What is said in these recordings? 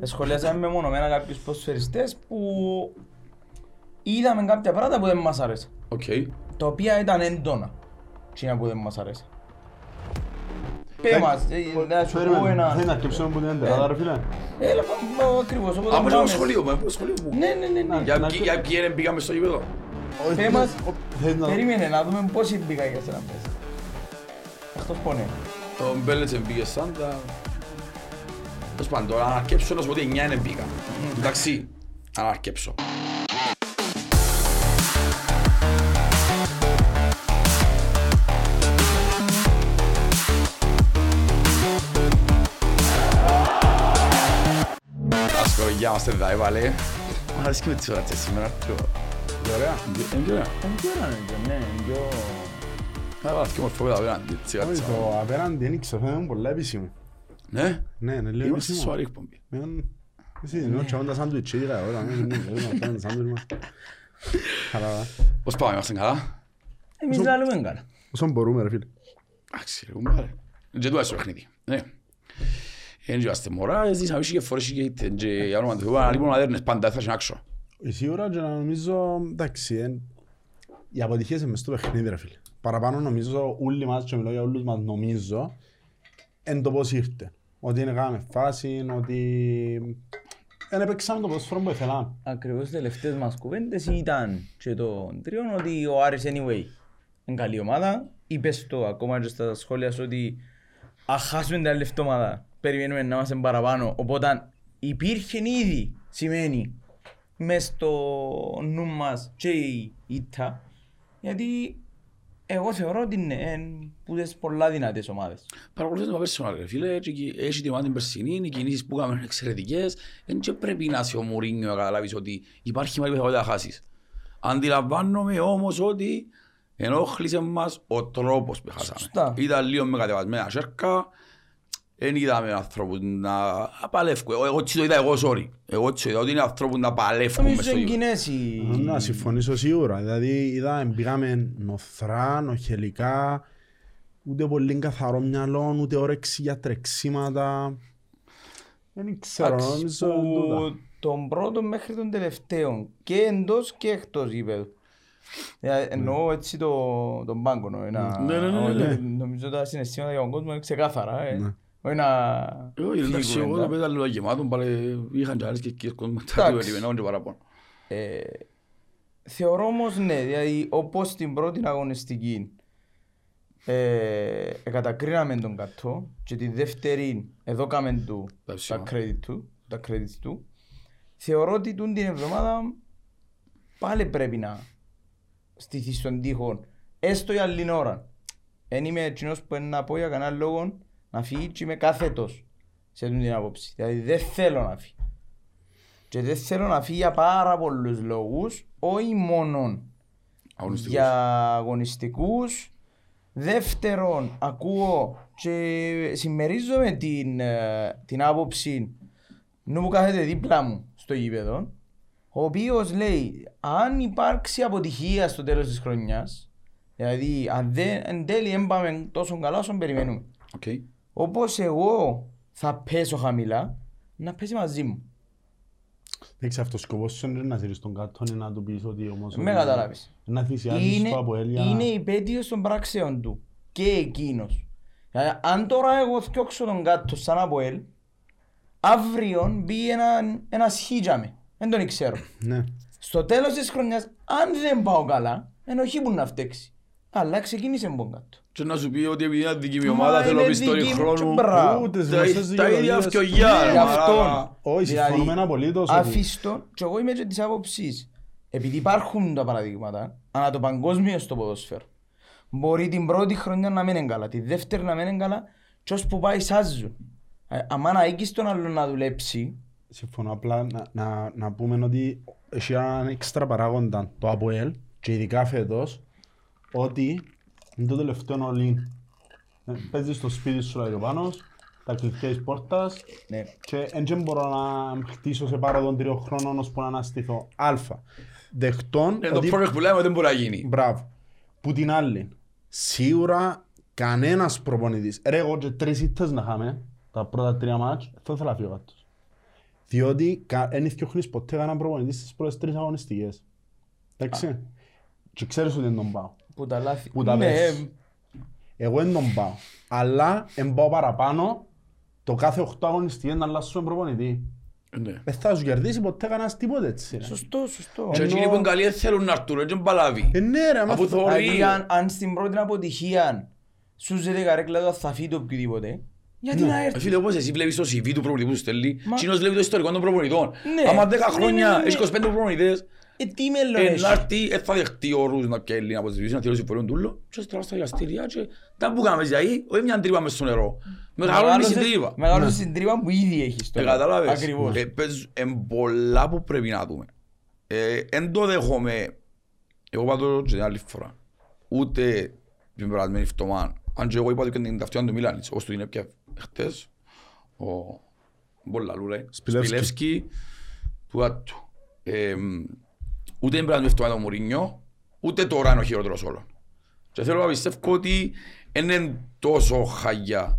Σχολιάσαμε μεμονωμένα κάποιους ποδοσφαιριστές που είδαμε κάποια πράγματα που δεν μας άρεσαν. Οκ. Τα οποία ήταν έντονα. Τσίνα που δεν μας άρεσαν. Πέ μας, ε, να σου πω Θέλει ένα... να κρύψουμε που είναι τεράδα ρε φίλε. Έλα, πάμε ακριβώς. οπότε Από το πάμε. σχολείο, μα, από το σχολείο μου. Ναι, ναι, ναι, ναι. Για να ποιοι- κρύ- για ποιοι δεν πήγαμε στο γήπεδο; Όχι, Πέ μας, θέλει να- περίμενε να δούμε πόσοι μπήκα για σένα πες. Αυτός πόνε. Το Μπέλετς πήγε σαν τα... Τέλος πάντων, τώρα να αρκέψω να σου πω ότι 9 δεν πήγα. Εντάξει, να αρκέψω. Ας πω, γεια μας, τεδά, έβαλε. Μ' αρέσει και με τις ώρες σήμερα, πιο... Ωραία. Είναι και ωραία. Ναι, πιο... Να βάλω και μορφό απέναντι, έτσι, Όχι, κάτσα. το απέναντι δεν ξέρω, είναι πολλά επίσημο. Ναι, Ναι, είναι λίγο είμαστε επίσημο. σοβαρή εκπομπή. Μεν- Εσύ, ενώ τσαβούν τα σάντουιτς ίδια, ωραία, ναι, ναι, ναι, ναι, ναι, τα σάντουιτς μας. Καλά, καλά. Πώς πάμε, είμαστε καλά; Εμείς λαλούμε καλά. Όσο μπορούμε ρε φίλε. Εντάξει, ρε κουμπάρε. Και του έσω παιχνίδι. Ναι. Εν είμαστε μωρά, ζήσαμε και φορές και είτε. Και για όνομα του Θεού, αναλείπουν αδέρνες πάντα, θα συνάξω. Σίγουρα και να νομίζω, εντάξει, εν- οι αποτυχίες είναι μες στο παιχνίδι ρε φίλε. Παραπάνω νομίζω όλοι μας, και μιλώ για όλους μας, νομίζω, εν το πώς ήρθε. Ότι είναι κάναμε φάση, ότι δεν έπαιξαμε το ποδόσφαιρο που ήθελαμε. Ακριβώς οι τελευταίες μας κουβέντες ήταν και το τριών ότι ο Άρης anyway είναι καλή ομάδα. Είπες το ακόμα και στα σχόλια σου ότι αν χάσουμε την άλλη εβδομάδα περιμένουμε να είμαστε παραπάνω. Οπότε υπήρχε ήδη σημαίνει μες στο νου μας και η ήττα γιατί εγώ θεωρώ ότι είναι εν που τις πολλά δυνατές ομάδες. Παρακολουθείτε το personal, ρε φίλε, και εκεί έχεις την ομάδα την περσινή, οι κινήσεις που έκαμε είναι εξαιρετικές. Εν και πρέπει να είσαι ο Μουρίνιο να καταλάβεις ότι υπάρχει μεγάλη πιθανότητα να χάσεις. Αντιλαμβάνομαι όμως ότι ενόχλησε μας ο τρόπος που χάσαμε. Σωστά. Ήταν λίγο με κατεβασμένα σέρκα, δεν είδαμε ανθρώπους να παλεύκουν. Εγώ έτσι το είδα εγώ, sorry. Εγώ έτσι το είδα ότι είναι ανθρώπους να παλεύκουν μες Νομίζω στο είναι γήπεδο. κοινές οι... Να συμφωνήσω σίγουρα. Δηλαδή, είδαμε, πήγαμε νοθρά, νοχελικά, ούτε πολύ καθαρό μυαλό, ούτε όρεξη για τρεξίματα. Δεν ξέρω, Εντάξει, νομίζω που τούτα. τον πρώτο μέχρι τον τελευταίο και εντός και εκτός γήπεδου. Ε, Εννοώ έτσι το, τον πάγκο. νο, Ένα, Ναι, ναι, ναι, ναι, όχι, ναι. Νομίζω τα συναισθήματα για τον κόσμο είναι ξεκάθαρα. Ε. Ναι. Όχι να Εγώ, εντάξει, φύγουμε, εγώ το εντάξει. πέταλο γεμάτο, πάλι είχαν και άλλες και εκεί κόσμος τα Εντάξει. του περιμένουν και παραπάνω. Ε, θεωρώ όμως ναι, δηλαδή όπως στην πρώτη αγωνιστική ε, κατακρίναμε τον κατώ και τη δεύτερη εδώ κάμε του Τα τα ψήμα. credit του, τα credits του θεωρώ ότι τούν την εβδομάδα πάλι πρέπει να στηθείς στον τοίχο έστω για άλλη ώρα. Εν είμαι εκείνος που είναι να πω για κανένα λόγο να φύγει και είμαι κάθετος σε αυτή την άποψη. Δηλαδή δεν θέλω να φύγει. Και δεν θέλω να φύγει για πάρα πολλούς λόγους, όχι μόνο Αγωνιστικούς. για αγωνιστικούς. Δεύτερον, ακούω και συμμερίζομαι την, ε, την άποψη νου που κάθεται δίπλα μου στο γήπεδο, ο οποίος λέει, αν υπάρξει αποτυχία στο τέλος της χρονιάς, δηλαδή αν δεν, εν τέλει δεν πάμε τόσο καλά όσο περιμένουμε, Οκ. Όπως εγώ θα πέσω χαμηλά, να πέσει μαζί μου. Εντάξει, αυτός ο σκοπός σου είναι να ζήσεις τον κάτω, είναι να του πεις ότι όμως... Με ότι- καταλάβεις. Να θυσιάζεις είναι, το από έλια. είναι υπέτειος των πράξεων του και εκείνος. Δηλαδή, αν τώρα εγώ θιώξω τον κάτω σαν από ελ, αύριο μπει ένα, ένα σχίζαμε. Δεν τον ξέρω. Ναι. Στο τέλος της χρονιάς, αν δεν πάω καλά, ενοχή που να φταίξει. Αλλά ξεκίνησε από κάτω. Και να σου πει ότι επειδή είναι δική μου Μα ομάδα θέλω είναι πιστόλι δική μου χρόνου. και μπράβο. Ούτε τις Τα- γνωστές Τα ίδια δικαιολογίες. αυτοκιά. Γι' αυτόν. Όχι, συμφωνούμε απολύτως ότι- Αφήστο, και εγώ είμαι και της άποψης, επειδή υπάρχουν τα παραδείγματα, ανά το παγκόσμιο στο ποδόσφαιρο, μπορεί την πρώτη χρονιά να μην είναι καλά, τη δεύτερη να μην είναι καλά, και ως που πάει σάζουν. Ε, Άμα να έγκυς τον άλλο να δουλέψει, Συμφωνώ απλά να, να, να πούμε ότι έχει έναν έξτρα παράγοντα το ΑΠΟΕΛ και ειδικά φέτος ότι είναι το τελευταίο όλοι. Παίζεις στο σπίτι σου λέει ο Πάνος, τα κλειδιά της πόρτας ναι, και δεν μπορώ να χτίσω σε πάρα των τριών χρόνων ώσπου να αναστηθώ. Α. Δεχτών Είναι το ότι... project που λέμε δεν μπορεί να γίνει. Μπράβο. Που την άλλη, σίγουρα κανένας προπονητής, ρε εγώ και τρεις ήττες να είχαμε, τα πρώτα τρία μάτς, θα ήθελα να φύγω κάτω. Διότι κα- δεν διώχνεις ποτέ κανέναν προπονητή στις πρώτες τρεις αγωνιστικές. Εντάξει. Και ξέρεις ότι δεν τον πάω. Που τα λάθη. Που τα Ναι, πες. Εγώ δεν τον πάω. Αλλά δεν πάω παραπάνω το κάθε 8 αγωνιστικές να αλλάσουμε προπονητή. Ναι. Δεν θα σου κερδίσει ποτέ κανένας τίποτε έτσι. ρε. Σωστό, σωστό. Και εκείνοι που είναι καλοί δεν θέλουν να έρθουν, δεν παλάβει. Ε, ναι ρε, άμα Αφού αυτό- θωρεί. Δηλαδή, αν, αν στην πρώτη αποτυχία σου ζητεί καρέκλα του θα φύγει το οποιοδήποτε, γιατί να Ε, έρθει. Φίλε, όπως εσύ βλέπεις το CV του προπονητή που σου στέλνει, Μα- εκείνος βλέπεις το ιστορικό των προπονητών. Ναι. Άμα 10 Ναι, χρόνια ναι, ναι, ναι. έχεις 25 προπονητές, Ε, τι μέλλον ε, έχει. να έρθει, ε, θα δεχτεί όρους να πιάει Έλληνα από τις διvision, να θεωρήσει συμφωνούν τούλο, και στραβά στα δικαστήρια και τα που κάνουμε δηλαδή, όχι μια τρύπα μες στο νερό. Μεγαλώνει στην τρύπα. Μεγαλώνει στην τρύπα που ήδη έχεις Ε, τώρα. Κατάλαβες. Ακριβώς. Ε, παίζ- Εν πολλά που πρέπει να δούμε. Ε, Εν το δέχομαι, εγώ πάντω και την άλλη φορά, ούτε την περασμένη φτωμά, αν και εγώ είπα ότι και την ταυτιά του Μίλανης, όπως του είναι πια χτες, ο Μπολαλού λέει, Σπιλεύσκι. Σπιλεύσκι, του Άτου. Ε, Ούτε την περασμένη φτωμά του Μουρίνιο, ούτε τώρα είναι ο χειρότερος όλων. Και θέλω να πιστεύω ότι δεν είναι τόσο χαγιά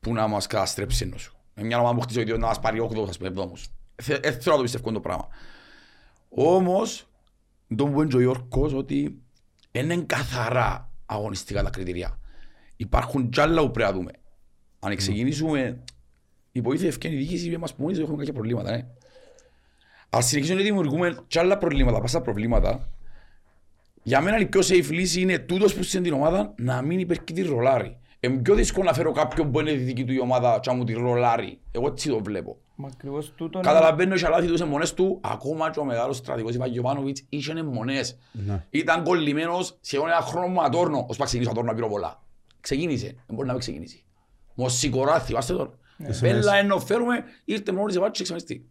που να μας καταστρέψει ενώ σου. Με μια ομάδα που χτίζει ο ίδιος να μας πάρει 8 ας πούμε εβδόμους. Θε- Δεν θέλω να το πιστεύω το πράγμα. Όμως, το που είναι ο Ιόρκος ότι είναι καθαρά αγωνιστικά τα κριτήρια. Υπάρχουν κι άλλα που πρέπει να δούμε. Αν ξεκινήσουμε, η βοήθεια ευκαιρία η διοίκηση μας που μόνοι τους έχουμε κάποια προβλήματα. Ναι. Ας συνεχίσουμε να δημιουργούμε κι άλλα προβλήματα, πάσα προβλήματα. Για μένα η πιο safe λύση είναι τούτος που στην ομάδα να μην υπερκεί τη ρολάρι. Είναι πιο δύσκολο να φέρω κάποιον που είναι τη δική του η ομάδα και να μου τη ρολάρει. Εγώ έτσι το βλέπω. Μα ακριβώς τούτο είναι- Καταλαβαίνω και λάθη του σε μονές του, ακόμα και ο μεγάλος στρατηγός Ιβαγιωβάνοβιτς είχε μονές. Ναι. Ήταν κολλημένος σχεδόν ένα χρόνο με ατόρνο, ώσπου να ξεκινήσει ο ατόρνο να πήρω πολλά. Ξεκίνησε, δεν μπορεί να μην ξεκινήσει. Μοσικοράθη, βάστε τώρα. Πέλα ενώ φέρουμε, ήρθε μόνος σε βάτσο και εξαμεστεί.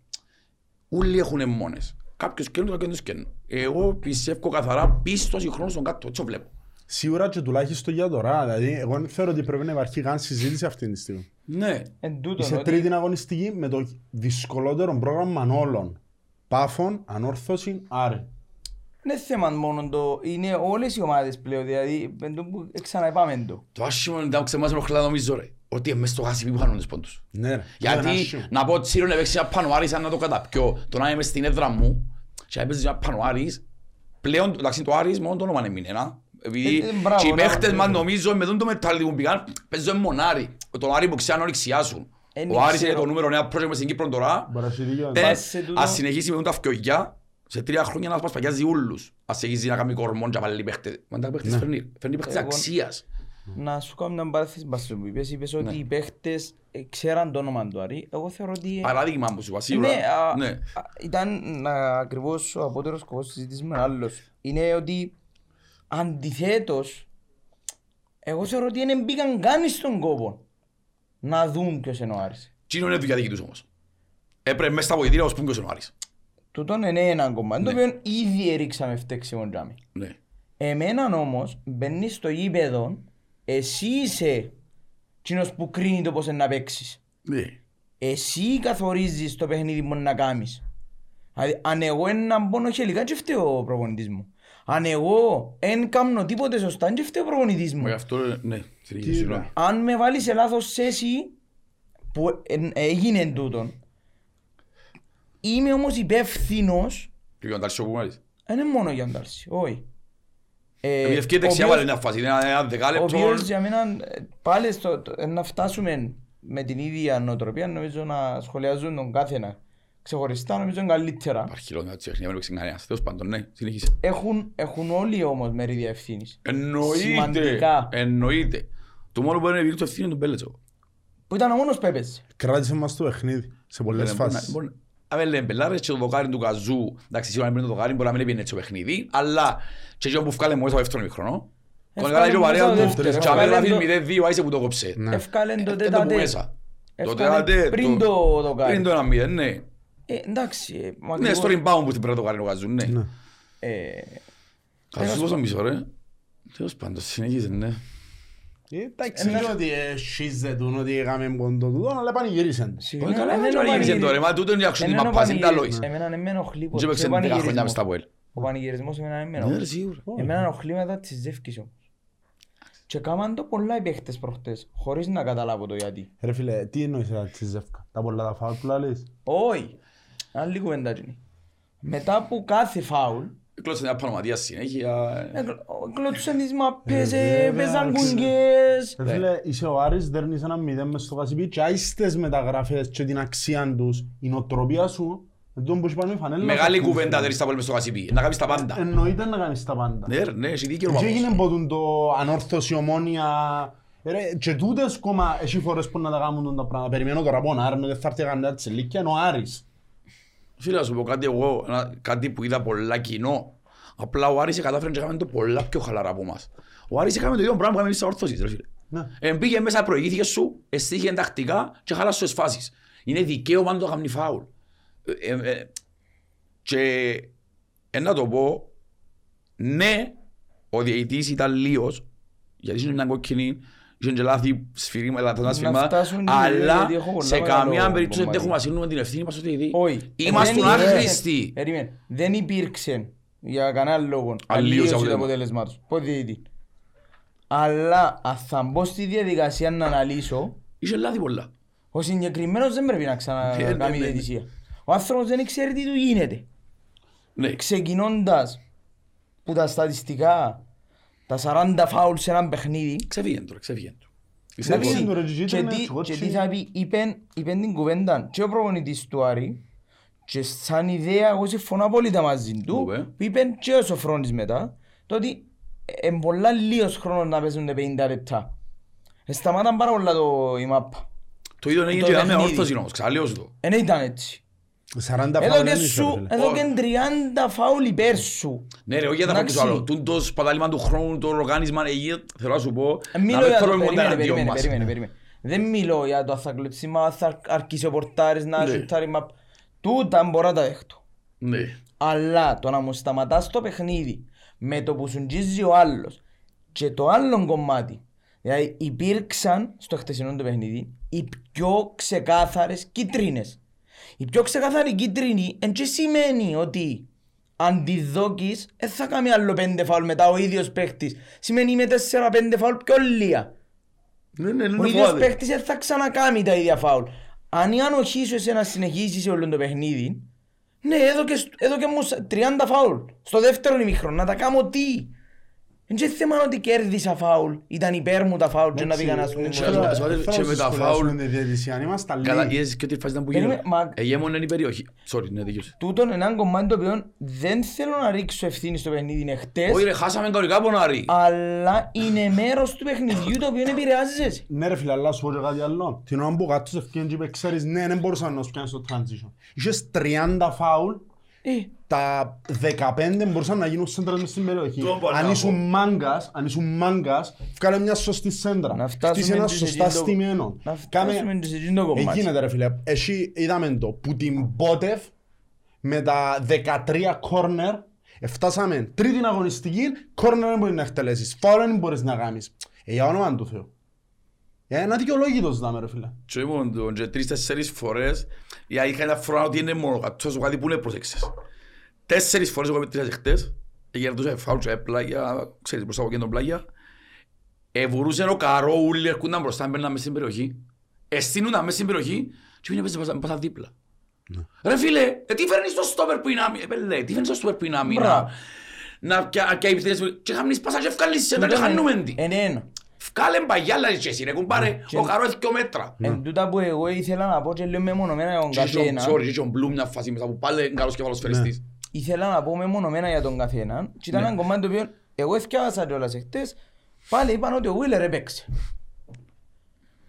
Όλοι έχουν μόνες. Κάποιος καίνουν, κάποιος καίνουν. Εγώ πιστεύω καθαρά πίστος χρόνος στον κάτω, έτσι το βλέπω. Σίγουρα και τουλάχιστον για τώρα. Δηλαδή, εγώ δεν θεωρώ ότι πρέπει να υπάρχει καν συζήτηση αυτή τη στιγμή. Ναι, Εν τούτον, Είσαι ότι- τρίτη αγωνιστική με το δυσκολότερο πρόγραμμα όλων. Πάφων, ανόρθωση, άρη. Είναι θέμα μόνο το, είναι όλες οι ομάδες πλέον, δηλαδή, εν τω που ξαναεπάμε το. το άσχημο είναι να ξεμάς ενοχλά νομίζω ρε. Ότι είναι μέσα στο γάσι που χάνουν τις πόντους. Ναι, ρε. Είναι Γιατί άσχημο. να πω τσίρο να παίξεις ένα πανουάρι σαν να το καταπιώ. Το να είμαι στην έδρα μου και να παίζεις ένα πανουάρις, πλέον εντάξει το Άρης μόνο το όνομα είναι μηνένα. Επειδή Ε, ε, μπράβο, και οι ναι, παίχτες ναι. μας νομίζω με τον το μετάλλι που πήγαν παίζουν μονάρι. Το Άρη που ξέρουν όλοι ξιάσουν. Εν Ο Άρης ξέρω. είναι το νούμερο ένα project μες στην Κύπρο τώρα. Μπορεί να σου δίκιο. Ε, Πας σε τούτο- Ας συνεχίσει με τα φκιογιά, σε τρία χρόνια να μας παγιάζει ούλους. Ας συνεχίσει να κάνει κορμόν και να βάλει παίχτες. Μα τα παίχτες φέρνει, φέρνει παίχτες Εγώ- αξίας. Να σου κάνω μια παράθεση μπας που είπες, είπες ότι οι παίχτες ε, ξέραν το όνομα του Άρη. Εγώ θεωρώ ότι... ε, Παράδειγμα που σου είπα σίγουρα. Ναι, α, Ναι. α, ήταν α, ακριβώς ο απότερος σκοπός της συζήτησης με άλλος. Είναι ότι αντιθέτως, εγώ θεωρώ ότι δεν μπήκαν καν στον κόπο να δουν ποιος είναι ο Άρης. Τι είναι δουλειά δική τους όμως; Έπρεπε μέσα στα βοηθήρια ως πούμε ποιος είναι ο Άρης. Τούτον είναι ένα κομμάτι, το Ναι. οποίο ήδη έριξαμε φταίξιμο τζάμι. Ναι. Εμένα όμως μπαίνεις στο γήπεδο, εσύ είσαι εκείνος που κρίνει το πώς είναι να παίξεις. Ναι. Εσύ καθορίζεις το παιχνίδι που να κάνεις. Δηλαδή, αν εγώ έναν πόνο χελικά και φταίει ο προπονητής μου. Αν εγώ δεν κάνω τίποτε σωστά και φταίει ο προπονητής μου. Μα γι' αυτό, ναι, συνεχίζει, Τι συγγνώμη. Αν με βάλεις σε λάθος θέση που εν- έγινε τούτον, είμαι όμως υπεύθυνος, Και για να τα ρίξω που μάλιστα. δεν είναι μόνο για Ντάρση, όχι. Ε, Επειδή ευκαιρία ο δεξιά οποίος- βάλει μια φάση, είναι ένα- ένα Ο δεκάλεπτο. οποίος για μένα ε, πάλι στο, το- ε, να φτάσουμε με την ίδια νοοτροπία νομίζω να σχολιάζουν τον κάθε ένα. Ξεχωριστά νομίζω είναι καλύτερα. Υπάρχει λόγια της τέχνης, δεν παίξει κανένας. Τέλος πάντων, ναι, συνεχίσε. Έχουν, έχουν όλοι όμως μερίδια ευθύνης. Εννοείται, Σημαντικά. εννοείται. Το μόνο που μπορεί να βγει το ευθύνη είναι τον Μπέλετσο. Που ήταν ο μόνος που έπαιζε. Κράτησε μας το παιχνίδι σε πολλές Δεν μπορεί να- φάσεις. Μπορεί να- Αν λέμε πελάρες και το δοκάρι του Καζού, εντάξει σίγουρα πριν το δοκάρι μπορεί να μην έπαιρνε έτσι το παιχνίδι, αλλά και εκείνο που βγάλε μόλις το δεύτερο μικρόνο, τον Ευκάλε έκανε και ο μέσα παρέας το του, δεύτερο, και ευκάλε αμέσως το- αφήνει 0-2, άισε που το κόψε. Ναι. Ευκάλεν το Έφτανε το που τέτατε. μέσα. Το Ευκάλεν τέτατε, πριν το δοκάρι. Πριν το 1-0, ναι. Ε, εντάξει. ε, μα Ναι, ακριβώς, στο rebound που την πρέπει να το κάνει ο Καζού, ναι. Ναι. ε, Καζού πόσο μισό, ρε. Τέλος πάντων, συνεχίζει, ναι. Ε, Εντάξει, είναι ότι σχίζετουν ότι έκαμε πόντο τούτο, αλλά πανηγυρίσαν. συγγνώμη, καλά, εμένα δεν ο πανηγύρισε πανηγυри- τώρα, μα τούτο είναι η αξιωτή εμένα ο μαπάς, είναι τα πανηγυρι- λόγια. Εμένα δεν με ενοχλεί ποτέ Δεν ο παίξε 10 χρόνια μες πανηγυρισμός. στα Αποέλ. Ο πανηγυρισμός εμένα δεν με Ναι, ενοχλεί. ρε, σίγουρα. Εμένα ενοχλεί μετά τις ζεύκεις όμως. Και κάμαν το πολλά οι παίχτες προχτές, χωρίς να καταλάβω το γιατί. Ρε φίλε, τι εννοείς ρε της Ζεύκα, τα πολλά τα φάουλ που λαλείς; Όχι. Άλλη κουβέντα είναι. Μετά από κάθε φάουλ, Κλώτσε μια πανωματία συνέχεια. κλώτουσαν τις μαπές, Ε, ε, παίζαν βέβαια, κουγκές. Ρε φίλε, είσαι ο Άρης, δέρνεις ένα μηδέν μες στο Κασιπί και άιστες μεταγραφές και την αξία τους, η νοοτροπία σου, εν τω που σου πάνε φανέλα. Μεγάλη σου, κουβέντα φίλε. δεν στα πόλη μες στο Κασιπί. Να κάνεις τα πάντα. Εννοείται να κάνεις τα πάντα. Ναι, ρε, ναι, έχει δίκιο ο Και Παπός. έγινε ποτούν το ανόρθωση, ομόνια. Ρε, και τούτες κόμμα έχει φορές που να τα κάνουν τα πράγματα. Περιμένω τώρα από τον Άρη, δεν θα έρθει κανένα της Ελίκια, είναι ο Άρης. Φίλε, να σου πω κάτι εγώ, ένα- κάτι που είδα πολλά κοινό. Απλά ο Άρης κατάφερε και έκαμε το πολλά πιο χαλαρά από εμάς. Ο Άρης έκαμε το ίδιο πράγμα που έκαμε εμείς στα ορθώσεις, ρε φίλε. Ναι. Ε, Μπήκε μέσα, προηγήθηκε σου, εστίχε τακτικά και χάλασε τις φάσεις. Είναι δικαίωμα να το κάνει φάουλ. Ε, ε, ε, και ε, να το πω, ναι, ο διαιτητής ήταν λίος, γιατί είναι μια κόκκινη, είχε και λάθη σφυρίμα, λάθος Να σφυρίμα, φτάσουν οι- αλλά γιατί έχω πολλά σε μεγάλο καμία περίπτωση δεν κομμάτι. έχουμε ασύνουμε την ευθύνη μας ότι Όχι. Είμαστε Δεν υπήρξε- άχρηστοι. Περίμενε. Δεν υπήρξε για κανένα λόγο Αλλίωση αλλίωση το αποτέλεσμα. αποτέλεσμα τους. Πότε διαιτητή. Αλλά αν θα μπω στη διαδικασία να αναλύσω, Είχε λάθη πολλά. ο συγκεκριμένος δεν πρέπει να Ναι, ναι, ξανακάνει ναι. διαιτησία. Ο άνθρωπος δεν ξέρει τι του γίνεται. Ναι, Ξεκινώντας που τα στατιστικά, τα 40 φάουλ σε έναν παιχνίδι, ξεφύγεν τώρα, ξεφύγεν του. Ξεφύγεν Ξέρεις, του, ρε, και και ήταν τι- έτσι, εγώ και τσι- τι θα πει, είπεν είπεν την κουβέντα και ο προπονητής του Άρη και σαν ιδέα εγώ συμφωνώ απόλυτα μαζί του Μου είπε. που είπεν και ο Σοφρόνης μετά το ότι είναι πολλά λίγος χρόνος να παίζουν 50 λεπτά. Ε, Σταμάταν πάρα πολλά το η μάπα. Το ίδιο έγινε Το και με παιχνίδι. όρθωση όμως, ξαναλέω σου το. Ε, Δεν ήταν έτσι. 40 Εδώ φάουλ και δεν είχε, σου, ρε φίλε. εδώ Όχι. και 30 φάουλ υπέρ σου. Ναι ρε, όχι για τα Εντάξει. φάουλ άλλο. Τούν το σπατάλημα του χρόνου, το οργάνισμα, εκεί, θέλω να σου πω, Ε, να Μιλώ μην για το θέλουμε περίμενε, εναντίον περίμενε, μας. περίμενε, περίμενε. Δεν μιλώ για το αν θα κλέψει μα θα αρκίσει ο πορτάρης να Ναι. σουτάρει μα. Τούτα μπορώ να τα δέχτω. Ναι. Αλλά το να μου σταματάς το παιχνίδι με το που σου τζίζει ο άλλος και το άλλο κομμάτι. Δηλαδή υπήρξαν στο χτεσινό το παιχνίδι οι πιο ξεκάθαρες κίτρινες. Η πιο ξεκάθαρη κίτρινη εν και σημαίνει ότι αν τη δώκεις δεν θα κάνει άλλο πέντε φάουλ μετά ο ίδιος παίχτης. Σημαίνει με τέσσερα πέντε φάουλ πιο λίγα. Ναι, ναι, Ο ναι, ίδιος φοβάται. παίχτης δεν θα ξανακάμει τα ίδια φάουλ. Αν η ανοχή σου εσένα συνεχίσεις όλο το παιχνίδι, ναι, εδώ και, στ- εδώ και μου σ- 30 φάουλ. Στο δεύτερο ημίχρονο, να τα κάνω τι; Δεν είναι θέμα ότι κέρδισα φάουλ. Ήταν υπέρ μου τα φάουλ και να πήγα να σου ε, την και- κολλάω. ας βάλε Δεν θα και σου με τα σχολιάσουμε φάουλ. τη διαιτησία, αν είμαστε Καλά, λίγοι. είδες και τι φάση ήταν που Περίμενε, γίνανε. μα- Εγέμονε η περιοχή. Sorry, ναι, δίκιος. Τούτον είναι ένα κομμάτι το οποίο δεν θέλω να ρίξω ευθύνη στο παιχνίδι είναι χτες, Όχι ρε, χάσαμε κανονικά από τον Άρη. αλλά είναι μέρος του παιχνιδιού το οποίο επηρεάζεσαι. Ναι ρε φίλε, αλλά σου πω και κάτι άλλο. Την ώρα που κάτω σε ευκαιρία και είπες, ξέρεις, ναι, δεν μπορούσα να σου πιάνεις στο transition. Είχες 30 φάουλ, Ε, τα 15 μπορούσαν να γίνουν σέντρες μες στην περιοχή. Το μπορώ Αν να ήσουν μάγκας, αν ήσουν μάγκας, βγάλε μια σωστή σέντρα. να φτάσουμε Χτίσε ένα και σε σωστά εκείνο το- στημένο. Να Κάμε- φτάσουμε και σε εκείνο το Ε, κομμάτι. γίνεται ρε φίλε. Εσύ είδαμε το που την Μπότεφ με τα 13 κόρνερ φτάσαμε τρίτη αγωνιστική, κόρνερ δεν μπορείς να εκτελέσεις, φάουλ δεν μπορείς να κάνεις. Ε, για όνομα του Θεού. Ε, ένα δικαιολόγητος δάμε ρε φίλε. Και ήμουν τον και τρεις-τέσσερις φορές, γιατί είχα ένα φορά ότι είναι μόνο κατός, κάτι που δεν πρόσεξες. Τέσσερις φορές εγώ μετρήσα χτες, γερδούσα φάουλ και πλάγια, ξέρεις μπροστά από και τον πλάγια. Εβουρούσε ο Καρόουλη, έρχονταν μπροστά, μπαίναν μέσα στην περιοχή. Εστίνονταν μέσα στην περιοχή και πήγαινε μέσα πάσα δίπλα. Ρε φίλε, ε, τι φέρνεις στο στόπερ που είναι άμυνα, ε, πέλε, τι φέρνεις στο στόπερ που είναι άμυνα. Μπράβο. Να πια και επιθέσεις, και χαμνείς πάσα και ευκάλεις σε, Τούτον και είναι- χάνουμε την. Είναι ένα. Φκάλε μπαγιάλα και εσύ ρε κουμπάρε, Και- ο Καρό έχει δυο μέτρα. Εν τούτα που εγώ ήθελα να πω και λέω μεμονωμένα για τον Και έχει τον- καθένα. sorry, και έχει τον Μπλουμ μια φάση μέσα που πάλι είναι καλός κεφαλοσφαιριστής. Ήθελα να πω μεμονωμένα για τον καθένα. Και ήταν Ναι. ένα κομμάτι το οποίο εγώ έφτιασα κιόλας εχθές. Πάλι είπαν ότι ο Βίλερ έπαιξε.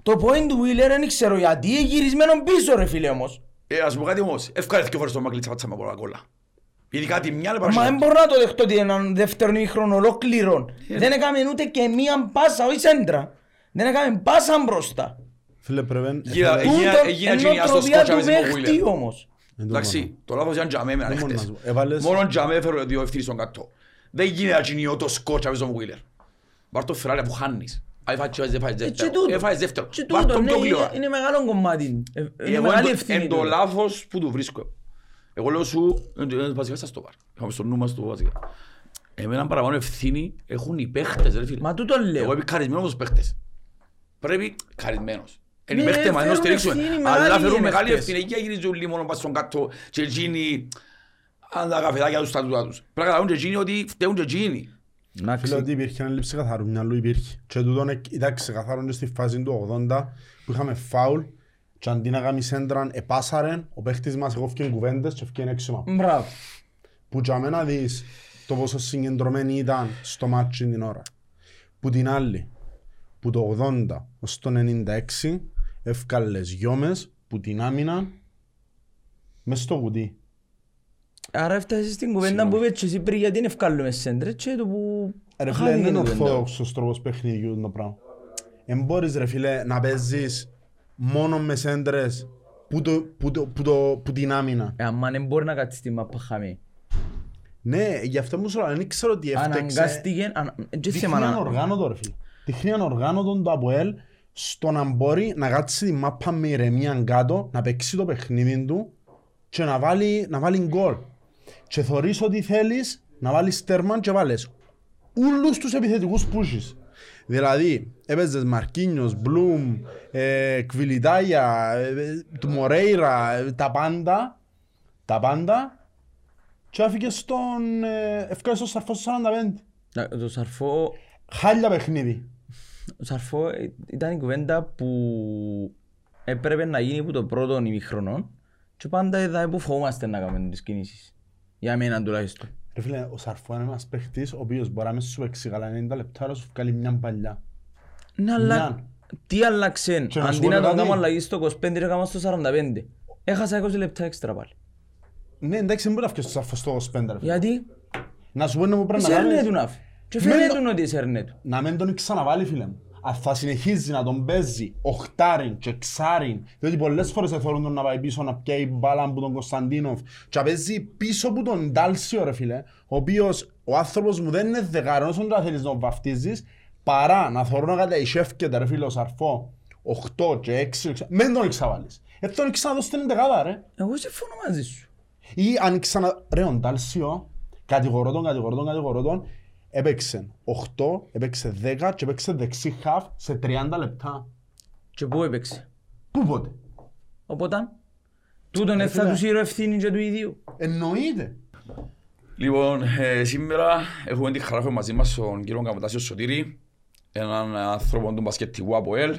Το point του Βίλερ δεν ξέρω γιατί είναι γυρισμένο πίσω ρε φίλε όμως. Ε, ας πω κάτι όμως, εύκολα δύο φορές το Μακλίτσα πάτσα με πολλά κόλλα. Ειδικά τη μια λεπτά Μα δεν μπορώ να το δεχτώ ότι έναν δεύτερο ημίχρονο ολόκληρο. Ε, Δεν έκαμε ούτε και μία πάσα, όχι σέντρα. Δεν έκαμε πάσα μπροστά. Φίλε πρέπει... Γύρω- ε, Έγινα- Τούτο έγινα είναι τζινιά στο νοοτροπία σκότσα του με την παίχτη Μογουίλερ. όμως. εν τω Εντάξει, το λάθος ήταν τζαμέ με Δεν μπορώ να χτες. σου πω. Έβαλες- Μόνο τζαμέ έφερε δύο ευθύνες στον κάτω. Δεν γίνεται να τζινιώ το σκότσα με τον Μογουίλερ. Βάρ' το Φεράρι που χάνεις. Αν φάεις δεν φάεις Ε, Και δεύτερο. τούτο. Έφαγες δεύτερο. Και Βάρ' τούτο, το ναι, πιο είναι- γλυόρα. είναι μεγάλο κομμάτι. Ε, Είναι Εγώ μεγάλη εν ευθύνη. το του. λάθος που του βρίσκω. Εγώ λέω σου, ε, ε, βασικά στα στο βαρ. Είχαμε στο νου μας το βασικά. Εμένα παραπάνω ευθύνη έχουν οι παίχτες ρε φίλε. Μα τούτο λέω. Εγώ είμαι καρισμένος τους παίχτες. Πρέπει καρισμένος. Είναι οι Ναι, παίχτες μας να φέρουν στηρίξουμε. ευθύνη, Αλλά μεγάλη φέρουν είναι μεγάλη αυτές. ευθύνη. Εκεί γυρίζουν όλοι μόνο πας στον κάτω και εκείνοι αν τα καφεδάκια τους τα τούτα τους. Πρέπει να καταλάβουν και εκείνοι ότι φταίουν και εκείνοι. Να Φίλε ότι υπήρχε ένα λήψη καθαρού μυαλού υπήρχε. Και τούτον εκ- ήταν ξεκαθαρό και στη φάση του 80 που είχαμε φάουλ και αντί να κάνει σέντραν επάσαρεν, ο παίχτης μας εγώφηκε κουβέντες και έφυγε έξιμα. Μπράβο. Που για μένα δεις το πόσο συγκεντρωμένοι ήταν στο μάτσι την ώρα. Που την άλλη, που το 80 ως το 96 ευκάλες γιόμες που την άμυνα μες στο κουτί. Άρα έφτασες στην κουβέντα που είπες και εσύ πριν γιατί είναι ευκάλλουμε σέντρες και το που Ρε φίλε, χάθηκε δεν είναι η κουβέντα. ορθόδοξος τρόπος παιχνιδιού το πράγμα. Εν μπορείς ρε φίλε να παίζεις μόνο με σέντρες που, το, που, το, που, το, που την άμυνα. Ε, άμα δεν μπορεί να κάτσεις στη μάπα χαμή. Ναι, γι' αυτό μου σου λέω, δεν ξέρω τι έφταξε. Αναγκάστηκε, ανα- ε, και θέμα Δείχνει να- ανοργάνωτο ρε φίλε. Δείχνει ανοργάνωτο το ΑΠΟΕΛ στο να μπορεί να κάτσει τη μάπα με ηρεμία κάτω, να παίξει το παιχνίδι του και να βάλει, να βάλει γκολ. Και θωρείς ότι θέλεις να βάλεις τέρμαν και βάλεις όλους τους επιθετικούς που έχεις. Δηλαδή, έπαιζες Μαρκίνιος, Μπλουμ, ε, Κβιλιτάγια, ε, του Μορέιρα, ε, τα πάντα, τα πάντα και άφηκες στον, ε, ευκάλεσε στο Σαρφό στο 45. Να- Το Σαρφό, Χάλια παιχνίδι. ο Σαρφό ε, ήταν η κουβέντα που έπρεπε να γίνει από το πρώτο ημιχρονό και πάντα εδώ που φοβόμαστε να κάνουμε τις κινήσεις. Για μένα τουλάχιστον. Ρε φίλε, ο Σαρφό είναι ένας παίχτης ο οποίος μπορεί να μην σου παίξει καλά 90 λεπτά αλλά σου βγάλει μια παλιά. Ναι, αλλά Μια. τι άλλαξε, Και να σου αντί πω να το κάτι. κάνω αλλαγή στο 25 ρε κάνω στο 45. Έχασα 20 λεπτά έξτρα πάλι. Ναι, εντάξει, δεν μπορεί να βγεις στο Σαρφό στο 25 ρε φίλε. Γιατί; Να σου πω είναι που πρέπει να εσέρνε κάνεις. του να φύγεις. Και Μεν φαίνεται το- ότι εσέρνε του. να μην τον ξαναβάλει φίλε μου. Αν θα συνεχίζει να τον παίζει οχτάριν και εξάριν, διότι πολλές φορές θέλουν τον να πάει πίσω να πιάει μπάλα από τον Κωνσταντίνοφ και να παίζει πίσω από τον Ντάλσιο ρε φίλε, ο οποίος ο άνθρωπος μου δεν είναι δεκάρον όσο να θέλεις να τον βαφτίζεις, παρά να θεωρώ να καταϊσεύκεται ρε φίλε ο Σαρφό, 8 και 6, μην τον εξαβάλεις. Έτσι τον ξαναδώσει την εντεκάδα ρε. Εγώ συμφωνώ μαζί σου. Ή αν ξανα... Ρε, ο Ντάλσιο, κατηγορώ τον, κατηγορώ τον, κατηγορώ τον, έπαιξε 8, έπαιξε 10 και έπαιξε δεξί χαφ σε 30 λεπτά. Και πού έπαιξε; Πού πότε; Οπότε, τούτον ε, θα φίλε. τους ήρω ευθύνη και του ίδιου. Εννοείται. Λοιπόν, ε, σήμερα έχουμε τη χαρά έχουμε μαζί μας τον κύριο Καπετάσιο Σωτήρη, έναν άνθρωπο του μπασκετικού από ΕΛ,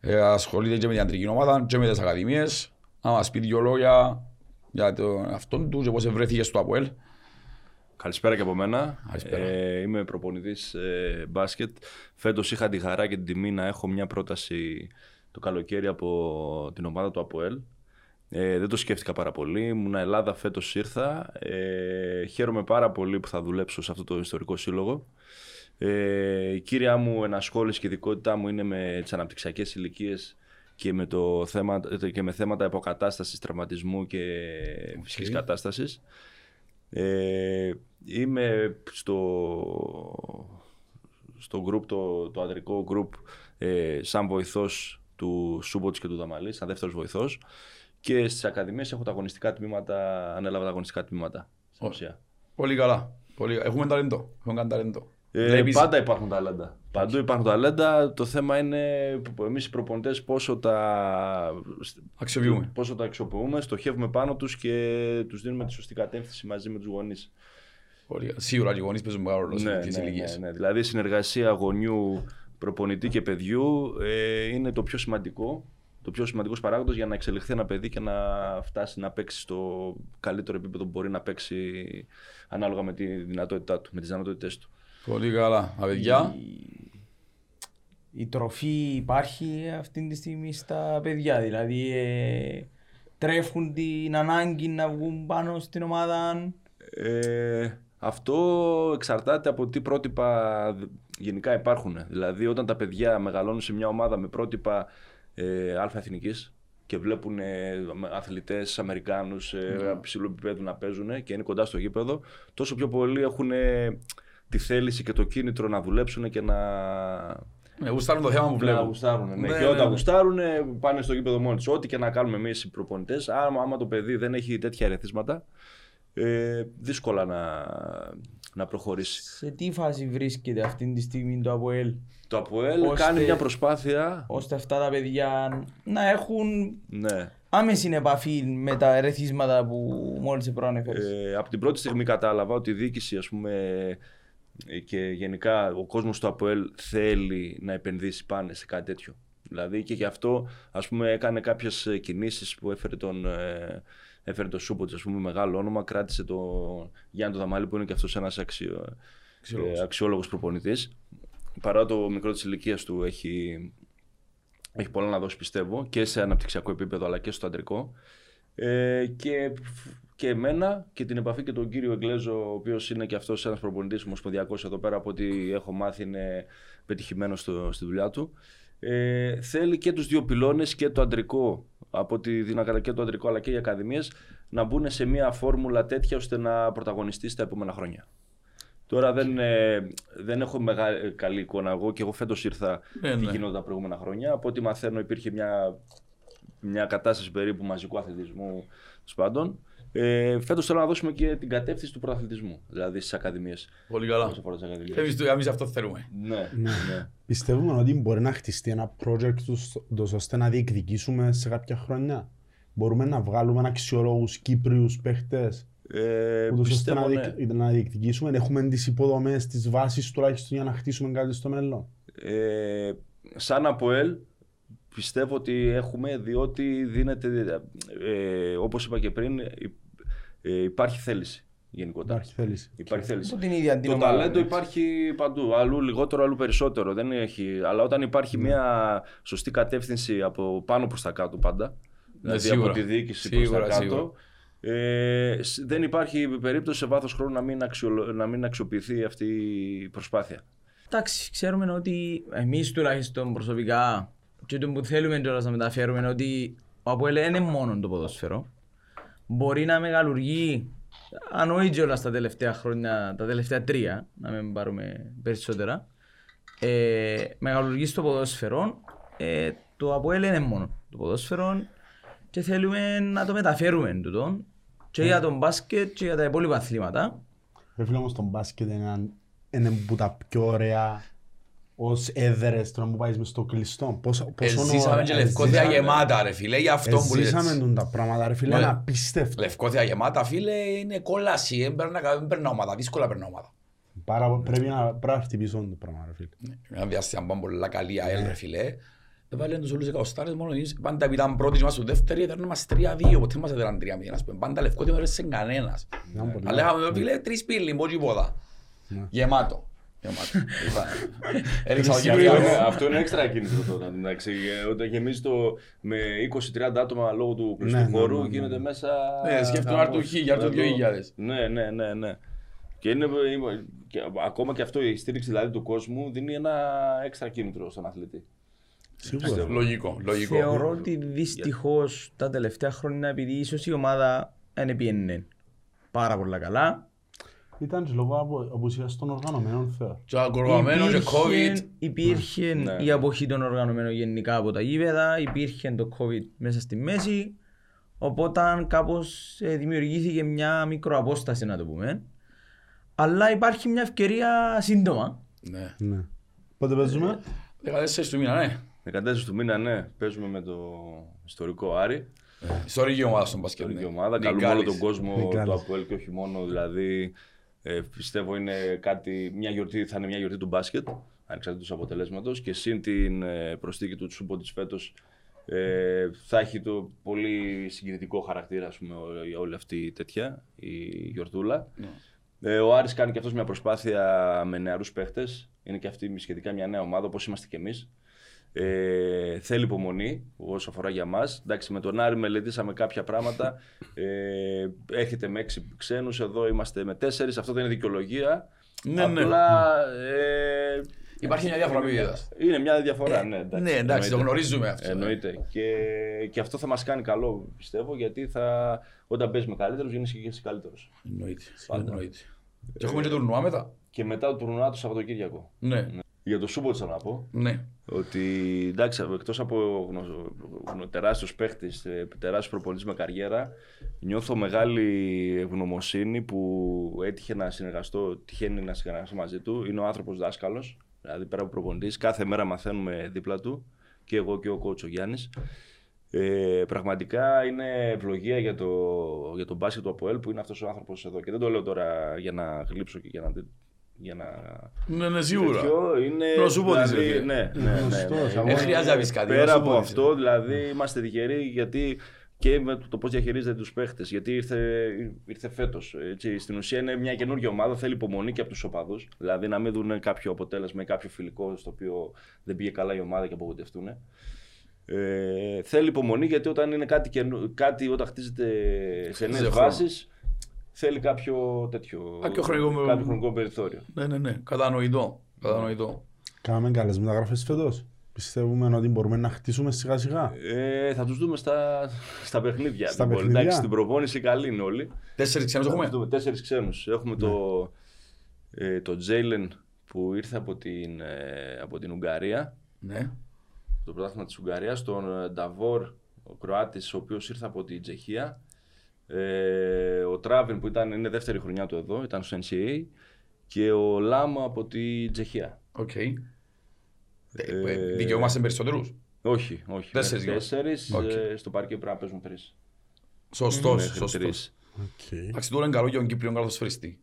ε, ασχολείται και με την αντρική ομάδα και με τις ακαδημίες. Να μας πει δυο λόγια για τον αυτόν του και πώς βρέθηκε στο ΑΠΟΕΛ. Καλησπέρα και από μένα. Καλησπέρα. Ε, είμαι προπονητής ε, μπάσκετ. Φέτος είχα τη χαρά και την τιμή να έχω μια πρόταση το καλοκαίρι από την ομάδα του ΑΠΟΕΛ. Ε, δεν το σκέφτηκα πάρα πολύ. Ήμουν Ελλάδα, φέτος ήρθα. Ε, χαίρομαι πάρα πολύ που θα δουλέψω σε αυτό το ιστορικό σύλλογο. Ε, η κύρια μου ενασχόληση και ειδικότητά μου είναι με τις αναπτυξιακές ηλικίες και με, το θέμα, και με θέματα υποκατάστασης, τραυματισμού και φυσικής κατάστασης. Ε, είμαι στο, στο group, το, το αντρικό group ε, σαν βοηθός του Σούμποτς και του Δαμαλής, σαν δεύτερος βοηθός και στις ακαδημίες έχω τα αγωνιστικά τμήματα, ανέλαβα τα αγωνιστικά τμήματα. στην ουσία. Πολύ καλά. Πολύ... Έχουμε ταλέντο. Έχουμε κάνει ταλέντο. Ε, Βλέπεις- πάντα υπάρχουν ταλέντα. Παντού υπάρχουν ταλέντα. Το θέμα είναι που εμείς οι προπονητές πόσο τα, Αξιοποιούμε. πόσο τα αξιοποιούμε, στοχεύουμε πάνω τους και τους δίνουμε τη σωστή κατεύθυνση μαζί με τους γονείς. Πολύ καλά. Σίγουρα και οι γονείς παίζουν μεγάλο ρόλο Ναι, στις ναι, ηλικίες. ναι, ναι. Δηλαδή η συνεργασία γονιού, προπονητή και παιδιού ε, είναι το πιο σημαντικό. Το πιο σημαντικός παράγοντας για να εξελιχθεί ένα παιδί και να φτάσει να παίξει στο καλύτερο επίπεδο που μπορεί να παίξει ανάλογα με τη δυνατότητά του, με τις δυνατότητές του. Πολύ καλά. Τα παιδιά. Η τροφή υπάρχει αυτή τη στιγμή στα παιδιά. Δηλαδή ε, τρέφουν την ανάγκη να βγουν πάνω στην ομάδα. Ε, αυτό εξαρτάται από τι πρότυπα δ- γενικά υπάρχουν. Δηλαδή, όταν τα παιδιά μεγαλώνουν σε μια ομάδα με πρότυπα ε, αλφα-εθνικής και βλέπουν ε, αθλητές Αμερικάνους ε, ψηλού επίπεδου να παίζουν και είναι κοντά στο γήπεδο, τόσο πιο πολύ έχουν ε, τη θέληση και το κίνητρο να δουλέψουν και να, Με γουστάρουν το θέμα που να βλέπω. γουστάρουν. Ναι, Ναι, και ναι, όταν ναι. γουστάρουν, πάνε στο γήπεδο μόνοι τους. Ό,τι και να κάνουμε εμείς οι προπονητές, άμα, άμα το παιδί δεν έχει τέτοια ερεθίσματα, ε, δύσκολα να, να προχωρήσει. Σε τι φάση βρίσκεται αυτή τη στιγμή το ΑΠΟΕΛ Το ΑΠΟΕΛ Ώστε- κάνει μια προσπάθεια. ώστε αυτά τα παιδιά να έχουν Ναι. άμεση επαφή με τα ερεθίσματα που μόλις προανέφερες. Ε, από την πρώτη στιγμή κατάλαβα ότι η διοίκηση ας πούμε, ε, και γενικά ο κόσμος του ΑΠΟΕΛ θέλει να επενδύσει πάνε σε κάτι τέτοιο. Δηλαδή και γι' αυτό ας πούμε, έκανε κάποιες ε, κινήσεις που έφερε τον, ε, έφερε τον Σούποτς, ας πούμε, μεγάλο όνομα, κράτησε τον Γιάννη τον Δαμάλη που είναι και αυτός ένας αξιο, Αξιόλογος. ε, αξιόλογος προπονητής. Παρά το μικρό της ηλικίας του έχει, έχει πολλά να δώσει πιστεύω και σε αναπτυξιακό επίπεδο αλλά και στο αντρικό. Ε, και, και εμένα και την επαφή και τον κύριο Εγγλέζο, ο οποίος είναι και αυτός ένας προπονητής ομοσπονδιακός εδώ πέρα, από ό,τι έχω μάθει είναι πετυχημένος στο, στη δουλειά του. Ε, θέλει και τους δύο πυλώνες και το αντρικό, από ό,τι δίνα καλά και το αντρικό αλλά και οι ακαδημίες, να μπουν σε μια φόρμουλα τέτοια ώστε να πρωταγωνιστεί στα επόμενα χρόνια. Τώρα δεν, ε, δεν έχω μεγάλη, καλή εικόνα εγώ και εγώ φέτος ήρθα Ναι, τι ναι. γινόταν τα προηγούμενα χρόνια. Από ό,τι μαθαίνω υπήρχε μια, μια κατάσταση περίπου μαζικού αθλητισμού τέλος πάντων. Ε, Φέτος θέλω να δώσουμε και την κατεύθυνση του πρωταθλητισμού, δηλαδή στις ακαδημίες. Πολύ καλά. Όσο αφορά τι ακαδημίες. Εμείς, το- εμείς αυτό θέλουμε. Ναι, ναι. Πιστεύουμε ότι μπορεί να χτιστεί ένα project τους, τους ώστε να διεκδικήσουμε σε κάποια χρόνια. Μπορούμε να βγάλουμε αξιολόγους Κύπριους παίχτες Ε, ούτως ώστε πιστεύω, να, ναι. διεκ- να διεκδικήσουμε. Έχουμε τις υποδομές, τις βάσεις τουλάχιστον για να χτίσουμε κάτι στο μέλλον. Ε, σαν ΑΠΟΕΛ πιστεύω ότι έχουμε διότι δίνεται, ε, όπως είπα και πριν, υ- ε, υπάρχει θέληση γενικότερα. Υπάρχει θέληση. Υπάρχει θέληση. Από την ίδια την Το ομάδα, ταλέντο έτσι. υπάρχει παντού. Αλλού λιγότερο, αλλού περισσότερο. Δεν έχει... Αλλά όταν υπάρχει μια σωστή κατεύθυνση από πάνω προς τα κάτω πάντα. δηλαδή σίγουρα. από τη διοίκηση προς Σίγουρα, τα κάτω. σίγουρα. Ε, σ- δεν υπάρχει περίπτωση σε βάθος χρόνου να μην, αξιολο- να μην αξιοποιηθεί αυτή η προσπάθεια. Εντάξει, ξέρουμε ότι εμείς τουλάχιστον προσωπικά και το που θέλουμε τώρα να μεταφέρουμε είναι ότι ο Αποέλ δεν είναι μόνο το ποδόσφαιρο. Μπορεί να μεγαλουργεί, αν όχι όλα τα τελευταία χρόνια, τα τελευταία τρία, να μην πάρουμε περισσότερα, ε, μεγαλουργεί στο ποδόσφαιρο. Ε, το Αποέλ είναι μόνο το ποδόσφαιρο και θέλουμε να το μεταφέρουμε τούτο και για τον μπάσκετ και για τα υπόλοιπα αθλήματα. Ρε φίλε όμως το μπάσκετ είναι, ένα- είναι που τα πιο ωραία ως έδρες τώρα που πάεις μες στο κλειστό. Πόσο, πόσο Εζήσαμε ωραία- και Λευκόθια εζήσαμε- γεμάτα ρε φίλε, γι' αυτό που λες. Εζήσαμε τον τα πράγματα ρε φίλε, Μα- είναι απίστευτο. Λευκόθια γεμάτα φίλε είναι κόλαση, δεν παίρνει να- δεν παίρνει ομάδα, δύσκολα παίρνει ομάδα. Πάρα, πρέπει να, πρέπει να χτυπήσω το πράγμα ρε φίλε. Ένα διάστημα πάμε πολλά καλή ΑΕΛ ρε φίλε. Δεν βάλουν τους όλους εκατοστάρες μόνο εμείς. Πάντα επειδή ήταν πρώτοι μας στο δεύτερο, έδερνε μας 3-2, ποτέ μας έδεραν 3-0. ας πούμε. Πάντα Λευκόθια δεν έρεσε κανένας. Ήταν πολύ Αλλά λέγαμε φίλε τρεις πύλοι, μπορεί τίποτα. Γεμάτο. Γεμάτο. Έριξα το Αυτό κεφάλι. είναι, αυτό είναι έξτρα κίνητρο τώρα. Εντάξει, Ε, όταν γεμίζει το με 20-30 άτομα λόγω του κλειστού Ναι, ναι, χώρου, ναι, ναι. γίνεται μέσα. Ναι, σκέφτομαι να έρθουν χίλια, να έρθουν Εδώ- δυο χιλιάδες. Ναι, ναι, ναι, ναι. Και, είναι, και ακόμα και αυτό η στήριξη δηλαδή του κόσμου δίνει ένα έξτρα κίνητρο στον αθλητή. Σίγουρα. Λογικό, λογικό. Θεωρώ ότι δυστυχώς τα τελευταία χρόνια, επειδή ίσως η ομάδα δεν πιένε πάρα πολλά καλά, Ήταν και λόγω απο- απουσίας των οργανωμένων θεωρώ. Και αγκοργαμένο και COVID. υπήρχε, υπήρχε Ναι. η αποχή των οργανωμένων γενικά από τα γήπεδα, υπήρχε το COVID μέσα στη μέση. Οπότε κάπως δημιουργήθηκε μια μικροαπόσταση, να το πούμε. Αλλά υπάρχει μια ευκαιρία σύντομα. Ναι. Ναι. Πότε παίζουμε; 14 του μήνα, ναι. 14 του μήνα, ναι, παίζουμε με το ιστορικό Άρη. Ιστορική ομάδα στον μπασκετ. Ιστορική ναι. ομάδα. Καλούμε Νικάλης. όλο τον κόσμο Νικάλης. του ΑΠΟΕΛ και όχι μόνο. Δηλαδή, ε, πιστεύω είναι κάτι, μια γιορτή, θα είναι μια γιορτή του μπάσκετ, ανεξαρτήτως αποτελέσματος και συν την ε, προσθήκη του Τσούμπο της φέτος ε, θα έχει το πολύ συγκινητικό χαρακτήρα ας πούμε, ό- η- όλη αυτή η τέτοια, η γιορτούλα. Ε, ο Άρης κάνει και αυτός μια προσπάθεια με νεαρούς παίχτες. Είναι και αυτή σχετικά μια νέα ομάδα όπως είμαστε και εμείς. Ε, θέλει υπομονή όσο αφορά για μας. Εντάξει, με τον Άρη μελετήσαμε κάποια πράγματα. Ε, έρχεται με έξι ξένους, εδώ είμαστε με τέσσερις. Αυτό δεν είναι δικαιολογία. Ναι, ναι. Απλά, ε, Υπάρχει μια διαφορά ποιότητας. είναι μια διαφορά, ναι. Εντάξει, Ναι, εντάξει, το εννοείται. γνωρίζουμε αυτό. ναι. Εννοείται. Και, και αυτό θα μας κάνει καλό, πιστεύω, γιατί θα, όταν παίζουμε καλύτερος, γίνεσαι και εσύ καλύτερος. Εννοείται. Εννοείται. Και έχουμε και τουρνουά μετά. Και μετά το τουρνουά το Σαββατοκύριακο. Ναι. Για το Σούμποτ θέλω να πω. Ναι. Ότι εντάξει, εκτός από γνω- γνω- τεράστιος παίχτης, ε, τεράστιος προπονητής με καριέρα, νιώθω μεγάλη ευγνωμοσύνη που έτυχε να συνεργαστώ, τυχαίνει να συνεργαστώ μαζί του. Είναι ο άνθρωπος δάσκαλος, δηλαδή πέρα από προπονητής, κάθε μέρα μαθαίνουμε δίπλα του και εγώ και ο κότσο Γιάννης. Ε, πραγματικά είναι ευλογία για το, για το μπάσκετ του ΑΠΟΕΛ που είναι αυτός ο άνθρωπος εδώ. Και δεν το λέω τώρα για να γλύψω και για να, για να Ναι, ναι, σίγουρα. τέτοιο, είναι. Να σου πω τι δηλαδή, είσαι, ναι, ναι, ναι, Γνωστός, ναι, αγώνα. Δεν χρειάζεται να πεις κάτι. να Πέρα σου από πω τι αυτό, δηλαδή, είμαστε τυχεροί γιατί και με το πώς διαχειρίζεται τους παίχτες. Γιατί ήρθε, ήρθε φέτος. Στην ουσία είναι μια καινούργια ομάδα, θέλει υπομονή και από τους οπαδούς. Δηλαδή να μην δουν κάποιο αποτέλεσμα ή κάποιο φιλικό στο οποίο δεν πήγε καλά η ομάδα και απογοητευτούν. Ε, θέλει υπομονή γιατί όταν είναι κάτι, καινού, κάτι όταν χτίζεται σε νέες χρόνος. βάσεις, θέλει κάποιο τέτοιο. Κάποιο χρονικό- κάποιο χρονικό περιθώριο. Ναι, ναι, ναι. Κατανοητό. Κατανοητό. Κάναμε καλές μεταγραφές φέτος. Πιστεύουμε ότι μπορούμε να χτίσουμε σιγά σιγά. Ε, θα τους δούμε στα, στα παιχνίδια. Στα Λοιπόν, παιχνίδια. Εντάξει, στην προπόνηση καλή είναι όλοι. Τέσσερις ξένους Θα έχουμε; τους δούμε τέσσερις ξένους. Έχουμε το, ε, το Τζέιλεν που ήρθε από την, ε, από την Ουγγαρία, Ναι. το πρωτάθλημα της Ουγγαρίας, τον ε, Νταβόρ, ο Κροάτης, ο οποίος ήρθε από την Τσεχία, ε, ο Τράβιν που ήταν, είναι δεύτερη χρονιά του εδώ, ήταν στο NCAA και ο Λάμα από την Τσεχία. Οκ. Ε, Ε, Δικαιούμαστε περισσότερους; Όχι, όχι. Τέσσερις μέχρι είμαστε. τέσσερις, Οκ. ε, στο παρκέ πρέπει να παίζουν τρεις. Σωστός, Μέχρι σωστός. τρεις. Οκ. Εντάξει, τώρα είναι καλό για τον Κύπριο καλαθοσφαιριστή.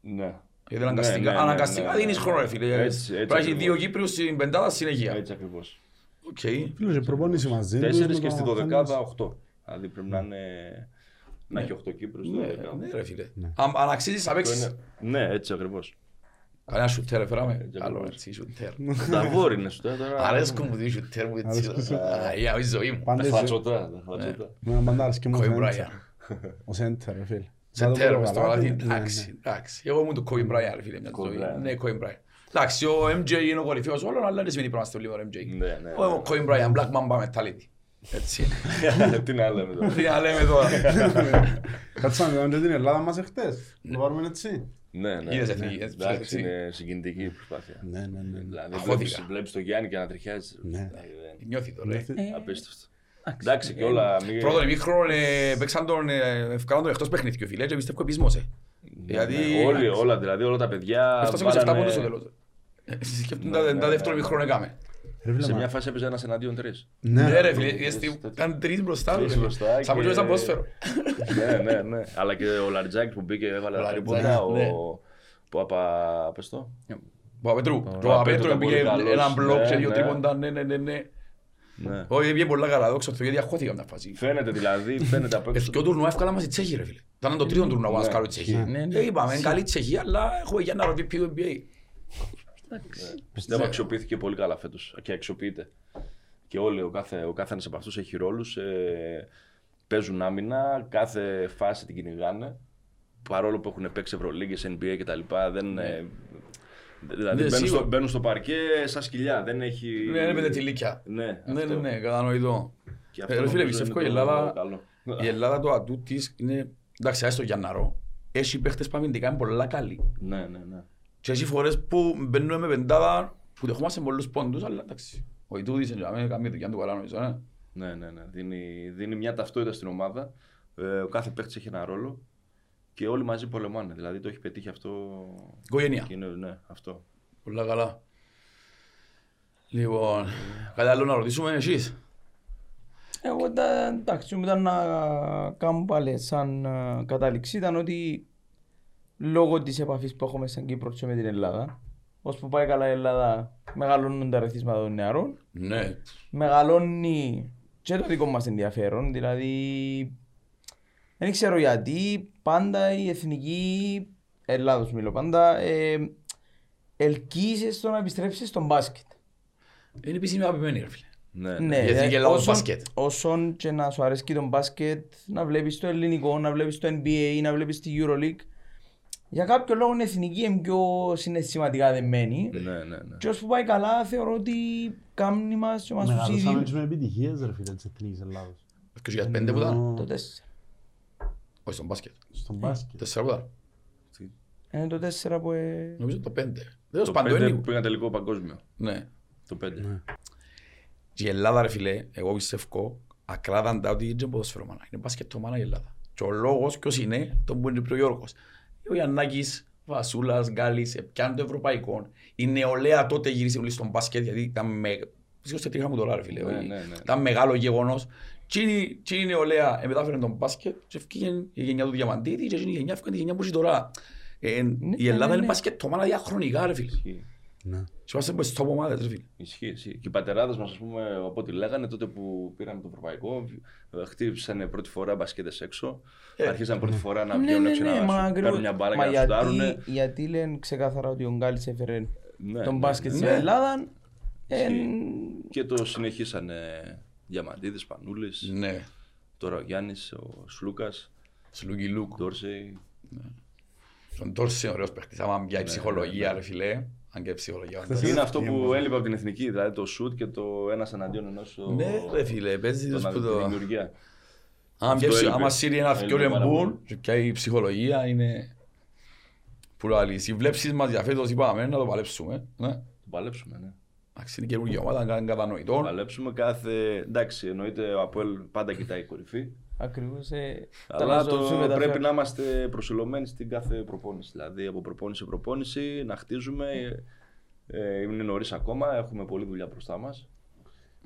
Ναι. Γιατί αναγκαστικά, ναι, ναι, αναγκαστικά ναι, δίνεις ναι. χρόνο, ρε φίλε. Έτσι, έτσι Πρέπει να έχει ακριβώς. δύο Κύπριους στην πεντάδα συνέχεια. Έτσι ακριβώς. Οκ. Φίλε, και προπόνηση μαζί τους, Τέσσερις με και το στη να δωδεκάδα κάνεις. οχτώ. Δηλαδή πρέπει να είναι... Να έχει οχτώ Κύπριους στη Ναι, δωδεκάδα. ναι, ρε φίλε. Ναι. Αν αν αξίζεις να Αυτό παίξεις. είναι- Ναι, έτσι ακριβώς. Κανένα σουτέρ έφεραμε. Έτσι Καλό ακριβώς. έτσι, σουτέρ. Τα βόρη είναι σου τώρα. Αρέσκουν μου δύο σουτέρ μου έτσι. Αρέσκουν σου. Α, Για η ζωή μου. Πάντα Τα είσαι- φατσοτά, τα φατσοτά. με ένα μπαντάρις και μου Kobe σέντερ. Bryant. Ο σέντερ, ρε φίλε. Σεντέρ Σαν το μες στο καλάθι, καλάθι. ναι, Εντάξει, εντάξει. Εγώ ήμουν το Kobe Bryant, ρε φίλε, μια Kobe ζωή. Bryant. Ναι, Kobe Bryant. Εντάξει, ο MJ είναι ο κορυφαίος όλων, αλλά δεν σημαίνει πράγμα στο λίγο MJ. Ναι, ναι. Ο Kobe Bryant, Black Mamba mentality. Έτσι. Τι να λέμε τώρα. Τι να λέμε τώρα. Κάτσε να δούμε και την Ελλάδα μας εχθές. Το πάρουμε έτσι. Ναι, ναι. Είδες ναι. εθνική, έτσι, Εντάξει, έτσι. είναι συγκινητική η προσπάθεια. Ναι, ναι, ναι. Δηλαδή Αχώθηκα. βλέπεις, βλέπεις το Γιάννη και να τριχιάζεις. Ναι. Νιώθει το, ρε. Απίστευτο. Εντάξει και όλα. μη- Πρώτον ημίχρονο ε, παίξαν τον, ε, ευκάλαν τον εκτός παιχνιδιού, φίλε, και πιστεύω επίσμος, ε. Γιατί... Ναι, Όλοι, όλα, δηλαδή όλα τα παιδιά. Εκτός 27 βάλανε- πόντους στο τέλος. Ε, Σκέφτουν τα- Ναι, τα ναι, δεύτερο ναι. ημίχρονο έκαμε. Ρε φίλε, Σε μα- μια φάση έπαιζε ένας εναντίον τρεις. Ναι ρε φίλε, τέτοιο. γιατί ήταν τρεις μπροστά. Τρεις ρε. μπροστά Σαν και- που jouait σαν ποδόσφαιρο. ναι, ναι, ναι. Αλλά και ο Λαριτζάκη που μπήκε έβαλε Ο τα Λαριτζάκης, τρίποτα. Ο ναι. Παπα. Πες το. Παπαπέτρου. Ο Παπαπέτρου Παπαπέτρου ήταν πήγε πολύ καλός. έναν μπλοκ Ναι, και δύο ναι. τρίποντα, ναι, ναι, ναι, ναι. Ναι. Όχι, πήγε πολλά καλά, δόξα τω, γιατί αχώθηκα μια φάση. Φαίνεται δηλαδή, φαίνεται απ' έξω. Και ο τουρνουά έφκαλα μας η Τσέχη, ρε φίλε. Ήταν το τρίτο τουρνουά που μας Ναι. κάνω η Τσέχης. Ναι, ναι. Ε, είπαμε, είναι καλή η Τσεχία, αλλά έχουμε για ένα MVP του NBA. Πιστεύω αξιοποιήθηκε πολύ καλά φέτος και αξιοποιείται. Και όλοι, ο κάθε, ο κάθε ένας από αυτούς έχει ρόλους. Ε, παίζουν άμυνα, κάθε φάση την κυνηγάνε. Παρόλο που έχουν παίξει Ευρωλίγκες, NBA κτλ. Δεν, ε, δηλαδή Ναι, μπαίνουν, σίγουρα. στο, μπαίνουν στο παρκέ σαν σκυλιά. Δεν έχει. Ναι, είναι με τα τυλίκια. Ναι, Ναι, ναι, αυτό. ναι, κατανοητό. Και Ε, αυτό ρε φίλε, νομίζω πιστεύω είναι η το Ελλάδα- καλό. Η Ελλάδα το ατού της είναι, εντάξει, άσε το Γιάνναρο, έχει παίχτες που αμυντικά είναι πολλά καλοί. Ναι, ναι, ναι. Και έχει φορές που μπαίνουμε με πεντάδα που δεχόμαστε πολλούς πόντους, αλλά εντάξει. Ο Ιτούδης είναι για κάνει δουλειά του καλά νομίζω, ναι. Ναι, ναι, ναι. Δίνει, δίνει μια ταυτότητα στην ομάδα. Ε, ο κάθε παίχτη έχει ένα ρόλο και όλοι μαζί πολεμάνε. Δηλαδή το έχει πετύχει αυτό. Οικογένεια. Και είναι, ναι, αυτό. Πολλά καλά. Λοιπόν, κάτι άλλο να ρωτήσουμε εσείς; Εγώ τα, εντάξει, μου ήταν να κάνω πάλι σαν ε, κατάληξη ήταν ότι λόγω της επαφής που έχουμε σαν Κύπρο και με την Ελλάδα ώσπου πάει καλά η Ελλάδα μεγαλώνουν τα ρεθίσματα των νεαρών Ναι. μεγαλώνει και το δικό μας ενδιαφέρον δηλαδή δεν ξέρω γιατί πάντα η εθνική Ελλάδος μιλώ πάντα ε, ελκύησες στο να επιστρέψεις στον μπάσκετ Είναι επίσημη αγαπημένη ρε φίλε. Ναι, ναι. ναι, Η Εθνική ε, Ελλάδος όσον- μπάσκετ. Όσον και να σου αρέσει και το μπάσκετ, να βλέπεις το ελληνικό, να βλέπεις το NBA, να βλέπεις τη EuroLeague. Για κάποιο λόγο η εθνική είναι πιο συναισθηματικά δεμένη. ναι, ναι, ναι. Και όσο πάει καλά θεωρώ ότι κάνει μας και μας τους Μεγαλώσαμε ίδιους και με επιτυχίες ρε φίλε της Εθνικής Ελλάδος. Και για πέντε που ήταν. το τέσσερα. Όχι στον μπάσκετ. Στον μπάσκετ. Τέσσερα που ήταν. Είναι το 4 που... ε, Νομίζω το 5. Δεν Το το πάντων 5 είναι. που πήγαν τελικό παγκόσμιο. Ναι. Το 5. Και η Ελλάδα ρε φίλε, εγώ πιστεύω ακράδαντα ότι είναι ποδοσφαίρο μάνα. Είναι μπάσκετο μάνα η Ελλάδα. Και ο λόγος ποιος είναι, τον που είναι πριν ο Γιώργος. Ο Γιαννάκης, Βασούλας, Γκάλης, πιάνουν το ευρωπαϊκό. Η νεολαία τότε γύρισε όλοι στον μπάσκετ γιατί ήταν με... Σίγουρα σε τρίχα μου τώρα ρε φίλε. Ναι, όχι. ναι, ναι. Ήταν μεγάλο γεγονός. Και η- και η νεολαία ε, μετάφερε τον μπάσκετ και έφυγε η γενιά του Διαμαντίδη και εκείνη η γενιά έφυγε τη γενιά που ζει τώρα. Ε, η Ελλάδα ναι, είναι ναι. μπάσκετ μάνα διαχρονικά ρε φίλε. Ισχύει. Ναι. Και είμαστε με στόπο ομάδες ρε φίλε. Ισχύει, ισχύει. Και οι πατεράδες μας, ας πούμε, από ό,τι λέγανε, τότε που πήραμε το ευρωπαϊκό, ε, χτύπησαν πρώτη φορά μπασκέτες έξω. Ε, Αρχίσαν πρώτη φορά να Ναι, βγαίνουν ναι, έξω ναι, να μα σου ακριβώς. κάνουν μια μπάλα Μα και να σουτάρουν. γιατί, γιατί λένε ξεκάθαρα ότι ο Γκάλης έφερε Ναι, τον ναι, μπάσκετ ναι. στην Ελλάδα. εν- Και το συνεχίσανε Διαμαντίδης, Σπανούλης, Ναι. τώρα ο Γιάννης, ο Σλούκας, Σλούκι Λούκ. Ντόρσεϊ. Ο Ντόρσεϊ είναι ωραίος παίχτης. Άμα πια η ψυχολογία ρε φίλε. Αν και η ψυχολογία. ο Ντόρσεϊ. Είναι αυτό που Έμαθα. έλειπε από την εθνική, δηλαδή το σουτ και το ένας εναντίον ενός. Ναι ρε φίλε, παίζει τους που Τη το... δημιουργία. Άμα Αυτό πιέσει- έλειπε. άμα σύρει ένα Έλειπε δυο πάρα ρεμπούν πολύ. και πια η ψυχολογία είναι... Που λέει, οι βλέψεις μας για φέτος είπαμε να το παλέψουμε. Ναι. Το παλέψουμε, ναι. Εντάξει, είναι καινούργια ομάδα, είναι κατανοητό. παλέψουμε κάθε. Εντάξει, εννοείται ο Αποέλ πάντα κοιτάει κορυφή. Ακριβώς. ε, τα Αλλά βάζω το σου μεταφέρω. πρέπει να είμαστε προσιλωμένοι στην κάθε προπόνηση. Δηλαδή από προπόνηση σε προπόνηση να χτίζουμε. Ε, είναι νωρίς ακόμα, έχουμε πολλή δουλειά μπροστά μας.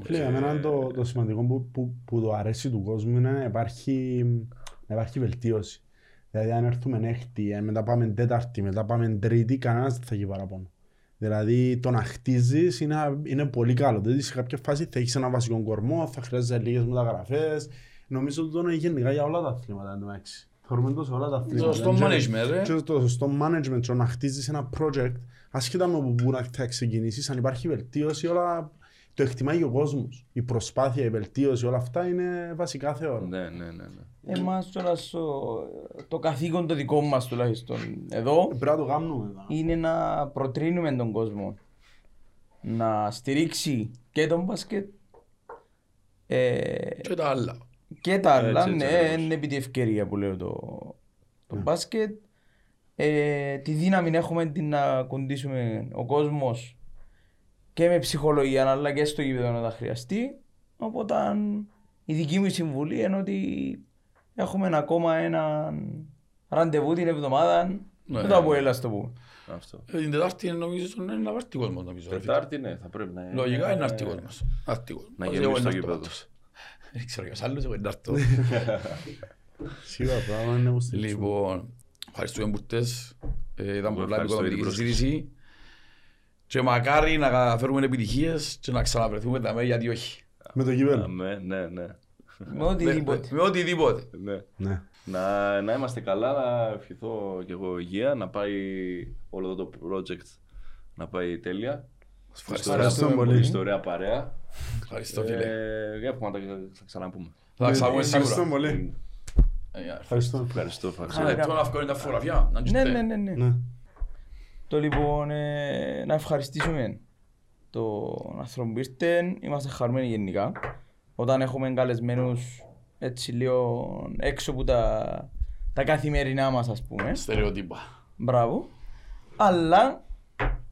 Φίλε, για μένα το, το σημαντικό που, που, που το αρέσει του κόσμου είναι να υπάρχει, να υπάρχει βελτίωση. Δηλαδή, αν έρθουμε έκτη, ε, μετά πάμε τέταρτη, μετά πάμε τρίτη, κανένας δεν θα έχει παραπάνω. Δηλαδή, το να χτίζεις είναι, είναι πολύ καλό. Δηλαδή, σε κάποια φάση θα έχεις ένα βασικό κορμό, θα χρειάζεσαι λίγες μεταγραφές. Νομίζω ότι το είναι γενικά για όλα τα αθλήματα. εν τω μεταξύ. Θεωρούμε το σε όλα τα αθλήματα. σωστό Και- management, ρε. Και το σωστό management, το να χτίζεις ένα project, ασχετά με που πού να θα ξεκινήσεις, αν υπάρχει βελτίωση, όλα το εκτιμάει και ο κόσμος. Η προσπάθεια, η βελτίωση, όλα αυτά είναι βασικά θεωρώ. Ναι, ναι, ναι. ναι. Εμάς τώρα στο- το καθήκον το δικό μας τουλάχιστον εδώ Πρέπει να το κάνουμε. εδώ. είναι να προτρίνουμε τον κόσμο να στηρίξει και τον μπάσκετ ε, Και τα άλλα. Και τα άλλα, Έτσι, έτσι, ναι, ακριβώς. είναι επί τη ευκαιρία που λέω το, το μπάσκετ. Ε, τη δύναμη έχουμε την να κοντήσουμε ο κόσμος και με ψυχολογία αλλά και στο γήπεδο να τα χρειαστεί. Οπότε η δική μου συμβουλή είναι ότι έχουμε ακόμα ένα ραντεβού την εβδομάδα Ναι. με το Αποέλα στο πούμε. Αυτό. Ε, Την Τετάρτη είναι, νομίζω είναι να βάρει κόσμος νομίζω. ρε φίλε. Τετάρτη, ναι, θα πρέπει να είναι. Λογικά είναι να έρθει κόσμος. Να έρθει κόσμος. Να Εγώ γεμίσει είναι το αυτό γήπεδο. Πάντως. Δεν ξέρω για άλλους, εγώ είναι να έρθω. Σίγουρα πράγμα είναι που στηρίξουμε. Λοιπόν, ευχαριστούμε που ήρθες. Ε, Ήταν πολλά ευχαριστώ για την επικοδομητική πρόσκληση. συζήτηση. Και μακάρι να καταφέρουμε επιτυχίες και να ξαναβρεθούμε τα μέρη γιατί όχι. Με το κύπελο. Ναι, ναι, ναι. Με οτιδήποτε. Με οτιδήποτε. ναι. Ναι. Να, να είμαστε καλά, να ευχηθώ και εγώ υγεία, να πάει όλο αυτό το project να πάει τέλεια. Ευχαριστώ. Ευχαριστούμε πολύ. Ιστορία παρέα. Ευχαριστώ φίλε. Ε, για να τα θα ξαναπούμε. Θα τα ξαναπούμε Ευχαριστώ σίγουρα. πολύ. Ε, για- Ευχαριστώ. Ευχαριστώ, ευχαριστώ. Ένα λεπτό να βγάλω τα φωτογραφιά. να Ναι, τζιστε. ναι, ναι, ναι. Ναι. Το λοιπόν, ε, να ευχαριστήσουμε τον άνθρωπο που ήρθε. Είμαστε χαρμένοι γενικά. Όταν έχουμε καλεσμένους έτσι λίγο έξω από τα, τα καθημερινά μας ας πούμε. Στερεότυπα. Μπράβο. Αλλά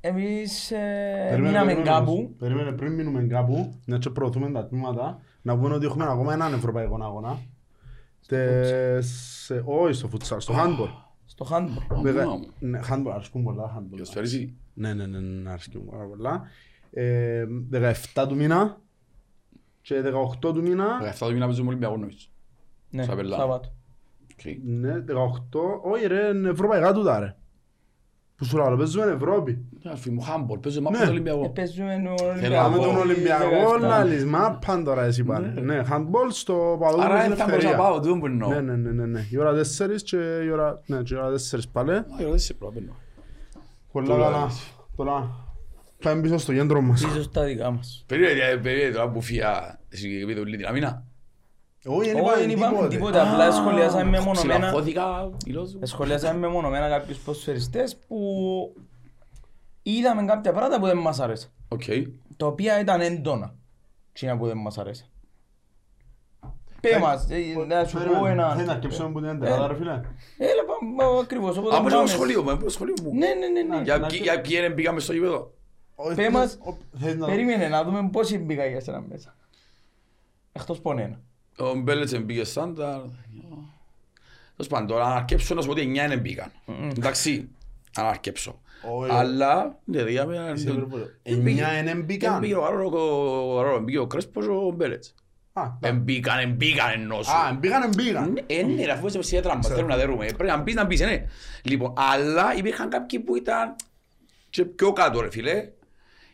εμείς ε, Περίμενε, μείναμε περίμενε κάπου. όμως. Περίμενε, πριν μείνουμε κάπου, να έτσι προωθούμε τα τμήματα, να πούμε ότι έχουμε ακόμα έναν ευρωπαϊκό αγώνα. Τες- Όχι στο φουτσάλ, στο handball. Στο handball. Δεκα- μου. Ναι, handball, αρέσκουν πολλά handball. Ποδοσφαιρίζει. Ναι, ναι, ναι, ναι, αρέσκουν πάρα πολλά. Ε, 17 του μήνα και 18 του μήνα, 17 του μήνα παίζουμε Ολυμπιακό νομίζω. Ναι, Στα Πελά. Σάββατο. Οκ. ναι, 18, όχι ρε, είναι ευρωπαϊκά τούτα ρε. Που σου λέω, παίζουμε Ευρώπη. Ναι, Αλφί μου, χάμπολ, παίζω μάπα Ναι. το Ε, Ολυμπιακό. Παίζουμε τον Θέλω Πάμε να Ολυμπιακό. τον πω, Ολυμπιακό, 17. λαλείς, μάπαν τώρα εσύ πάνε. Ναι, handball στο Άρα Παδόπουλο στην δεν θα μπορούσα να Ελευθερία. πάω, τούτο που εννοώ. Ναι, ναι, ναι, ναι, ναι. Η ώρα 4 και η ώρα, ναι, και η ώρα 4 πάλι. Α, εγώ δεν σε προπαίνω. Πολλά Τώρα καλά. λες. Τώρα πάμε πίσω στο κέντρο μας. Πίσω στα δικά μας. Περίμενε, περίμενε τώρα που φύγα, εσύ πείτε όλη την αμήνα. Όχι, δεν Όχι, δεν είπαμε είπαμε τίποτε. τίποτα. Απλά σχολιάσαμε μεμονωμένα. Ξυλαφώθηκα, μιλώ σου. Σχολιάσαμε μεμονωμένα κάποιους ποδοσφαιριστές που είδαμε κάποια πράγματα που δεν μας άρεσαν. Οκ. Τα οποία ήταν έντονα. Τσίνα που δεν μας άρεσαν. Πέ μας, ε, να σου πω Περίμενε, ένα... Θέλει να αρκεψούμε που την εντεκάδα, ρε φίλε. Έλα πάμε. μα, ακριβώς, οπότε Από το πάμε. σχολείο μου, από το σχολείο μου. Ναι, ναι, ναι, ναι. Για να ποιοι- πει- Για ποιοι δεν πήγαμε στο γήπεδο. Όχι, Πέ μας, ο- θες να- Περίμενε να δούμε πόσοι μπήκα για σένα μέσα. Εκτός πονένα. Ο Μπέλετς δεν πήγε στάνταρ. Τέλος πάντων, τώρα αν αρκέψω να σου πω ότι εννιά δεν πήγαν. Εντάξει, αν αρκέψω. Όχι. Αλλά, ναι, διάμε... Είσαι υπερβολικός. Εννιά δεν μπήκαν. Δεν πήγε ο Άρρο, ο Άρρο, μπήκε ο Κρέσπος, ο Μπέλετς. Α, Δεν πήγαν, δεν πήγαν εννοώ σου. Α, μπήκαν, εν μπήκαν. Ναι, Ε, ναι, αφού είσαι σε τραμπα, θέλουμε να δερούμε. Πρέπει να μπεις, να μπεις, ε, ναι. Λοιπόν, αλλά υπήρχαν κάποιοι που ήταν και πιο κάτω, ρε φίλε.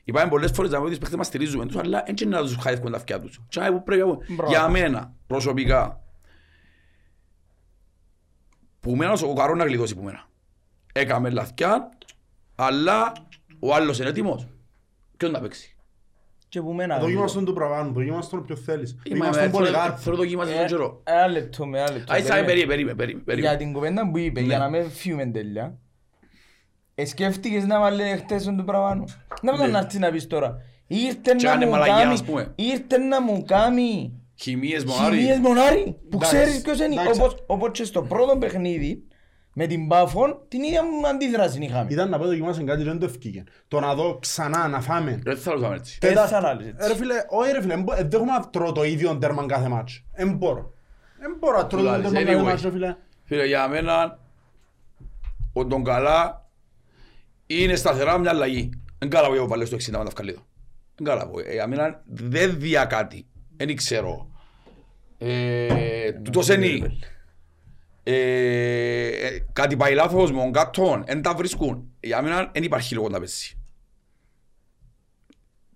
Υπάρχουν πολλές φορές να δεις παίχτες μας στηρίζουμε τους, αλλά έτσι να τους χάιδευκουν τα αυτιά τους. Και που πρέπει να πω, Μπράβο. για μένα, προσωπικά, που μένα ο Καρός να γλιτώσει που μένα. Έκαμε λαθιά, αλλά ο άλλος είναι έτοιμος. Ποιον να παίξει; Και που μένα. Δοκίμαστον του πραβάνου, δοκίμαστον όποιο θέλεις. Είμαι- Δοκίμαστον θέλω- πολυγάρ. Θέλω δοκιμάσεις τον καιρό. Ε, Ένα λεπτό με ένα λεπτό. Α, ίσα, περίμενε. περίμενε, περίμενε, περίμενε, περίμενε. Για την κουβέντα που είπε, Ναι. για να με φύγουμε τέλεια. Ε, σκέφτηκες να βάλει χτες τον του πραβάνου. Να μην τον να έρθεις να πεις τώρα. Ήρθε Και να κάνε μου μαλαγιά, κάνει, ας πούμε. ήρθε να μου κάνει Χημίες μονάρι. χημίες μονάρι. Που Εντάξει, ξέρεις ποιος είναι. εντάξει. Όπως, όπως και στο πρώτο παιχνίδι, με την Πάφον, την ίδια μου αντίδραση είχαμε. Ήταν να πω δοκιμάσαι κάτι και δεν το ευκήκε. Το να δω ξανά να φάμε. Δεν θέλω να έτσι. Ε, Τέτα- θα λάλλεις έτσι. Ε, Ρε φίλε, όχι ρε φίλε, εν μπο- ε, δεν έχω να τρώω το ίδιο τέρμα κάθε μάτς. Εν μπορώ. Εν μπορώ να τρώω το Λάλλεις, τέρμα κάθε anyway. μάτς ρε φίλε. Φίλε, για μένα, ο τον καλά είναι σταθερά μια αλλαγή. Δεν καλά που βάλε στο 60 με τα ευκαλίδα. Δεν καλά που. ε, Για μένα δεν δια κάτι. Δεν ξέρω. Ε, Τούτος είναι. Ε, ε, Κάτι πάει λάθος με τον κάτον, δεν τα βρίσκουν. Για μένα δεν υπάρχει λόγος να πέσει.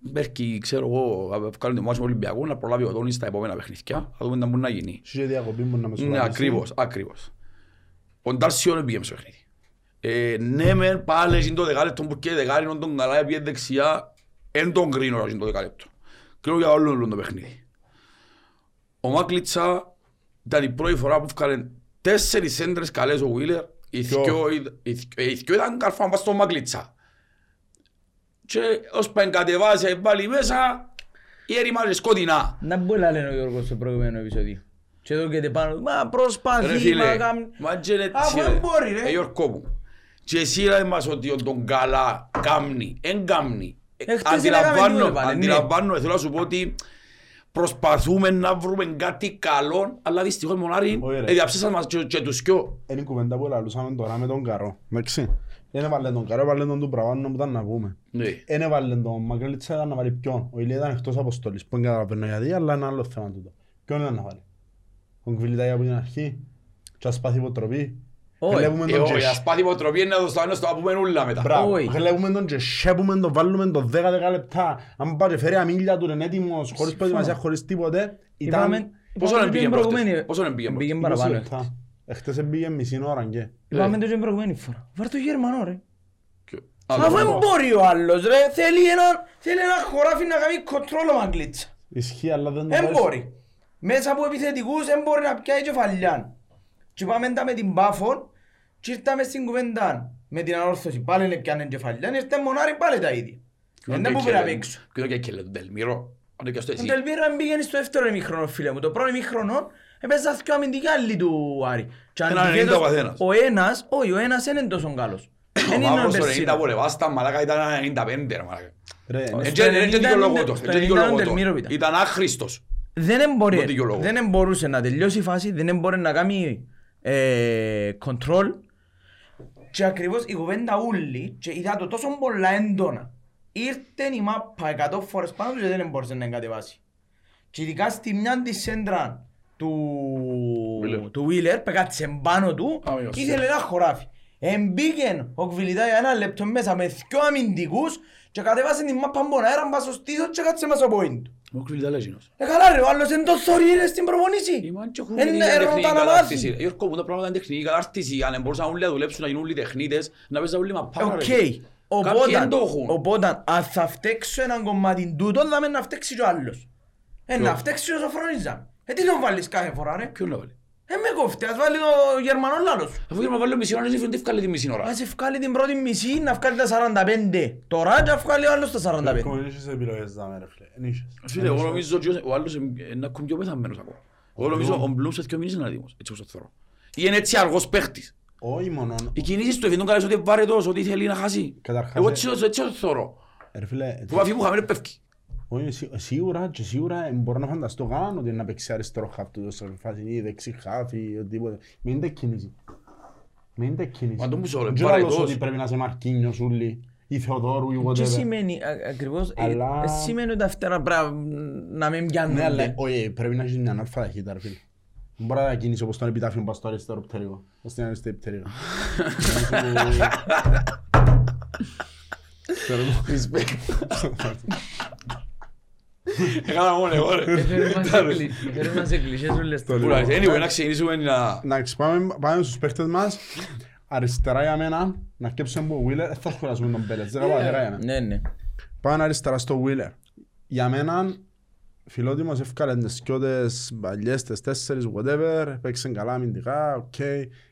Μπέρκει, ξέρω εγώ, βγάλουν το μάτσο με Ολυμπιακό να προλάβει ο Δόνης στα επόμενα παιχνίδια. Θα δούμε τι μπορεί να γίνει. Σου είχε διακοπή μου να με Ναι, σοβαρήσει. ακριβώς, ακριβώς. Ο Ντάρσιο δεν πήγε στο παιχνίδι. Ε, ναι, μεν πάλι είναι το δεκάλεπτο που και δεκάρι είναι τον καλά πήγε δεξιά, εν τον κρίνω είναι το δεκάλεπτο. Κρίνω για όλο το παιχνίδι. Ο Μάκλιτσα ήταν η πρώτη φορά που έφκαλε τέσσερις έντρες καλές ο Βίλερ, οι Ποιο; δυο είδ- οι δυο- οι δυο ήταν καρφάν πας στο Μάκλιτσα. Και ως πεν κατεβάσει βάλει μέσα, οι έρημαζε σκοτεινά. Να μπορεί να λένε ο Γιώργος στο προηγούμενο επεισόδιο. Και εδώ και πάνω, μα Ρε προσπαθεί, μα φίλε, κάνει... μα και είναι Αφού έτσι, δεν μπορεί, ρε. Ε, Γιώργο μου. Και εσύ ρε μας ότι ο τον καλά κάμνει, εν κάμνει. Ε, Εχθές είναι έκαμε Αντιλαμβάνω, λίγο, πάλι, ναι. αντιλαμβάνω, θέλω να σου πω ότι προσπαθούμε να βρούμε κάτι καλό, αλλά δυστυχώς μονάρι Όχι, ρε. ε, διαψέσαν μας και, και τους δυο. Είναι η κουβέντα που λαλούσαμε τώρα με τον Καρό. Εντάξει. Δεν έβαλε τον Καρό, έβαλε τον του Πραβάνου που ήταν να πούμε. Ναι. Δεν έβαλε τον Μακρέλιτσα, ήταν να βάλει ποιον. Ο Ηλία ήταν εκτός αποστολής. Που δεν καταλαβαίνω γιατί, αλλά είναι άλλο θέμα τούτο. Ποιον ήταν να βάλει; Τον Κβιλιτάγια από την αρχή. Και ας πάθει υποτροπή. Όχι. Βλέπουμε Ε, τον όχι, και ας πάτη υποτροπή είναι να το στάμε στο να πούμε ούλα μετά. Μπράβο. Όχι. Βλέπουμε τον και σέπουμε τον, βάλουμε τον 10-10 λεπτά. Αν πάει και φέρει αμήλια του, είναι έτοιμος, χωρίς προετοιμασία, χωρίς τίποτε. Είπαμε, Ήταν Πόσο είπαμε να το πήγε και προηγουμένη- προχτές, πόσο να πήγε Πήγε 20 παραπάνω. λεπτά. Εχθές πήγε μισή ώρα και. Είπαμε το και προηγουμένη φορά. Βάρ' το Γερμανό ρε. Και- Αφού Άλλο. δεν μπορεί ο άλλος ρε, θέλει ένα, θέλει ένα χωράφι να κάνει κοντρόλο μαγκλίτσα. Ισχύει, αλλά δεν το Δεν βάζεις. μπορεί. Μέσα από επιθετικούς δεν μπορεί να πιάει κεφαλιάν. Και πάμε τα με την Πάφον και ήρθαμε στην κουβέντα με την ανόρθωση. Πάλι είναι πιάνε κεφαλιάν, ήρθε μονάρι πάλι τα ίδια. Δεν Και που και- πρέπει να παίξω. και το και και λέει τον Τελμύρο. Αν και στο Ο εσύ. Τελβίρα πήγαινε στο δεύτερο ημίχρονο φίλε μου. Το πρώτο ημίχρονο έπαιζα δυο αμυντικοί άλλοι του Άρη. Και Ένα αντιθέτως, 90 ο καθένας. Ο ένας, όχι ο ένας δεν είναι τόσο καλός. Δεν Ο είναι ο Μαύρος το 90 Περσίνο. που λεβάσταν, μαλάκα ήταν 95 ρε μαλάκα. Ρε, Ε, ναι. Ε, στο και- ε, και 90 δικαιολογώ είναι- το, στο ε, και 90 δικαιολογώ είναι το. Τελμύρο ήταν. Ήταν άχρηστος. Δεν μπορεί, Τον δικαιολογώ. δεν μπορούσε να τελειώσει η φάση, δεν μπορεί να κάνει ε, control και ακριβώς η κουβέντα ούλη και είδα το τόσο πολλά έντονα. Ήρθε η μάπα 100 φορές πάνω του και δεν μπορούσε να εγκατεβάσεις. Και ειδικά στη μια της σέντρα του Wheeler. του Wheeler, πεκάτησε πάνω του Α, μείωσε. και ήθελε ένα χωράφι. Εμπήκε ο Κβιλιτά για ένα λεπτό μέσα με δυο αμυντικούς και κατέβασε την μάπα από αέρα μπας στο στήθος και κάτσε μέσα από point του. Μου κλείνει τα λέζινος. Ε, καλά ρε, ο άλλος είναι το θωρί είναι στην προπονήση. Είμαστε και Εν- έχουμε την ε, τεχνική ρώτα να κατάρτιση. μάθει. Γιώργο μου τα πράγματα είναι τεχνική κατάρτιση. Αν μπορούσαν όλοι να δουλέψουν, να γίνουν όλοι τεχνίτες, να παίζουν όλοι μαπάρα. Οκ. ρε. Κάποιοι Οπότε, δεν το έχουν. οπότε, αν θα φταίξω έναν κομμάτι τούτο, θα με να φταίξει και ο άλλος. Ε, Ποιο; να φταίξει όσο φρονίζα. Ε, τι τον βάλεις κάθε φορά ρε; Ποιον να βάλει; Ε, με κόφτει, ας βάλει το Γερμανός λάλος. Αφού για να βάλω μισή ώρα, δεν φαίνεται ευκάλε τη μισή ώρα. Ας ευκάλει την πρώτη μισή, να βγάλει τα 45. Τώρα και βγάλει ο άλλος τα 45. Ακόμα δεν είχες επιλογές δάμε, ρε φίλε. Εν είχες. Φίλε, εγώ νομίζω ότι ο άλλος είναι να ακόμη πιο πεθαμένος ακόμα. Εγώ νομίζω ο Μπλουμς σε δύο μήνες είναι έτοιμος, έτσι όπως το θεωρώ. Ή είναι έτσι αργός παίχτης. Όχι μόνο. Οι κινήσεις του εφήνουν καλές ότι βαρετός, ότι θέλει να χάσει. Καταρχάς, Εγώ ε- έτσι το- έτσι το θεωρώ. Ρε φίλε, Που βαφή μου χαμένε πέφτει. Όχι, σί- σίγουρα και σίγουρα ε, μπορώ να φανταστώ καν ότι είναι να παίξει αριστερό χαφ του σε φάση ή δεξί χαφ ή οτιδήποτε. Μην είναι κίνηση. Μην είναι κίνηση. Μα τον που σου λέω, Δεν λέω βαρετός. ότι πρέπει να είσαι Μαρκίνιος ούλη ή Θεοδόρου ή Και whatever. σημαίνει α- ακριβώς, ε, Αλλά- ε, σημαίνει ότι αυτά τα πράγματα να μην Ναι, αλλά πιάνονται. όχι, πρέπει να έχεις μια αλφα ταχύτητα ρε φίλε. Δεν μπορεί να κίνεις όπως τον επιτάφιο πας στο αριστερό πτέρυγο. Ως την αριστερή πτέρυγο. Έκανα μόνο εγώ ρε. Έφερε μας σε κλι- έφερε μας σε κλισές όλες Που να- Anyway, να ξεκινήσουμε να... Εντάξει, πάμε, πάμε στους παίχτες μας. Αριστερά για μένα, να σκέψουμε που ο Wheeler, θα σχολιάσουμε τον Πέλετς, δεν είπα αριστερά για μένα. Ναι, ναι. Πάμε αριστερά στο Wheeler. Για μένα, φιλότιμος ευκάλε τις σκιώτες παλιές, τις τέσσερις, whatever, παίξαν καλά αμυντικά, οκ.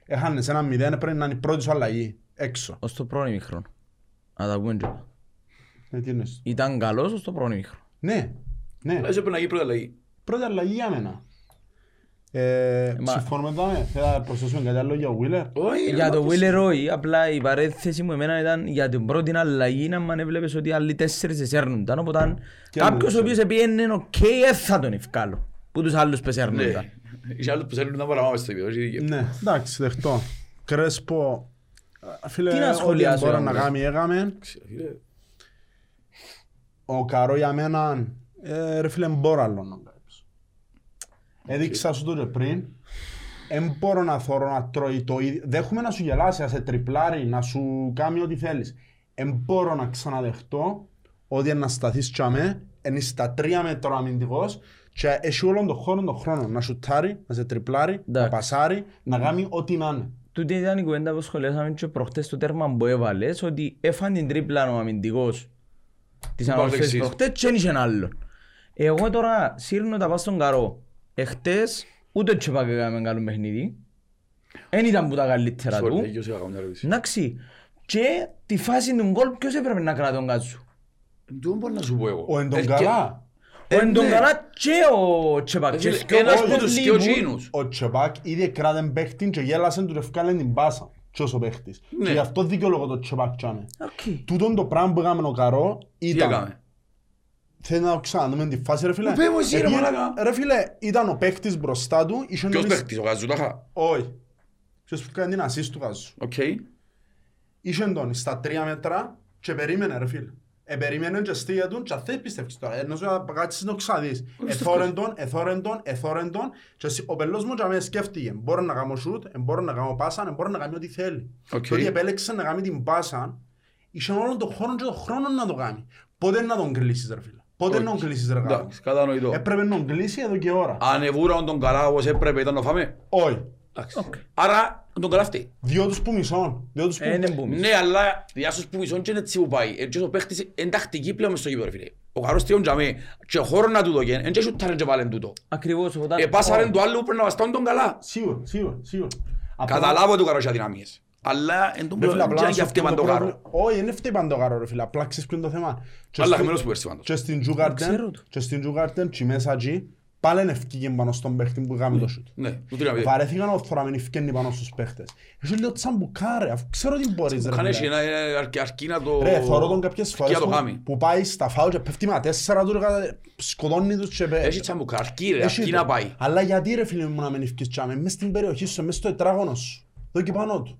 Έχανε σε ένα μηδέν, πρέπει να είναι η πρώτη σου αλλαγή, έξω. Ως το πρώτο ημίχρονο. Να τα πούμε και όλα. Ε, τι εννοείς; Ήταν καλός ως το πρώτο ημίχρονο. Ναι, ναι, Λες έπρεπε να γίνει πρώτη αλλαγή. πρώτη αλλαγή για μένα. Ε, μα- συμφωνούμε εδώ, ε, θέλω να προσθέσουμε κάτι άλλο για ο Wheeler. Όχι, Για ρε, το μα Wheeler όχι, απλά η παρέθεση μου εμένα ήταν για την πρώτη αλλαγή να μ' έβλεπες ότι άλλοι τέσσερις εσέρνονταν, οπότε Και κάποιος ο άλλοι οποίος επίενε οκ, ε, θα τον ευκάλω. Που τους άλλους που εσέρνονταν. Ναι. Είχε άλλους που θέλουν να παραμάμε στο επίπεδο. όχι δίκαιο. Ναι, εντάξει, δεχτώ. Κρέσπο, ε, φίλε, Τι να ό,τι σχολιάσω, μπορεί να όμως. κάνει, έκαμε. Φίλε, Ο Καρό για μένα, ε, ρε φίλε, μπορώ άλλο να κάνεις. Έδειξα σου το και πριν, δεν μπορώ να θωρώ να τρώει το ίδιο. Δέχομαι να σου γελάσει, να σε τριπλάρει, να σου κάνει ό,τι θέλεις. Δεν μπορώ να ξαναδεχτώ ότι να σταθείς τσάμε, είναι στα τρία μέτρα αμυντικός και έχει όλον τον χώρο τον χρόνο να σουτάρει, να σε τριπλάρει, να Εντάξει. πασάρει, να κάνει ό,τι να είναι. Τούτη ήταν η κουβέντα που σχολιάσαμε και προχτές το τέρμα που έβαλες ότι έφανε την τρίπλα ο αμυντικός της Του ανόρθωσης Παυλεξής. προχτές και δεν είχε άλλον. Εγώ τώρα σύρνω τα πάω στον καρό. Εχτες ούτε ο Τσεπάκ έκαμε καλό παιχνίδι. Εν ήταν που τα καλύτερα sorry, του. δίκαιος, είχα καμιά ερώτηση. Εντάξει. Και τη φάση του γκολ ποιος έπρεπε να κρατά τον κάτσου. Τούτο μπορώ να σου πω εγώ. Ο εν τον Ε, καλά, Ο εν τον ναι. καλά και ο Τσεπάκ. Ε, Και φίλε, και ο Ένας Κώσπος από τους δύο Λίμπουρ. τζίνους. ο Τσεπάκ ήδη κράτεν παίχτην και γέλασε του ευκάλε την πάσα. Ποιος ο παίχτης. Ναι. Και γι' αυτό δικαιολογώ το Τσεπάκ τσάμε. Οκ. Τούτον το πράγμα που έκαμε ο Καρό Τι ήταν... έκαμε. Θέλει να το ξαναδούμε τη φάση ρε φίλε. Πες μου εσύ, ρε Επειδή- μαλάκα; Ρε φίλε, ήταν ο παίχτης μπροστά του. είχε Ποιος νωρίς- παίχτης, ο Γαζούταχα. Όχι. Ποιος που κάνει την ασίστ του κάζου. Οκ. Είχε τον στα τρία μέτρα και περίμενε ρε φίλε. Ε, περίμενε και στήγε του και αν δεν πιστεύεις τώρα. Ενώ σου να κάτσεις να το ξαδείς. Εθώρεν τον, εθώρεν τον, εθώρεν τον και εσύ- ο πελός μου και αμέσως σκέφτηκε. Μπορώ να κάνω σούτ, ε, μπορώ να κάνω πάσα, ε, μπορώ να κάνει ό,τι θέλει. Οκ. Και ότι επέλεξε να κάνει την πάσα, είχε όλον τον χρόνο και τον χρόνο να το κάνει. Πότε να τον κλείσεις ρε φίλε. Πότε να τον κλείσεις ρε γάμος; Εντάξει, κατανοητό. Έπρεπε να τον κλείσει εδώ και ώρα. Ανεβούραν τον καλά όπως έπρεπε ήταν να φάμε. Όχι. Εντάξει. Άρα τον καλά φταίει. Δυο τους που μισών. Δυο τους που... Ε, δεν πούμε. Ναι, αλλά για στους που μισόν και είναι έτσι που πάει. Έτσι ο παίχτης είναι τακτική πλέον μες στο γήπεδο, ρε φίλε. Ο καρός τριών τζαμί και χώρος να του δω εν και σουτάρεν και βάλεν τούτο. Ακριβώς. όταν- Ε, πάσαρεν του άλλου που πρέπει να βαστούν τον καλά. Σίγουρα, σίγουρα, σίγουρα. Απλά- Καταλάβω ότι ο καρός έχει αδυναμίες. Αλλά εν τον Ρε φίλε, απλά να σου για αυτή πω το το καρό. πρόβλημα- Όχι, δεν φταίει πάντα το καρό ρε φίλε. Απλά ξέρεις ποιο είναι το θέμα. Και Αλλά στην- χαμένος που έρθει πάντως. Και στην ξέρω Τζούγαρτεν, το. και στην Τζούγαρτεν, και μέσα εκεί, πάλι ευκήγε πάνω στον παίχτη που έκαμε το σούτ. Ναι, του τρία παιδιά. Βαρέθηκαν ο θωραμένοι ευκένει πάνω στους παίχτες. Έχει λίγο τσαμπουκάρε, αφού ξέρω τι μπορείς ρε Κάνε φίλε. ένα ένα αρκε- αρκεί να το... Ρε, θωρώ τον κάποιες αρκεί φορές να το που, κάνει. που πάει στα φάου και πέφτει με τέσσερα του, ρε, σκοτώνει τους και πέ- Έχει τσαμπουκά, αρκεί ρε, Έχει αρκεί το. να πάει. Αλλά γιατί ρε φίλε μου να μην ευκείς τσάμε, μες στην περιοχή σου, μες στο τετράγωνο σου. Εδώ και πάνω του.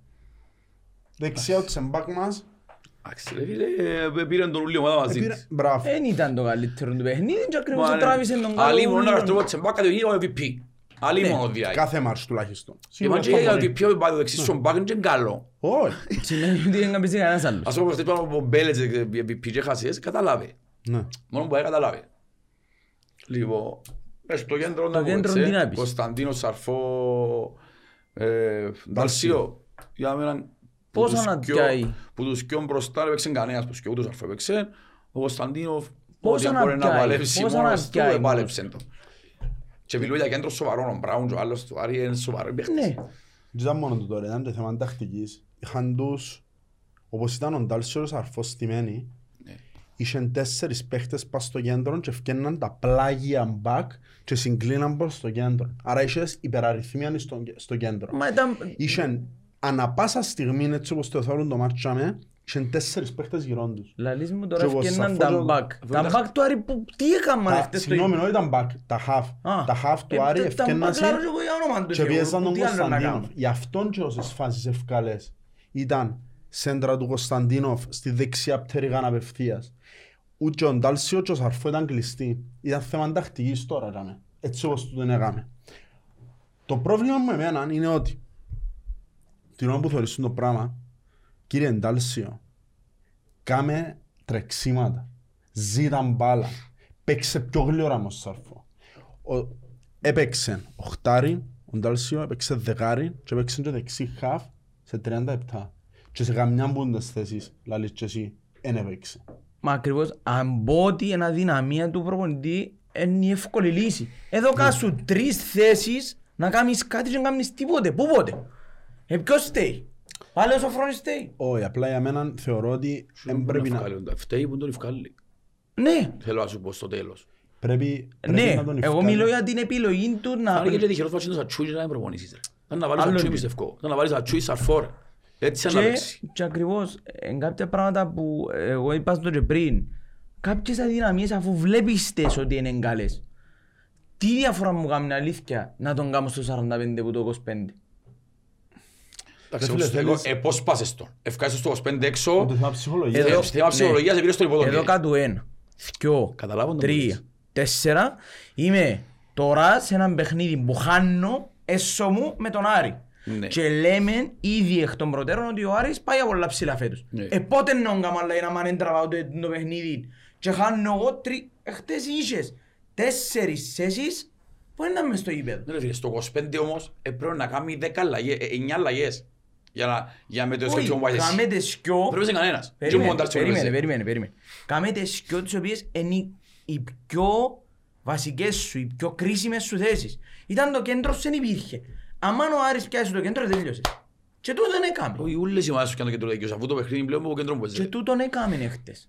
Δεξιά ο ξεμπάκ μας. Εντάξει, ρε φίλε, ε, πήραν τον ούλη ομάδα μαζί Επήρε- της. Μπράβο. Δεν ήταν το καλύτερο του παιχνίδι και ακριβώς Μα, το ναι. τράβησε τον Αλλή καλό μόνο να ούλον. καστρώ τσεμπάκα το είναι ο MVP. Αλλή Ναι. μόνο δηλαδή. Κάθε μάτς τουλάχιστον. Και Σίγουρα μάτια αυτό για μπορεί. ότι πιο πάει το δεξί στον μπάκ είναι και καλό. Όχι. Σημαίνει ότι δεν παίζει κανένας άλλος. Ας πούμε αυτές πάνω από μπέλετς ε, MVP και χασίες, καταλάβει. Ναι. Μόνο που πάει καταλάβει. Λοιπόν, ε, στο κέντρο να πω κέντρο έτσι, τι να πεις. Κωνσταντίνο Σαρφό, ε, Νταλσίο. Για μένα, που Πόσο τους να δυο- πιάει. Που τους δυο μπροστά δεν έπαιξε κανένας, που τους δυο ούτε ο Σαρφό έπαιξε. Ο Κωνσταντίνος, Πόσο ό,τι να μπορεί να πιάει, παλέψει πόσο να μόνος του, πιάει επάλεψε το. Και μιλούμε για κέντρο σοβαρό, ο Μπράουν και ο άλλος του Άρη είναι σοβαρό παίχτης. Ναι. Δεν ήταν μόνο του τώρα, ήταν και θέμα τακτικής. Είχαν τους, όπως ήταν ο Ντάλσιος αρφός στημένοι, Ναι. είχαν τέσσερις παίχτες πας στο κέντρο και ευκέναν τα πλάγια μπακ και συγκλίναν προς το κέντρο. Άρα είχες υπεραριθμία στο, στο κέντρο. Μα ήταν... Είχαν ανα πάσα στιγμή έτσι όπως το θέλουν το μάτσαμε, είχαν τέσσερις παίχτες γύρω τους. Λαλείς μου τώρα Και εγώ ευκαιναν σαφώς τα ο- μπακ. Τα Βέβαια. μπακ του Άρη που τι έκαναν Τα- χτες το Συγγνώμη, όχι τα back, τα half. Α. Τα half του Ε, Άρη τα- τα ευκαιναν μπακ λάρω και εγώ για όνομα του και Θεού. πιέζαν τον Τι άλλο να Κωνσταντίνοφ. κάνω. Γι' αυτόν και όσες φάσεις ευκαλές ήταν σέντρα του Κωνσταντίνοφ στη δεξιά πτέρυγαν απευθείας. Ούτε ο Ντάλσιο και ο Σαρφό ήταν κλειστοί. Ήταν θέμα τακτικής τώρα ήταν. Έτσι όπως του τον έκαμε. Το πρόβλημα μου εμένα είναι ότι την ώρα που θεωρήσουν το πράγμα, κύριε Ντάλσιο, κάμε τρεξίματα, ζήτα μπάλα, παίξε πιο γλυόρα με ο Σαρφό. Ο, έπαιξε οχτάρι, ο Ντάλσιο έπαιξε δεκάρι και έπαιξε και δεξί χαφ σε 37. Και σε καμιά που είναι τις θέσεις, λαλείς και εσύ, εν έπαιξε. Μα ακριβώς, αν πω ότι είναι αδυναμία του προπονητή, είναι η εύκολη λύση. Εδώ κάσου τρεις θέσεις να κάνεις κάτι και να κάνεις τίποτε. Πού πότε; Ε, ποιος στέει. Πάλι ο Σοφρόνης στέει. Όχι, απλά για μένα θεωρώ ότι δεν πρέπει να, Φταίει που τον ευκάλλει. Ναι, Θέλω να σου πω στο τέλος. πρέπει, πρέπει ναι. να τον Εγώ ευκάλει. μιλώ για την επιλογή του να... Αν και τυχερός πατσίνος ατσούι να προπονήσεις ρε. Ήταν να βάλεις Άλλο ατσούι είναι. πιστεύω. Ήταν να βάλεις ατσούι σαρφό ρε. Έτσι να Και, παίξει. και ακριβώς, εν κάποια πράγματα που εγώ είπα στο και πριν, κάποιες αδυναμίες αφού βλέπεις τες ότι είναι καλές, τι διαφορά μου κάνει αλήθεια να τον κάνω στο 45 που το 25. Εντάξει, φίλε, εγώ- θέλεις- εγώ- ε, πώς πάσες τον; Ευκάσεις στο 25 έξω. Το θέμα ψυχολογίας. Εδώ- Ε, Θέμα ψυχολογίας επειδή στο Εδώ υποδοχή. κάτω ένα, δυο, Καταλάβω τον τρία, μπορείς. τέσσερα. Είμαι τώρα σε έναν παιχνίδι που χάνω έσω μου με τον Άρη. Ναι. Και λέμε ήδη εκ των προτέρων ότι ο Άρης πάει από πολλά ψηλά φέτος. Ναι. Ε, πότε να κάνω αλλά να μ' αν τραβάω το, το παιχνίδι και χάνω εγώ τρι... Ε, χτες είχες τέσσερις θέσεις που είναι μες στο γήπεδο. Ναι, ρε φίλε, στο 25 όμως ε, πρέπει να κάνει 10 αλλαγές, ε, 9 αλλαγές. Για να, για με το Όχι, σκέψο που πάει κάμε εσύ. τις σκιο... Πρέπει να είσαι κανένας. Και ο Περίμενε, Μοντάρ στο περίμενε, έπαιζε. περίμενε, περίμενε. Κάμε τις σκιο τις οποίες είναι οι- οι πιο βασικές σου, οι πιο κρίσιμες σου θέσεις. Ήταν το κέντρο σου δεν υπήρχε. Αν ο Άρης πιάσει το κέντρο τέλειωσε. Και τούτον έκαμε. Όχι, ούλες οι ομάδες σου κάνουν κέντρο δίκαιος, αφού το παιχνίδι πλέον από κέντρο που Και παίζει. τούτον έκαμε χτες.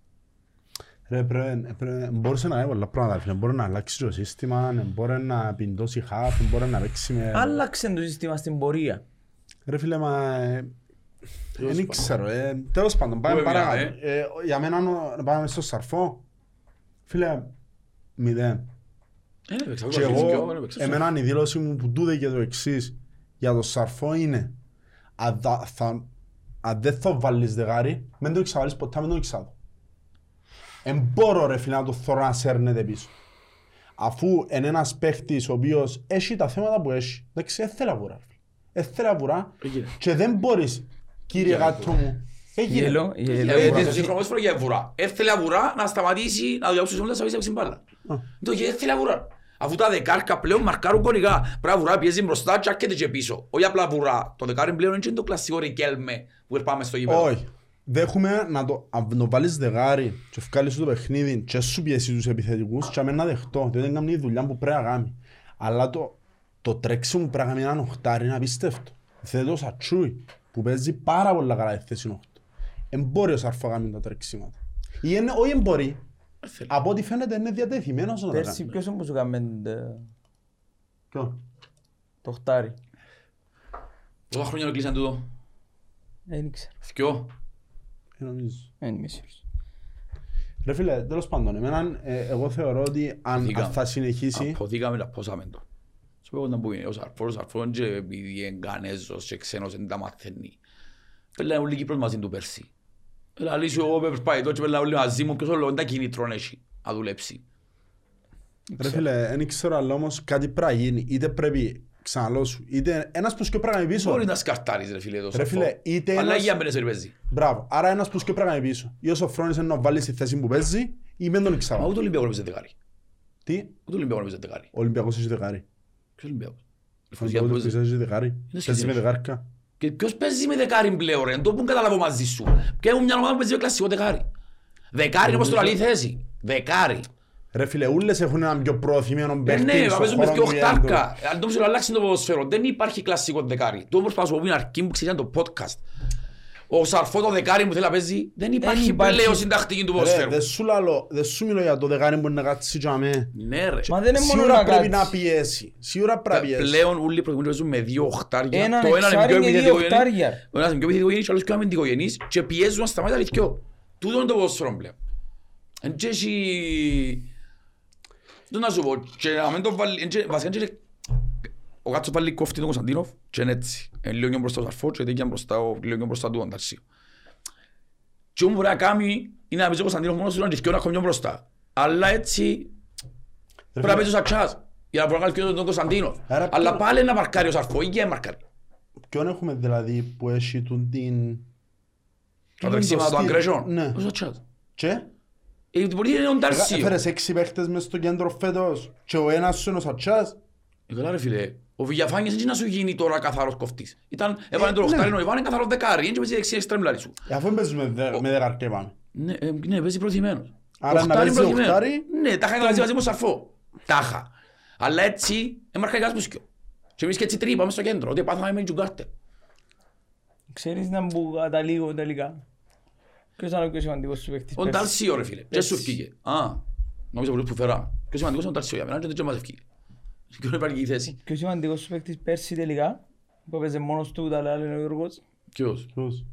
Ρε, πρέπει, πρέπει, μπορούσε να έχει πολλά πράγματα, φίλε. Μπορεί να αλλάξει το σύστημα, μπορεί να πιντώσει χαφ, μπορεί να παίξει με... Άλλαξε το σύστημα στην πορεία. Ρε φίλε, μα... ε, Τέλος Δεν πάντων. ξέρω, ε, τέλος πάντων, πάμε Πού παρακάτω. έμεινα, Ε, Για μένα, νο- να πάμε στο σαρφό, φίλε, μηδέν. Ε, δεν παίξα, Και εγώ εγώ, δεν παίξα. εμένα η δήλωση μου που τούδε και το εξής για το σαρφό είναι αν δα- θα- αν δεν θα βάλεις δεγάρι, μην το εξαβάλεις ποτέ, μην το εξάδω. Εν μπορώ ρε φίλε να το θωρώ να σέρνεται πίσω. Αφού είναι ένας παίχτης ο οποίος έχει τα θέματα που έχει, εντάξει, δεν θέλει αβουρά. ρε φίλε. Δεν θέλει αβουρά Έγινε. και δεν μπορείς, κύριε Για γάτο μου, έγινε. Γελό, γελό. Δηλαδή, γιατί- το σύγχρονο φορά για βουρά. Έθελε αβουρά να σταματήσει να διαψώσει όλα τα σαβίσια στην μπάλα. Το και έθελε αβουρά. Αφού τα δεκάρκα πλέον μαρκάρουν κονικά. Πρέπει να βουρά πιέζει μπροστά και έρχεται και πίσω. Όχι απλά βουρά. Το δεκάρι πλέον είναι και το κλασικό ρικέλμε που πάμε στο γήπεδο. Όχι. Δέχομαι να το, να το βάλεις δεγάρι και βγάλεις σου το παιχνίδι και σου πιέσει τους επιθετικούς και αμένα δεχτώ, διότι δεν κάνει η δουλειά που πρέπει να κάνει. Αλλά το, το τρέξιμο που πρέπει να κάνει έναν οχτάρι είναι απίστευτο. Θέτω ο Σατσούι που παίζει πάρα πολλά καλά τη θέση 8. Εμπόρει ο Σαρφό να κάνει τα τρεξίματα. Ή είναι, όχι εμπορεί, Έθελε. από ό,τι φαίνεται είναι διατεθειμένος να τα Πέρσι κάνει. ποιος είναι που σου κάμε ε, Ποιο; το χτάρι. Πόσα χρόνια κλείσαν τούτο. Δεν ξέρω. Θκυο. Ε, νομίζω. Δεν είμαι σίγουρος. Ρε φίλε, τέλος πάντων, εμένα, ε, εγώ θεωρώ ότι αν, Αποθήκαμε. αν θα συνεχίσει, Αποθήκαμε τα πόσα μεν το. Σου πω όταν που είναι ο Σαρφός, ο Σαρφός και επειδή είναι Γανέζος και ξένος δεν τα μαθαίνει. Πέλανε όλοι οι Κύπρος μαζί του πέρσι. Έλα λύσου εγώ πέπρες πάει τότε πέλανε όλοι μαζί μου ποιος όλο τα κινήτρων έχει να δουλέψει. Ρε φίλε, δεν ξέρω αλλά όμως κάτι πρέπει να γίνει. Είτε πρέπει, ξαναλώ σου, είτε ένας που σκιο πρέπει να κάνει πίσω. Μπορεί να σκαρτάρεις ρε φίλε το Ρε Σαρφό. φίλε, είτε Αλλά ένας... για μπαίνεις σε παίζει. Μπράβο. Άρα ένας που σκιο πρέπει να κάνει πίσω. Ή ο Σοφρόνης είναι να βάλει στη θέση που παίζει ή με τον Μα εξάβα. ούτε ο Ολυμπιακός παίζει δεκάρι. Τι, Ούτε ο Ολυμπιακός παίζει δεκάρι. ο Ολυμπιακός έχει δεκάρι. Ποιος Ολυμπιακός. Ο Λευκοσία που Ολυμπιακός παίζει. έχει δεκάρι. Παίζει με σχέση. δεκάρκα. Και ποιος παίζει με δεκάρι πλέον ρε, το που καταλάβω μαζί σου. Και έχουν μια ομάδα που παίζει με κλασικό δεκάρι. Δεκάρι είναι όπως το λαλεί θέση. Δεκάρι. Ρε φίλε, ούλες έχουν έναν πιο προωθημένο Ε, παίχτη Ναι, να στον παίζουμε χώρο πιο του κέντρου. χτάρκα. Αν το ψηλό αλλάξει το ποδοσφαίρο, δεν υπάρχει κλασικό δεκάρι. Το όπως προσπαθούμε να αρχή που ξεκινά το podcast. Ο Σαρφό το δεκάρι που θέλει να παίζει, δεν υπάρχει υπάρχει. πλέον συντακτική του Ρε, ποδοσφαίρου. δεν σου λαλώ, δεν σου μιλώ για το δεκάρι που είναι να κάτσει για μέ. Ναι ρε. Μα δεν είναι μόνο Σίγουρα να πρέπει να κάτσει. πιέσει. Σίγουρα πρέπει να πιέσει. Πλέον όλοι προτιμούν να παίζουν με δύο οχτάρια. Έναν Το ένα είναι εξάρι πιο και δύο επιθετικογενής, οχτάρια. ο ένας είναι πιο επιθετικογενής και ο άλλος πιο αμυντικογενής και πιέζουν να σταματάει τα δυο. Τούτο είναι το ποδόσφαιρο πλέον. Εν και έχει... Δεν να σου πω, και να μην το βάλει... εν και- Βασικά εν και- ο Κάτσος πάλι κόφτει τον Κωνσταντίνοφ και είναι έτσι. Είναι λίγο και μπροστά ο Σαρφό και είναι μπροστά ο- λίγο και μπροστά του ο Ανταρσίου. Και όμως μπορεί να κάνει είναι να παίζει ο Κωνσταντίνοφ μόνος του να και να έχω πιο μπροστά. Αλλά έτσι πρέπει να παίζει ο Σατσάς για να μπορεί να κάνει και τον Κωνσταντίνοφ. Άρα Αλλά ποιο- πάλι να μαρκάρει ο Σαρφό ή και να μαρκάρει. Ποιον έχουμε δηλαδή που έχει τούν την... Το τρεξίμα του Αγκρέσιον. Ναι. Ο Σατσάς. Και; Ε, Μπορεί να είναι ο Νταρσίο. έφερες έξι παίχτες μες στο κέντρο φέτος και ο ένας σου είναι ο Σατσάς. Ε, Καλά ρε φίλε, ο Βηγιαφάνιας δεν είναι να σου γίνει τώρα καθαρός κοφτής. Ήταν, έβαλε τον ναι. οχτάρι, ο Ιβάν είναι καθαρός δεκάρι, είναι και παίζει δεξί εξτρέμ λάρι σου. Ε, Αφού παίζουμε δε- με δεκάρκε πάμε. Ναι, ε, ναι, παίζει προθυμένος. Άρα να Οχτάρι παίζει προθυμένος. οχτάρι. Ναι, τα είχα μαζί μαζί μου σαρφό. Τάχα. Αλλά έτσι, έμαρχα κανένας μουσκιο. Και εμείς και έτσι τρία πάμε στο κέντρο, ότι πάθαμε με Τζουγκάρτερ. Ξέρεις να μπου καταλήγω τελικά. Ποιος είναι ο πιο σημαντικός σου παίκτης Ο πέρσι; Νταρσίο ρε φίλε, και σου ευκήκε. Α, νόμιζα πολύ που φέρα. Και σημαντικός είναι ο Νταρσίο για μένα, και δεν μας ευκήκε. Και δεν υπάρχει η θέση; Πιο σημαντικός σου παίκτης πέρσι τελικά. Που έπαιζε μόνος του, τα λέει ο Γιώργος. Ποιος, Ποιος;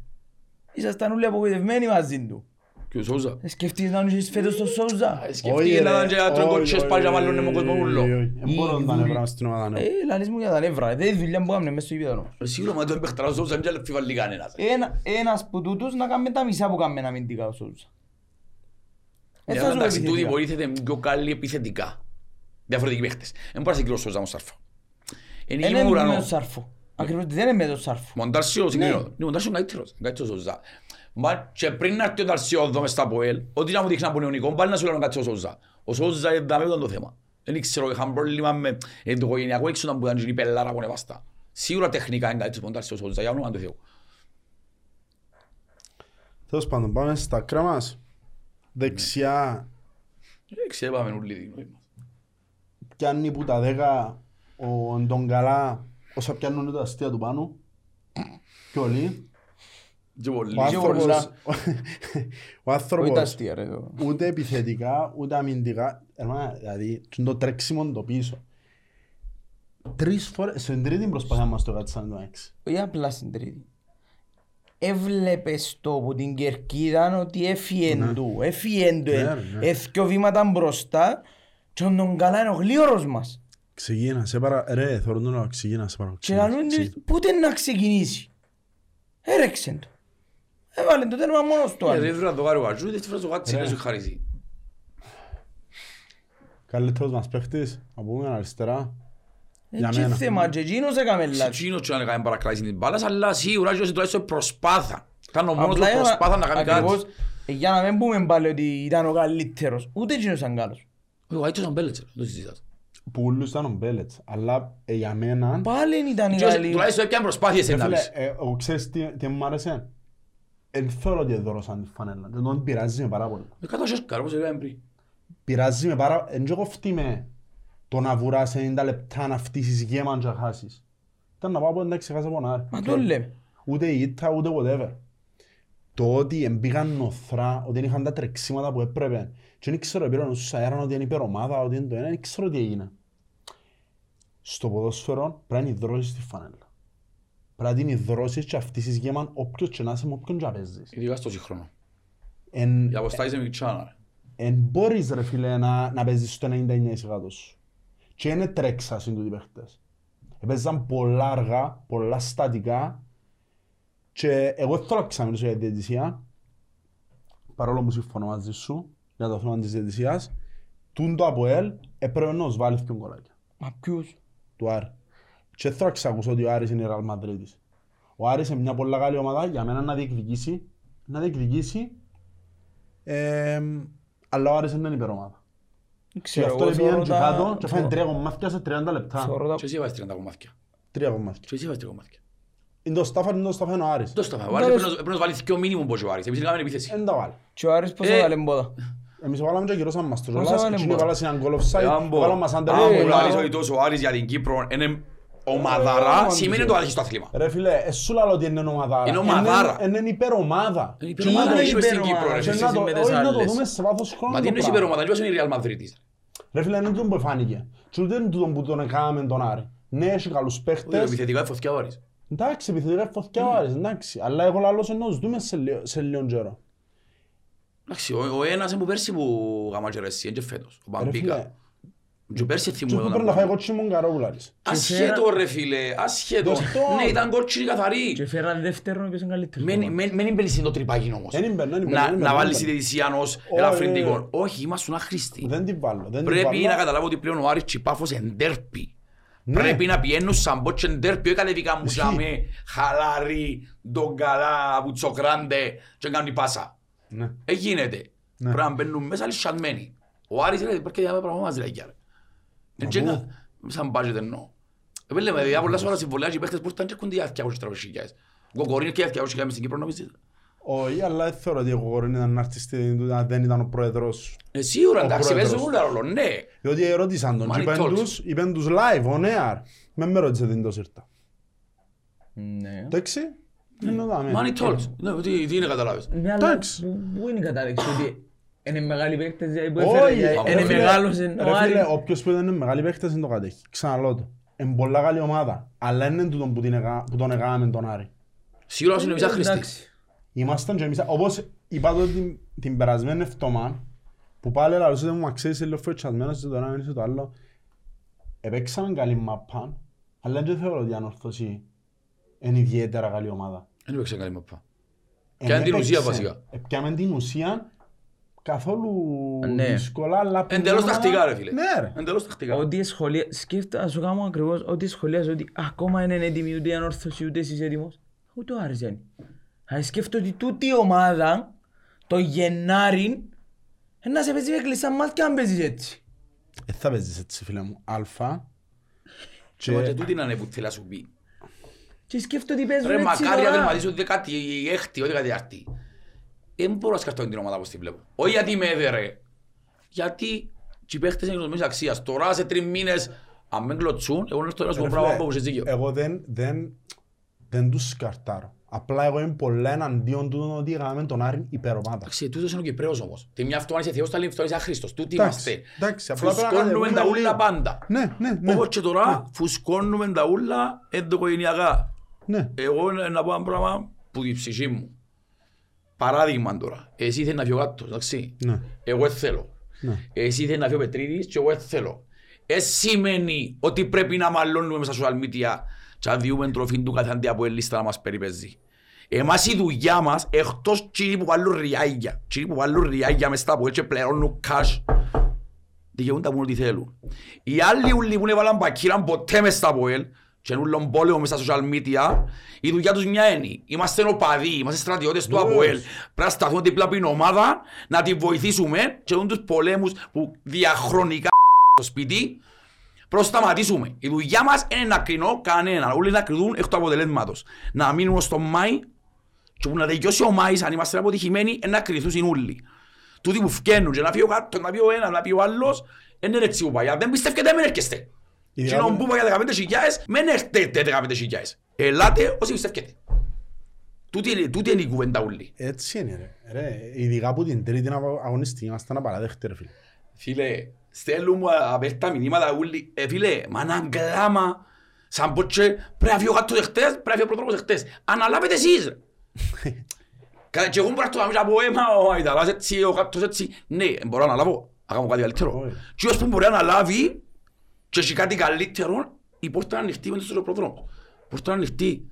Ήσασταν όλοι απογοητευμένοι μαζί του. ποιος Σόουζα. Ε, Σκεφτείς να είσαι φέτος στο Σόουζα; Σκεφτείς να ήταν και να τρώνε κοτσές πάλι να βάλουν με κόσμο ούλο. Δεν μπορώ να τα Ή- νευράμε στην ομάδα. ναι. Ε, λαλείς μου για τα νεύρα. Δεν είναι δουλειά που κάνουμε μέσα στο γήπεδο. Ε, Σίγουρα μα το εμπαιχτρά ο Σόουζα δεν αμφιβάλλει κανένας. Ένας, ένας που τούτους να κάνουμε τα μισά που κάνουμε αμυντικά ο Σόουζα. Ε, Ναι, θα αλλά σου εντάξει, τούτοι επιθετικά. βοήθητε πιο καλοί επιθετικά. Διαφορετικοί παίχτες. Δεν μπορεί να συγκρίνω ο Σόουζα με τον Σάρφο. Είναι Είναι γη μου με ουρανό. τον Σάρφο. Ακριβώς δεν είναι με τον Σάρφο. Μοντάρσιο συγκρίνω. Ναι, Μοντάρσιο είναι καλύτερος. Είναι καλύτερος ο Σόουζα. Μα και πριν να έρθει ο Νταρσιο εδώ μες στα ΠΟΕΛ, ό,τι να μου δείξει να πω νεονικό, πάλι να σου λέω να κάτσει ο Σόουζα. Ο Σόουζα δεν ήταν το θέμα. Δεν ξέρω, είχαν πρόβλημα με ε, το οικογενειακό έξω που ήταν η πελάρα που ανεβάστα. Σίγουρα τεχνικά είναι καλύτερος ο Μοντάρσιο ο Σόουζα, για όνομα του Θεού. Τέλος πάντων, πάμε στα άκρα μας. Δεξιά Δεν ξέρω, πάμε όλοι οι γνώμοι μας. Πιάνει που τα δέκα ο Ντογκαλά όσα πιάνουν τα αστεία του πάνω. Και όλοι. Και πολλοί. Ο άνθρωπος, πολλά. ο Όχι τα άνθρωπος αστεία ρε το. ούτε επιθετικά ούτε αμυντικά. Εμένα, δηλαδή, το τρέξιμο το πίσω. Τρεις φορές, στην τρίτη προσπάθεια μας το κάτσαν το έξι. Όχι απλά στην τρίτη. Έβλεπες το από την κερκίδα ότι έφυγεν του, έφυγεν του, Ναι, ρε, ναι. έφυγε βήματα μπροστά και τον καλά είναι ο γλίωρος μας. Ξεκίνα, σε παρα... Ρε, θέλω να ξεκίνα, σε παρα... Και ξεκίνα, λαλούν ξεκίνα. τους, πότε να ξεκινήσει; Έρεξεν το. Έβαλε το τέρμα μόνος του. Ε, άλλο. Δεν βρω να το κάνει ο Γατζού, δεν βρω να το κάτσει, Ρε. να σου χαρίζει. Καλύτερος μας παίχτης, από πού αριστερά. για Έτσι μένα. θέμα και εκείνος έκαμε Σε λάθη. εκείνος και να κάνει παρακλάσεις την μπάλας, αλλά σίγουρα και τουλάχιστον προσπάθα. Ήταν ο μόνος που Απλά για να- προσπάθα να κάνει ακριβώς, κάτι. ε, Για να μην πούμε πάλι ότι ήταν ο καλύτερος. Ούτε εκείνος ήταν καλός. Ο Γαϊτός ήταν Μπέλετσερ, δεν το συζητάς. Που ούλους ήταν ο Μπέλετς, αλλά ε, για μένα... Πάλι ήταν η Και καλή. Τουλάχιστον έπιαν προσπάθειες Ρε να φίλε, πεις. ε, εγώ ξέρεις τι, τι μου άρεσε; Εν θέλω ότι έδωρωσαν τη φανέλα. Δεν τον πειράζει με πάρα πολύ. Με κάτω σέσκαρα, όπως είπαμε πριν. Πειράζει με πάρα... Εν και κοφτεί με το να βουράς 90 λεπτά να φτύσεις γέμαν και να χάσεις. Ήταν να πάω από εντάξει χάσα από να Μα το λέμε. Ούτε η ήττα ούτε whatever. Το ότι εμπήγαν νοθρά, ότι δεν είχαν τα τρεξίματα που έπρεπε. Και δεν ξέρω, πήραν στους αέραν ότι είναι υπερομάδα, ότι είναι το ένα, δεν ξέρω τι έγινε. Στο ποδόσφαιρο πρέπει να υδρώσεις τη φανέλα. Πρέπει να την υδρώσεις και αυτήσεις γέμαν όποιος και να είσαι με όποιον και να παίζεις. Ειδικά στο σύγχρονο. Εν, Η αποστάσεις είναι μικρά. εν μπορείς ρε φίλε να, να παίζεις στο 99% σου. Και είναι τρέξας συν τούτοι παίχτες. Έπαιζαν πολλά αργά, πολλά στατικά και εγώ θέλω να ξαμιλήσω για τη διαιτησία παρόλο που συμφωνώ μαζί σου για το θέμα της διαιτησίας τούν το ΑΠΟΕΛ έπρεπε να τους βάλει δύο γκολάκια Μα ποιους; του Άρη. Και θέλω να ξακούσω ότι ο Άρης είναι η Ραλ Μαδρίτης. Ο Άρης είναι μια πολύ καλή ομάδα για μένα να διεκδικήσει, να διεκδικήσει ε, αλλά ο Άρης δεν είναι υπερομάδα. Δεν Και ξέρω, αυτό εγώ πήγαινε θεωρώ και τα- κάτω και φάνε θω- τρία κομμάτια σε 30 λεπτά. θεωρώ τα- Και εσύ βάζεις 30 κομμάτια; Τρία κομμάτια. Και εσύ βάζεις τρία κομμάτια; Είναι το στάφα, είναι το στάφα είναι ο Άρης. Το στο φάω. Ο Άρης πρέπει να- πρέπει να βάλει δύο μήνυμο πως ο Άρης. Εμείς κάνουμε επίθεση. Εν τα βάλει. Και ο Άρης πόσο Ε, βάλε μπόδα. Εμείς βάλαμε και κυρώσαμε μας το Πόσα κιόλας. βάλε Εκείνοι μπολ. βάλασαν έναν goal offside, Εάν μπω- βάλαμε μας under αν goal. μου ε, λάρεις ε, ότι τόσο ο Άρης για την Κύπρο είναι ομαδάρα Ε, σημαίνει το άρχισε το άθλημα. Ρε φίλε, ε, σου λέω ότι είναι ομαδάρα. Είναι ομαδάρα. Είναι- Είναι υπερομάδα. Είναι Και υπερομάδα, να το- έχει μες στην υπερομάδα, Κύπρο, ρε. σε και σχέση να το- με τις όχι, να το άλλες. δούμε σε βάθος χρόνου Μα τι το εννοείς πράγμα. υπερομάδα, ποιος είναι η Real Madrid. Ρε φίλε, είναι τούτο που εφάνηκε. Και ούτε είναι τούτο που τον έκαναμε τον Άρη. Ναι, έχει καλούς Όχι, παίχτες. επιθετικά είναι φωτιά ο Άρης. Εντάξει, επιθετικά φωτιά ο Άρης, εντάξει. Αλλά εγώ λαλώς εννοώ, ζητούμε σε λίγο- σε λίγο καιρό. Εντάξει, ο, ο ένας είναι που πέρσι που γάμα και ρε εσύ, είναι και φέτος, ο Ρε φίλε, Μπαμπίκα. Και πέρσι και θυμούμαι που τον πρέπει να φάει Μπαμπίκα. κότσι μον καρόπουλαρης. Ασχέτω ρε φίλε, ασχέτω. Δωστό. Ναι, ήταν κότσινη καθαρή. Και φέραν δεύτερον ποιος είναι καλύτερος. Μένει- μένει- Μένει μπέλει το τρυπάκι όμως. Δεν είναι μπαίνει, δεν είναι Να, μπαίνει, να δεν βάλεις είναι μπαίνει. διαιτησία ως Όχι, ελαφρυντικό. Όχι, ήμασταν άχρηστοι. Δεν την βάλω, δεν την Πρέπει βάλω. να καταλάβω ότι πλέον ο Άρης και η Πάφος είναι ντέρπι. Ναι. Πρέπει να πηγαίνουν σαν μπότσε ντέρπι, όχι κατεβήκα μου Ισχύει. σαν με χαλάρι, τον καλά, βουτσοκράντε και κάνουν πάσα. Ναι. Ε, γίνεται. Ναι. Πρέπει να μπαίνουν μέσα λυσσαλμένοι. Ο Άρης ρε, πρέπει να πράγμα μας ρε γιάρε. Δεν Μα τσέκα, σαν budget εννοώ. Ε, λέμε, δηλαδή, πολλά σοβαρά συμβολιά και οι παίχτες που ήρθαν και έρχονται για 200 χιλιάδες. Ο Κοκορίνο και για 200 χιλιάδες μες στην Κύπρο νομίζεις; Όχι, αλλά δεν θεωρώ ότι ο Κοκορίνη ήταν να έρθει στην αν δεν ήταν ο πρόεδρος. Ε, σίγουρα, Ο εντάξει, πρόεδρος. παίζουν όλα ρόλο, ναι. Διότι ερώτησαν τον, Money και είπαν talks. τους, είπαν τους live, on air. Με με ρώτησε την τόσο ήρθα. Ναι. Εντάξει, είναι δάμε. Money talks. Ναι, τι τι είναι καταλάβεις. Ναι, αλλά Εντάξει. πού- πού είναι η κατάδειξη ότι είναι μεγάλοι παίκτες δηλαδή, που Όχι, έφερε, ρε δηλαδή, είναι φίλε, μεγάλος ρε ο φίλε, Άρης. όποιος που είναι μεγάλη παίχτες είναι το κατέχει. Ξαναλώ το. Είναι πολλά καλή ομάδα. Αλλά είναι τούτον που, την εγα- που τον εγάμε τον Άρη. Σίγουρα είναι εμείς άχρηστοι. Εντάξει. Ήμασταν και εμείς, όπως είπα το την, την περασμένη εβδομάδα, που πάλι λαλούσατε μου, μα ξέρεις, είσαι λίγο φοητσασμένος, είσαι το ένα, είσαι το άλλο. Επέξαμε καλή μαπά, αλλά δεν θεωρώ ότι η ανόρθωση είναι ιδιαίτερα καλή ομάδα. Δεν έπαιξε καλή μαπά. Εν Πιάνε την ουσία έπαιξε. βασικά. Ε, Πιάμε την ουσία καθόλου Ναι. δύσκολα, αλλά... που Εντελώς είναι τακτικά ομάδα- ρε φίλε. Ναι ρε. Εντελώς τακτικά. Ότι σχολεία, σκέφτα, σου κάνω ακριβώς, ότι σχολιάζω ότι ακόμα είναι έτοιμη ούτε η ανόρθωση ούτε εσείς έτοιμος. Ούτε ο Άρης είναι. Θα σκέφτομαι ότι τούτη η ομάδα, το Γενάρη, ε, να σε παίζει με κλειστά μάτια αν παίζεις έτσι. Ε, θα παίζεις έτσι φίλε μου. Αλφα. Και μα και Και... τούτη είναι που θέλει να σου πει. Και σκέφτομαι ότι παίζουν Ρε έτσι μακάρι να τώρα. τερματίσω ότι κάτι έκτη, ότι κάτι αρτή. Δεν μπορώ να σκεφτώ την ομάδα όπως τη βλέπω. Όχι γιατί με έδερε. Γιατί οι παίχτες είναι γνωσμένης αξίας. Τώρα σε τρεις μήνες, αν με κλωτσούν, εγώ να έρθω να σου πω Ρε πράγμα φίλε, που έχεις δίκιο. Εγώ δεν, δεν, δεν τους σκαρτάρω. Απλά εγώ είμαι πολλά εναντίον του ότι έκαναμε τον Άρη υπερομάδας. Εντάξει, τούτος είναι ο Κυπρέος όμως. Τη μια αυτό αν είσαι θεός, τα άλλη αυτό είσαι άχρηστος. Τούτοι Εντάξει, είμαστε. εντάξει, απλά πρέπει να Φουσκώνουμε τα κατεβούμε ούλα λίγο. πάντα. Ναι, ναι, ναι. Όπως και τώρα φουσκώνουμε τα ούλα ενδοκογενειακά. Ναι. Εγώ να να πω ένα πράγμα που την ψυχή μου. Παράδειγμα τώρα. Εσύ θέλεις να φύγει ο κάτω, εντάξει. Ναι. Εγώ δεν θέλω. Ναι. Εσύ θέλεις να φύγει ο Πετρίδης και εγώ δεν θέλω. Ε, σημαίνει ότι πρέπει να μαλώνουμε μέσα στα social media και να διούμε τροφή του κάθε αντί από λίστα να μας περιπέζει. Εμάς η δουλειά μας, εκτός τσίνοι που βάλουν ριάγια, τσίνοι που βάλουν ριάγια μες στα που έτσι πληρώνουν cash, δικαιούνται να πούν ό,τι θέλουν. Οι άλλοι ούλοι που έβαλαν πακύραν ποτέ μες στα ΠΟΕΛ και είναι ούλον πόλεμο μες στα social media, η δουλειά τους μια είναι. Είμαστε οπαδοί, είμαστε στρατιώτες του Βεβαίως. ΑΠΟΕΛ. Πρέπει να σταθούμε δίπλα από την ομάδα, να τη βοηθήσουμε και δουν τους πολέμους που διαχρονικά στο σπίτι, προς σταματήσουμε. Η δουλειά μας είναι να κρίνω κανέναν. Όλοι να κρίνουν εκ του αποτελέσματος. Να μείνουμε στο Μάη και που να τελειώσει ο Μάης, αν είμαστε αποτυχημένοι, είναι να κρυθούν όλοι. Τούτοι που φκαίνουν και να πει ο κάτω, να πει ο ένας, να πει ο άλλος, είναι έτσι που πάει. Αν δεν πιστεύετε, μην έρχεστε. Η Και να διάβολη- που πάει για 15.000, μην έρχετε 15.000. Ελάτε όσοι πιστεύετε. Τούτη είναι- Τούτη είναι η κουβέντα ούλη. Έτσι είναι ρε. ρε. Ειδικά από την τρίτη αγω- αγωνιστική είμαστε απαραδέχτε ρε φίλε. Φίλε, στέλνουν μου απέρτα μηνύματα ούλοι. Ε, φίλε, μα έναν κλάμα. Σαν πω και πρέπει να φύγει ο κάτω δεχτές, πρέπει να φύγει ο προτρόπος δεχτές. Αναλάβετε εσείς. ρε. Κα- Και εγώ μπορώ να το κάνω από αίμα, ο Αϊταλάς έτσι, ο κάτος έτσι. Ναι, μπορώ να αναλάβω, να κάνω κάτι καλύτερο. Όχι. Και ως που μπορεί να αναλάβει και έχει κάτι καλύτερο, η πόρτα είναι ανοιχτή μες τον προδρόμο. Η πόρτα είναι ανοιχτή.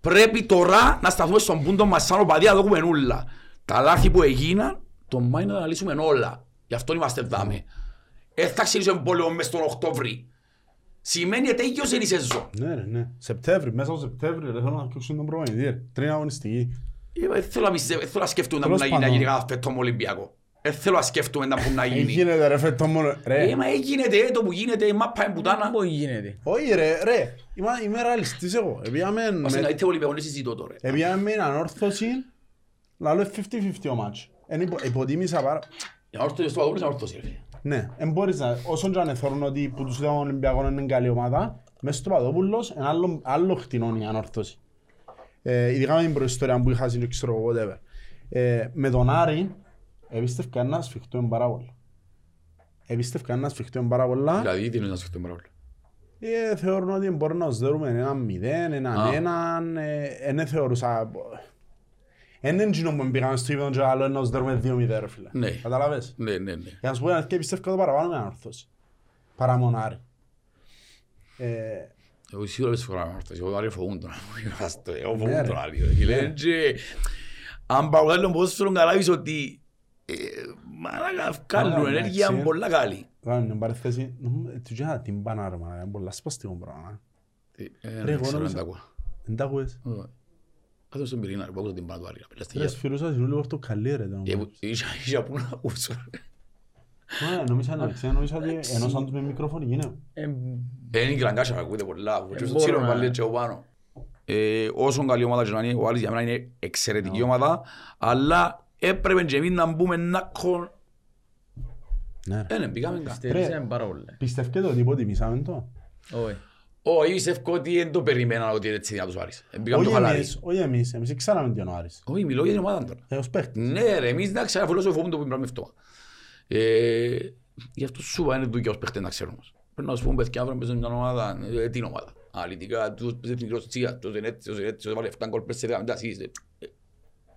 Πρέπει τώρα να σταθούμε στον πούντο μας σαν οπαδία να δούμε όλα. Τα λάθη που έγιναν, το Μάη να τα αναλύσουμε όλα. Γι' αυτό είμαστε δάμε. Ε, θα ξεκινήσουμε πόλεμος μες τον Οκτώβρη. Σημαίνει ότι τέλειωσε η σεζόν. Ναι ρε ναι. Σεπτέμβρη, μέσα στο Σεπτέμβρη ρε θέλω να κλείσουν τον προπονητή ρε. Τρίτη αγωνιστική. Ε, Δεν θέλω να πιστεύω- δεν θέλω να σκεφτούμε να Τέλος μπορεί να γίνει- να πάντων. γίνει κάθε φέτος με Ολυμπιακό. Δεν θέλω να σκεφτούμε να μπορεί να Ε, γίνει. Γίνεται ρε φέτος μόνο. Ρε. Ε, μα έγινε ε, το που γίνεται, η μάπα είναι πουτάνα. Πού γίνεται. Όχι ρε, ρε. Είμαι, είμαι ρεαλιστής εγώ. Επίαμε Μας με, είναι είτε Ολυμπιακό, δεν συζητώ τώρα. επίαμε με ανόρθωση. Λαλό 50-50 ο μάτς. Εν υπο, υποτίμησα πάρα... Για να όρθω στο αγώνα, να όρθω, ρε φίλε. Ναι, εν μπορείς να... Όσον και αν θεωρούν ότι που τους είδαμε Ολυμπιακό είναι καλή ομάδα, Μες στο Παδόπουλος, ένα άλλο, άλλο χτινόν η ανόρθωση. Ε, ειδικά με την προϊστορία που είχα συνήθω, ξέρω εγώ, whatever. Ε, με τον Άρη, εμπίστευκα ένα σφιχτό είναι πάρα πολλά. Εμπίστευκα ένα σφιχτό είναι πάρα πολλά. Δηλαδή, τι είναι να σκεφτούμε ρόλο. Ε, θεωρώ ότι μπορεί να δέρουμε ένα μηδέν, έναν Α. έναν, ε, ε, δεν θεωρούσα... Εν είναι εκείνο που πήγαμε στο ύπεδο και άλλο να δέρουμε δύο μηδέν, ρε φίλε. Ναι. Καταλαβες. Ναι, ναι, ναι. Για να σου πω την αλήθεια, πιστεύω το παραπάνω με ανόρθωση. Παρά μόνο Άρη. Ε, Εγώ σίγουρα δεν συμφωνώ με αυτό. Εγώ τον Άρη φοβούν τον Άρη. Εγώ Ναι, φοβούν ρε. τον Άρη. ρε φίλε. Και Αν παρακολουθείς τον ποδόσφαιρο καταλάβεις ότι ε, μαλάκα βγάλουν Μαλάκα, ενέργεια εντάξει, ε. πολλά καλή. Κάνω μια παρέθεση, νομίζω, ε, του τζάνα την πάνε ρε μάνα, είναι πολλά σπαστικό πράγμα. Ε, ε, Ρε, Δεν εγώ ξέρω αν νόμιζα- τα ακούω. Δεν τα ακούες. Ε, Κάτω στον πυρήνα, ρε, που άκουσα την πάνω του Άρη. Πέλα στη Ρε, γεια. σφυρούσα στην ούλη πορτοκαλί ρε. το Ε, όνομα. που- Είχα είχα που να ακούσω. ρε. Μα, Νόμιζα να ξέρει, νόμιζα ότι ενώσαν τους με μικρόφωνο γίνεται. Ε, Ε, Είναι η κλαγκάσια, ακούτε πολλά. που και στο μπορώ τσίρο να- βάλει έτσι από πάνω. Ε, Όσο καλή ομάδα και να είναι, ο Άρης για μένα είναι εξαιρετική ομάδα, αλλά έπρεπε και εμείς να μπούμε να κον... Ναι, ρε. Ε, ναι, πήγαμε καν. στηρίζαμε πάρα πολλά. Πιστεύετε ότι υποτιμήσαμε το; Όχι. Όχι, πιστεύω ότι δεν το περιμένα ότι είναι έτσι δυνατός ο Άρης. Ε, Πήγαμε το Όχι χαλάρι. εμείς, όχι εμείς, εμείς ξέραμε τι είναι ο Άρης. Όχι, μιλώ για την ομάδα τώρα. Ε, ως παίχτης. Ναι ρε, εμείς να ξέρουμε αφού φοβούμε το που πράγμα αυτό. Ε, Γι' αυτό σου είπα είναι δουλειά ως παίχτες να ξέρουμε. Πρέπει να σου πούμε παιδιά αύριο παίζουν μια ομάδα, ε, την ομάδα. Αναλυτικά, τους παίζει εθνική Ρωσία, τους είναι έτσι, τους είναι έτσι, τους βάλε 7 γκολ πέρσι σε 10 assist.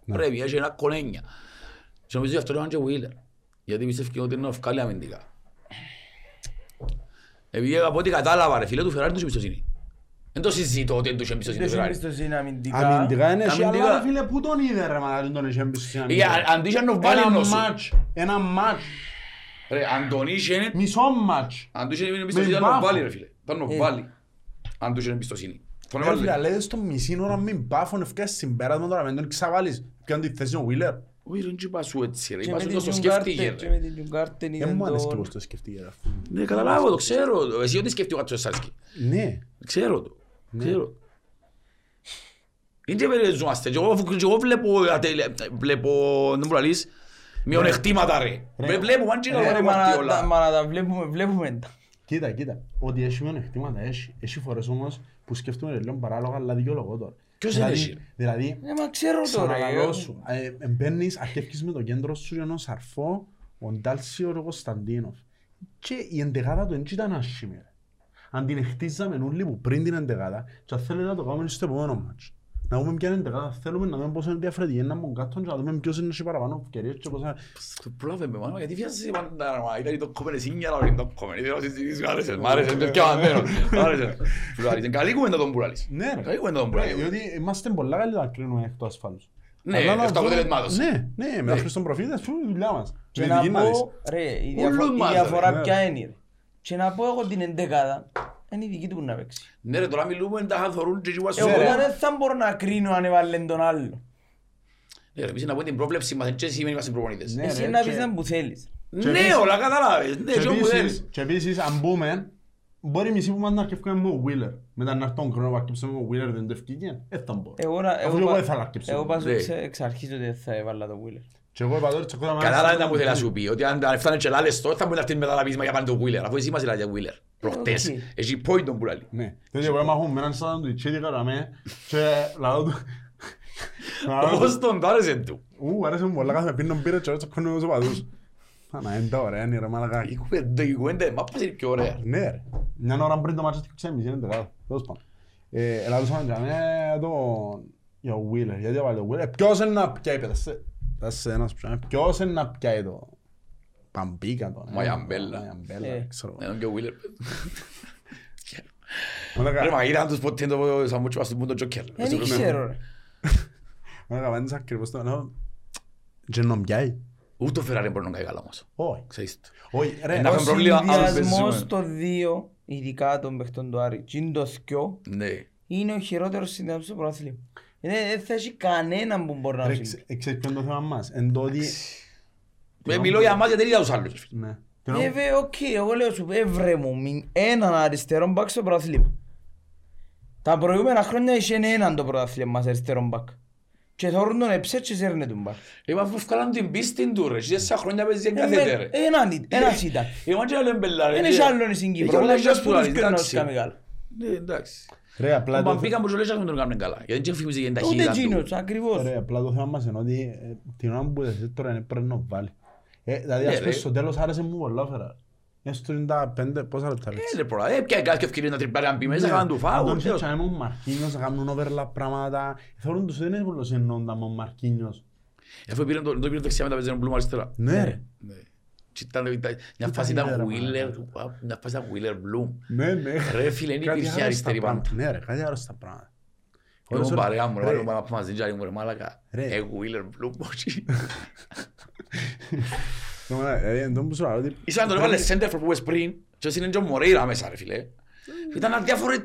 Ε, Ναι. Πρέπει, έχει ένα κονένια. Και νομίζω γι' αυτό λέγανε και Wheeler. Γιατί πιστεύει ότι είναι να βγάλει αμυντικά. Επειδή από ό,τι κατάλαβα ρε φίλε του Φεράρι τους εμπιστοσύνη. Δεν το συζητώ ότι δεν τους εμπιστοσύνη του Δεν Φεράρι. εμπιστοσύνη αμυντικά. Αμυντικά είναι εσύ, αμυντικά. αλλά ρε φίλε, πού τον είδε ρε μάνα, δεν τον είχε εμπιστοσύνη Ή, αμυντικά. α- Αντί και να το βάλει Ένα ενός σου. μάτς, ένα μάτς, Ρε, αν τον είχε, μισό μάτς. αν του είχε εμπιστοσύνη Με ήταν να βάφο. βάλει ρε φίλε. Ήταν να Ε. βάλει. Αν του είχε εμπιστοσύνη. Τον Ρε φίλε, έβαλε. λέτε στο μισή ώρα μην πάφον ευκαιρία συμπέρασμα τώρα, μην τον ξαβάλεις. Ποιον τη θέση ο Βίλερ. Όχι ρε, δεν είπα σου έτσι ρε. Και Είπα με σου την το Τζιουγκάρτε- σκέφτηκε και ρε. με την Τζιουγκάρτε Δεν είδαν μου αρέσει τον- πώς το σκεφτεί ρε. Ναι, καταλάβω, το ξέρω. Εσύ ότι σκέφτηκε ο Κατσός Σάρσκι. Ναι. Ξέρω το. Ξέρω. Είναι και περιοριζόμαστε. Και εγώ και εγώ βλέπω, ατε- βλέπω, δεν μπορώ να λύσεις, μειονεκτήματα ρε. Ρε. Βλέπω, αν και Ρε, να μα να τα- όλα. μα να τα βλέπουμε, βλέπουμε τα. Κοίτα, κοίτα. Ότι έχει μειονεκτήματα, έχει. Έχει φορές όμως που σκέφτομαι ρε, λέω παράλογα, αλλά δικαιολογώ τώρα. Ποιος Δηλαδή- είναι εσύ, ρε; Δηλαδή, Ε, μα ξέρω τώρα. ξαναλαλώ ε. σου, ε, μπαίνεις, αρχεύκεις με το κέντρο σου για έναν σαρφό, ο Ντάλσιο ο Κωνσταντίνοφ. Και η εντεγάδα του δεν ήταν άσχημη. ρε. Αν την χτίζαμε όλοι που πριν την εντεγάδα, και αν θέλετε να το κάνουμε στο επόμενο μάτς. Να δούμε ποια είναι η εντεγάδα θέλουμε, να δούμε πόσο είναι διαφορετική, να μπουν κάτω και να δούμε ποιος είναι σε παραπάνω ευκαιρίες και πόσα... Το πρόλαβε με μάνα, γιατί βιάζεσαι πάντα, μα, ήταν το κόμμενε σύνια, αλλά είναι το κόμμενε, δεν συζητήσεις, μ' άρεσε, μ' άρεσε, είναι πιο ανδένο, μ' άρεσε. Φουλάρης, είναι καλή κουβέντα τον Πουράλης. Ναι, ρε. Καλή κουβέντα τον Ρε, Πουράλης. Διότι είμαστε πολλά καλοί να κρίνουμε εκ του ασφάλους. Ναι, Αλλά να εκ του δούμε- αποτελεσμάτος. Ναι, ναι, με τα Χριστομπροφήτες, φου, η δουλειά μας. Και Και να δική να δεις. πω, ρε, η Όλους διαφο- η μας, ρε, διαφορά ναι. ποια είναι. ρε. Και να πω εγώ την εντεκάδα, είναι η δική του που να παίξει. Ναι ρε, τώρα μιλούμε, τα χαθορούν και εγώ Εγώ ρε. δεν θα μπορώ να κρίνω αν έβαλε τον άλλο. Ναι ρε, εμείς να πούμε την πρόβλεψη μας, και σήμερα είμαστε προπονητές. Ναι, Εσύ ρε, να και- πεις να που θέλεις. Και Ναι, επίσης- όλα καταλάβες, ναι, Και και όπου επίσης- θέλεις. Και επίσης, αν πούμε, μπορεί μισή που μας να αρκεύουμε με ο Wheeler. Μετά να έρθει τον χρόνο που αρκεύσαμε με ο Wheeler, δεν το ευκήγε. Ε, θα μπορώ. Εγώ, να- Αφού εγώ, εγώ πα- δεν θα αρκέψω. εγώ πάω Ναι. εξ, εξ αρχής ότι δεν θα έβαλα το Wheeler. Και εγώ είπα τώρα, τσακώτα μάλιστα- Κατάλαβες να μου θέλεις να σου πει, ότι αν αν έφτανε και λάλες τώρα, θα μπορεί να έρθει μετά να πεις, μα για πάνε το Wheeler, αφού εσύ μας λάλες για Wheeler. Προχτές, οκ. έχει point τον Πουράλη. Ναι. Τότε εγώ έμαχω με έναν σάντουιτς και καραμέ και λαό του... λαό του- Πώς τον τάρεσε του; Ου, άρεσε μου πολλά, κάθε πίνω μπύρα και έτσι κόνουμε τους οπαδούς. Άνα, είναι τα ωραία, είναι ρε μαλακά. Η κουβέντα, η κουβέντα, μα πώς είναι πιο ωραία. Ναι ρε. Μια ώρα πριν το μάτσο στη ξέμιση, είναι τεγάδο. Τέλος πάντων. Ε, Ελάτουσαμε για μέ τον... Για ο Wheeler, γιατί έβαλε ο Wheeler. Ε, Ποιος είναι να πιάει, πέτασε. Πέτασε ένας που πιάει. Ποιος είναι να πιάει το... Παμπίκα το. Μαγιαμπέλα. Μαγιαμπέλα, Ε. ξέρω. εγώ. Έναν και ο Wheeler. Μαλάκα, Ρε, μα είδαν τους ποτέ το σαν μούτσο μας του πούν το Τζόκερ. Δεν ξέρω ρε. μαλάκα, απάντησα ακριβώς το λέω. Και να πιάει. Ούτε ο Φεράρι μπορεί να κάνει καλά όμως. Όχι. Ξέρεις το. Όχι, ρε. Ένα Ο έχουμε πρόβλημα, άλλος συνδυασμός παίζουμε. των δύο, ειδικά των παιχτών του Άρη, και είναι το θκυο, Ναι. είναι ο χειρότερος συνδυασμός στο πρωτάθλημα. Δεν δεν θα έχει κανέναν που μπορεί να Ρε, σου ξε- ε, ξέρεις ποιο είναι το θέμα μας. Εν το ότι... Ε, Μιλώ για μας γιατί δεν είδα τους άλλους. ρε φίλε. Ναι. Τι να- Ε, βε, οκ, εγώ λέω σου, έβρε μου, μην- έναν αριστερό μπακ στο πρωτάθλημα. Τα προηγούμενα χρόνια είχε έναν το πρωτάθλημα μας αριστερό μπακ. Και θεωρούν τον εψέ και σέρνε τον μπακ. Ε, μα αφού βγάλαν την πίστη του ρε. Εσύ σε χρόνια παίζει Ε, εγκάθεται ρε. Έναν ήταν, ένας ήταν. Ε, μα και άλλο εμπελά ρε. Δεν έχει άλλον στην Κύπρο, όλα ούτε είναι και που τους σπουδάρεις, κρίνω εντάξει. σκάμε καλά. Ναι, εντάξει. Ρε, απλά Ο το, Μπαμπίκα που σου λέει δεν τον κάνουν καλά. Γιατί δεν φύγεις για την Ούτε ταχύτητα εκείνος, του. ακριβώς. ρε, απλά το θέμα μας είναι ότι ε, την ώρα που δεν τώρα είναι πρέπει να βάλεις. Ε, δηλαδή, Ναι, ας πούμε, ρε. στο τέλος άρεσε μου πολλά φέρα. Είναι στο 95, πόσα λεπτά Ε, παίξει. ρε, προ- ε, πια κάτι ευκαιρία να τριπάρει αν πει μέσα, κάνουν του Αν φάουλ. τον τέλος. τσάμε ο Μαρκίνιος να κάνουν overlap πράγματα. Θεωρούν τους δεν είναι πολύ εννοούντα με ο Μαρκίνιος. Αφού πήρε το το πήρε δεξιά μετά παίζει ένα μπλουμ αριστερά. Ναι ρε. Ναι. Και ήταν μια Τι φάση τα ήταν είδε, ρε, Wheeler, μαλάκα. μια φάση ήταν Wheeler Bloom. Ναι, ναι. Ρε φίλε, δεν Κάτι υπήρχε άλλο αριστερή στα πάντα. πράγματα. Ναι ρε, κάτι άλλο στα πράγματα. Εγώ Όσο- παρέα μου, ρε, ρε, βάλουμε πάμε μαζί και μου ρε μάλακα. Ρε. Ε, Wheeler Bloom, όχι. ναι, ε, εν τω που σου λέω ότι- Ήσαν να τον έβαλε center for που είπες πριν και είναι και ο Μορέιρα μέσα ρε φίλε. Ήταν αδιάφορε...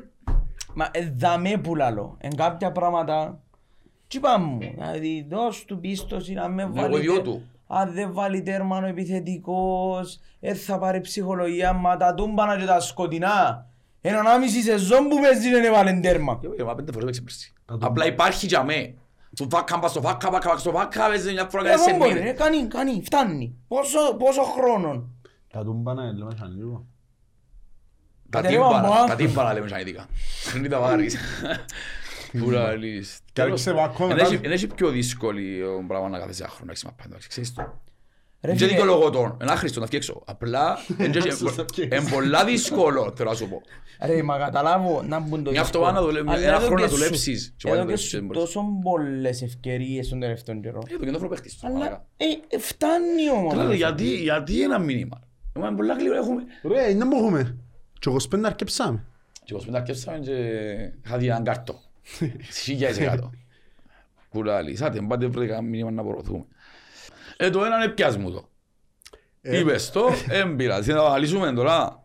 Μα ε, δαμέ που λαλώ. Εν κάποια πράγματα τι είπα μου, δηλαδή δώσ' του πίστοση να με Ναι, βάλει εγώ ιδιό τε- του. αν δεν βάλει τέρμα ο επιθετικός, δεν θα πάρει ψυχολογία, μα τα τούμπανα και τα σκοτεινά. Έναν άμιση σεζόν που παίζει δεν έβαλε τέρμα. Ε, μα πέντε φορές παίξε πέρσι. Θα το Απλά υπάρχει για μέ. Του βάκα, πας στο βάκα, βάκα, βάκα, στο βάκα, παίζει μια φορά κάθε Εγώ σε μπορεί, μήνες. ρε, κάνει, κάνει, φτάνει. Πόσο, πόσο χρόνο. Τα τούμπανα είναι λέμε σαν λίγο. Τα Κατέβα μου, τύμπανα, α. τα τύμπανα λέμε σαν ειδικά. Δεν τα βάρεις. Πούρα λύς. Και άρχισε βακό Εν μετά. έχει- εν έχει πιο δύσκολη πράγμα να κάθεσαι άχρονο, έχεις μαπά, εντάξει, ξέρεις το. Ρε Δεν φίλε, δικαιολογώ τον, ένα άχρηστο να φτιάξω. Απλά είναι πολλά δύσκολο, θέλω να σου πω. Ρε, μα καταλάβω να μπουν το Μια δύσκολο. αυτοβάνα δουλε- Αλλά ένα εδώ χρόνο και να σου- δουλέψεις και Εδώ πάλι και δεν σου μπορείς. τόσο πολλές ευκαιρίες στον τελευταίο καιρό. Ε, το κεντρόφρο παίχτης. Αλλά ε, φτάνει όμως. Καλά, γιατί, γιατί ένα μήνυμα. Είμαστε πολλά γλύωρα έχουμε. Ρε, είναι μου έχουμε. Και 25 αρκεψάμε. Και ως μετά αρκεύσαμε και είχα δει έναν κάρτο. Χιλιάδες εκατό. Κουράλη, σάτε, πάτε βρείτε κανένα μήνυμα να απορροθούμε. Ε, το ένα είναι πιάσ' μου το. Ε. Είπες το, έμπειρα. Τι να το αναλύσουμε τώρα.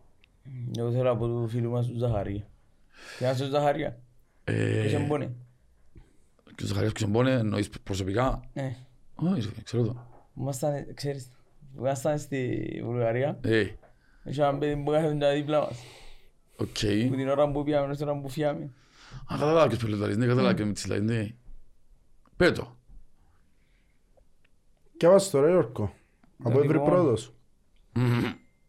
Εγώ θέλω από του φίλου μας του Ζαχαρία. Τι να σου Ζαχαρία; Ε, Είσαι μπόνε. Και ο Ζαχαρίας Κουτσομπόνε εννοείς προσωπικά; Ναι. Όχι, ρε, ξέρω το. Ήμασταν, ξέρεις, ήμασταν στη Βουλγαρία. Ε, Είχε ένα παιδί που κάθεται δίπλα μας. οκ. Που την ώρα που πήγαμε, στην ώρα που φύγαμε. Α, καταλάβα ποιος πελετάρεις, ναι, καταλάβα και με τις λαϊς, ναι. Πέτω. Και βάζω τώρα, Ιόρκο. Από Δηλαδή, εύρη εγώ- πρώτος.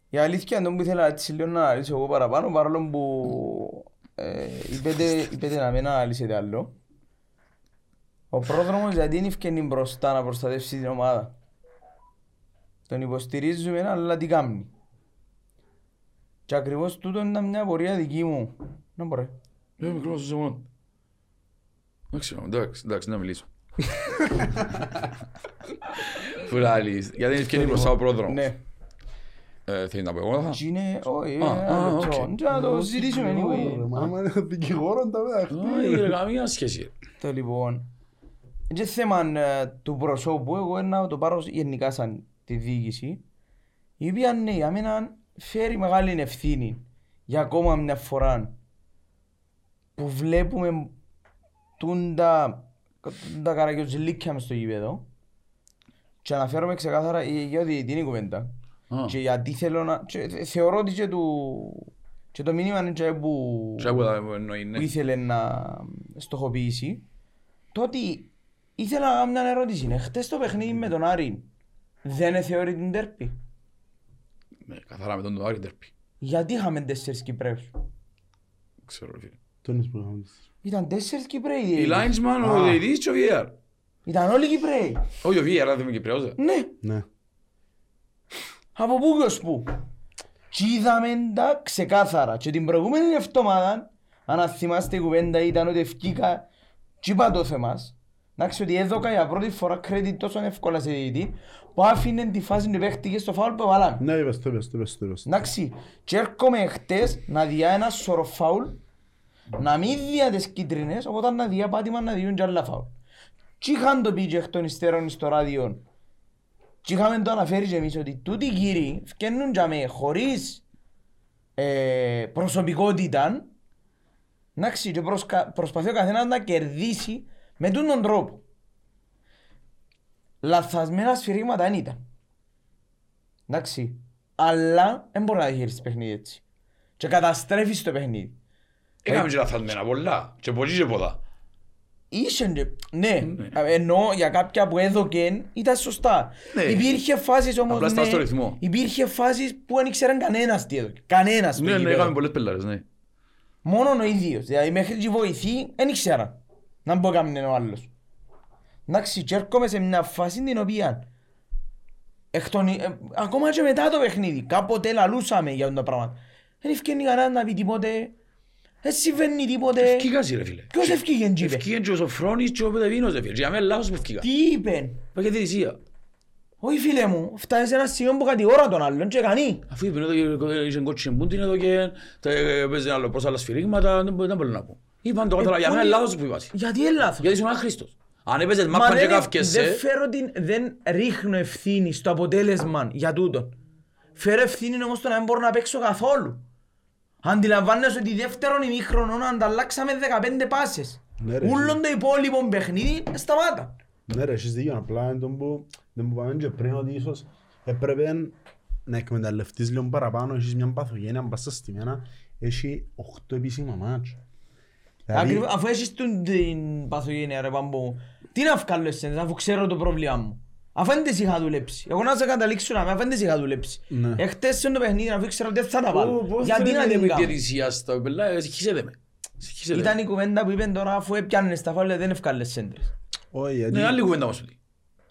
Η αλήθεια είναι που ήθελα έτσι λίγο να αναλύσω εγώ παραπάνω, παρόλο που ε, είπετε, είπετε να μην αναλύσετε άλλο. Ο πρόδρομος γιατί είναι ευκαινή μπροστά να προστατεύσει την ομάδα. Τον υποστηρίζουμε, αλλά τι κάνει. Και ακριβώς τούτο ήταν μια πορεία δική μου. Να μπορεί. Ε, μικρός σου σε μόνο. Εντάξει, εντάξει, εντάξει, να μιλήσω. Φουράλης, γιατί είναι ευκαιρία μπροστά ο πρόδρομος. Ναι. Ε, Θέλει να πω εγώ θα; Και είναι, όχι, Α, ένα α, λεπτό. οκ. Και να το συζητήσουμε anyway. Μα άμα είναι δικηγόρο τα Όχι, μεταχτεί. ρε, καμία σχέση. Το λοιπόν. Είναι θέμα ε, του προσώπου, εγώ να το πάρω γενικά σαν τη διοίκηση, η οποία ναι, για μένα φέρει μεγάλη ευθύνη για ακόμα μια φορά που βλέπουμε τούντα, τούντα καρακιοζηλίκια μες στο γήπεδο και αναφέρομαι ξεκάθαρα για ότι την κουβέντα Α, και γιατί θέλω να... και θε- θεωρώ ότι και, του, και το μήνυμα είναι και που και από τα εννοεί, ναι. που ήθελε να στοχοποιήσει, το ότι ήθελα να κάνω μια ερώτηση. Είναι χτες το παιχνίδι με τον Άρη δεν θεωρεί την τέρπη. Ναι, Καθαρά με τον το Άρη τερπή. Γιατί είχαμε τέσσερις Κυπρέους; Ξέρω, ρε φίλε. Τον είσαι που είχαμε. Ήταν τέσσερις Κυπρέοι. Η διαιτητές. Linesman, ο Α. διαιτητής και ο VAR. Ήταν όλοι Κυπρέοι. Όχι ο VAR, δεν είμαι Κυπρέος. ε. Ναι. Ναι. Από πού και ως πού. Και είδαμε τα ξεκάθαρα. Και την προηγούμενη εβδομάδα, αν θυμάστε η κουβέντα ήταν ότι ευκήκα και είπα το θέμα. Εντάξει ότι έδωκα για πρώτη φορά credit τόσο εύκολα σε διαιτητή που άφηνε τη φάση του παίχτηκε στο φάουλ που έβαλαμε. Ναι, είπες το, είπες το, είπες το, είπες το. Εντάξει, και έρχομαι χτες να διά ένα σωρό φάουλ, να μην διά τις κίτρινες, οπότε να διά πάτημα να διούν και άλλα φάουλ. Τι είχαν το πει και εκ των υστέρων στο ράδιο. Τι είχαμε το αναφέρει και εμείς ότι τούτοι οι κύριοι φκένουν για με χωρίς ε, προσωπικότητα εντάξει, και προσκα- προσπαθεί ο καθένας να κερδίσει με τούν τον τρόπο. Λαθασμένα σφυρίγματα δεν ήταν. Εντάξει. Αλλά δεν μπορεί να διαχειριστεί παιχνίδι έτσι. Και καταστρέφεις το παιχνίδι. Έκαμε και λαθασμένα πολλά. Και πολλοί και πολλά. Είσαι, και- ναι, εννοώ για κάποια που έδωκεν ήταν σωστά. Ναι. Υπήρχε φάσεις όμως, Απλά στάς ναι, στο ρυθμό. υπήρχε φάσεις που δεν ήξεραν κανένας τι έδωκε. Κανένας στο Ναι, ναι, γήπεδο. έκαμε πολλές πελάρες, ναι. Μόνον ο ίδιος. Δηλαδή μέχρι και βοηθεί δεν ήξερα να μπω κάμνε ο άλλος. Εντάξει, και έρχομαι σε μια φάση την οποία εκ των, ε, ακόμα και μετά το παιχνίδι, κάποτε λαλούσαμε για το πράγμα. Δεν ευκαινεί κανένα να πει τίποτε, δεν συμβαίνει τίποτε. Ευκήγασαι ρε φίλε. Ποιος ευκήγεν και είπε; Ευκήγεν και ο Σοφρόνης και ο Πεδεβίνος ρε φίλε. Και για μένα λάθος που ευκήγα. Τι είπε. Πάει και διαιτησία. Όχι φίλε μου, φτάνει σε ένα σημείο που κατηγορά τον άλλον και κανεί. Αφού είπε εδώ είχε κότσιν πούντιν εδώ και τα- παίζει άλλο προς άλλα σφυρίγματα, δεν μπορεί δεν μπορεί να πω. Είπαν το κατάλαβα, για μένα είναι λάθος που είπα. Γιατί είναι λάθος; Γιατί ήσουν άχρηστος. Αν έπαιζες Μα μάπαν και δεν, καύκεσαι, δεν φέρω την, δεν ρίχνω ευθύνη στο αποτέλεσμα για τούτον. Φέρω ευθύνη όμως στο να μην μπορώ να παίξω καθόλου. Αντιλαμβάνεσαι ότι δεύτερον ημίχρονο ανταλλάξαμε 15 πάσες. Ναι, ρε, Ούλον το υπόλοιπο παιχνίδι σταμάτα. Ναι ρε, έχεις δίκιο, απλά είναι τον που δεν μου πάμε και πριν ότι ίσως έπρεπε να εκμεταλλευτείς λίγο παραπάνω, έχεις μια παθογένεια, αν πας στα στημένα, έχει 8 επίσημα μάτς. Δηλαδή, Ακριβώς, αφού έχεις την, την παθογένεια ρε παμπού, τι να βγάλω εσένες αφού ξέρω το πρόβλημα μου. Αφού δεν τις είχα δουλέψει. Εγώ να σε καταλήξω να με, αφού δεν τις είχα δουλέψει. Ναι. Εχθές είναι το παιχνίδι, αφού ξέρω ότι δεν θα τα Πού- βάλω. πού Γιατί να θέλετε την με κάνω. διαιτησία στο πελά, ε, συγχύσετε με. Συγχύσετε Ήταν με. η κουβέντα που είπε τώρα αφού έπιανες τα φάουλα δεν ευκάλες σέντρες. Όχι, γιατί... Ναι, άλλη κουβέντα μας ότι.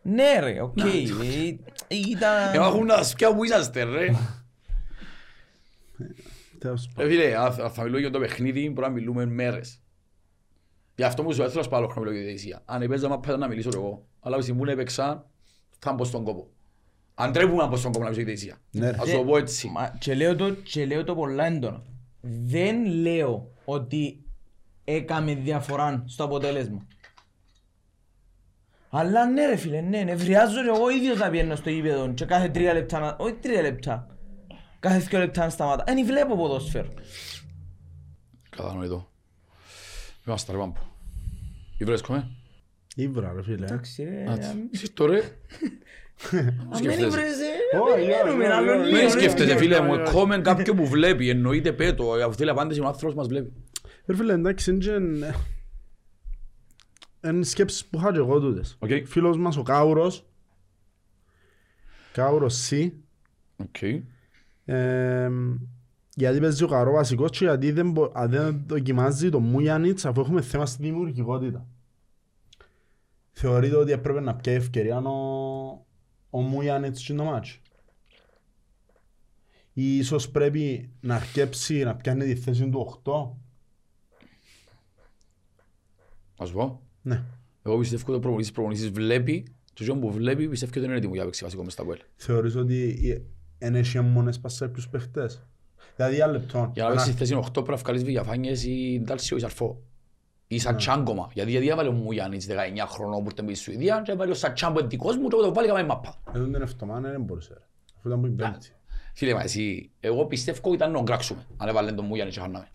Ναι ρε, οκ. Ε, Ήταν... Έχουν τα σκιά που είσαστε ρε. τέλος Ε, πάντων. φίλε, αν θα- θα μιλώ για το παιχνίδι, μπορεί να μιλούμε μέρες. Γι' αυτό μου σου έθελα σπάλω χρόνο μιλώ για τη διαιτησία. Αν έπαιζα μάπα να μιλήσω εγώ. Αλλά όσοι μου έπαιξα, θα μπω στον κόπο. Αν τρέπουμε να μπω στον κόπο να μιλήσω για τη διαιτησία. Ναι, ρε. Ας το πω έτσι. Μα, και, λέω το, και λέω το πολλά έντονα. Δεν λέω ότι έκαμε διαφορά στο αποτέλεσμα. Αλλά ναι ρε φίλε, ναι, νευριάζω και εγώ ίδιος να πιένω στο γήπεδο και κάθε τρία λεπτά, να... όχι τρία λεπτά, κάθε δύο λεπτά να σταματά. Δεν βλέπω ποδόσφαιρο. Κατανοητό. Είμαστε ρε πάμπο. Ή βρέσκομαι. Ήβρα ρε φίλε. Εντάξει ρε, Άτσι. αν- Εσύ τώρα. αν δεν σκέφτεσαι. ήβρεζε, Όχι, περιμένουμε όχι, άλλο όχι, λίγο, Μην ρε. σκέφτεσαι φίλε μου, όχι, όχι. κόμεν κάποιον που βλέπει, εννοείται πέτω, αφού θέλει απάντηση ο άνθρωπος μας βλέπει. Ρε φίλε, εντάξει, είναι και- είναι σκέψεις που είχα και εγώ τούτες. Οκ. Φίλος μας ο Κάουρος, Κάουρος C, Οκ. ε, γιατί παίζει ο καρό βασικός και γιατί δεν, μπο- α, δεν δοκιμάζει το Μουγιάννιτς αφού έχουμε θέμα στη δημιουργικότητα. Θεωρείτε ότι έπρεπε να πιάει ευκαιρία ο, ο Μουγιάννιτς στο ματς. Ή ίσως πρέπει να αρκέψει να πιάνει τη θέση του 8. Ας πω. Ναι. Εγώ πιστεύω ότι ο προπονητής προπονητής βλέπει, το γιο που βλέπει πιστεύω ότι δεν είναι έτοιμο για να παίξει βασικό μες στα ΚΟΕΛ. Θεωρείς ότι δεν έχει μόνες πας σε κάποιους παίχτες; Δηλαδή για λεπτό. Για να παίξεις θέση 8 πρέπει να βγάλεις Βηγιαφάνιες ή Ντάλσιο ή Σαρφό. Ή Σατσάγκομα. Γιατί γιατί έβαλε ο Μουγιάννης 19 χρονών που ήταν με τη Σουηδία και έβαλε ο Σατσάν που είναι δικός μου και εγώ το βάλει καμία μάπα. Εδώ δεν εβδομάδα δεν μπορούσε. ρε. Αφού ήταν που η πέμπτη. Φίλε μας εσύ, εγώ πιστεύω ότι ήταν να τον κράξουμε αν έβαλε τον Μουγιάννη και χάναμε.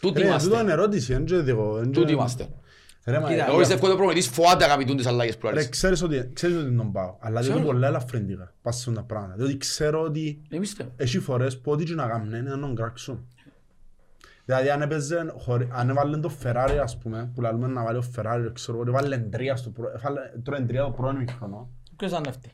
Τούτοι Ρε, τούτο είμαστε. είναι ερώτηση, δεν και δικό. δεν και- Τούτοι είμαστε. Ρε, μα, Κοίτα, Εγώ πιστεύω ότι ο προπονητής φοβάται αγαπητούν τις αλλαγές που Ρε, άρεσε. ξέρεις ότι, ξέρεις ότι τον πάω, αλλά δεν Ξέρω. είναι πολλά ελαφρυντικά. Πας σε τα πράγματα. Διότι ξέρω ότι Εμείς τε. έχει φορές που ό,τι και να κάνουν είναι να τον κράξουν. Δηλαδή αν έπαιζε, χωρί- αν έβαλε το Ferrari ας πούμε, που λαλούμε να βάλει ο Ferrari, ξέρω εγώ, έβαλε τρία στο πρώτο, έβαλε τρώει τρία το πρώτο μικρό. Ποιος αν έφτει.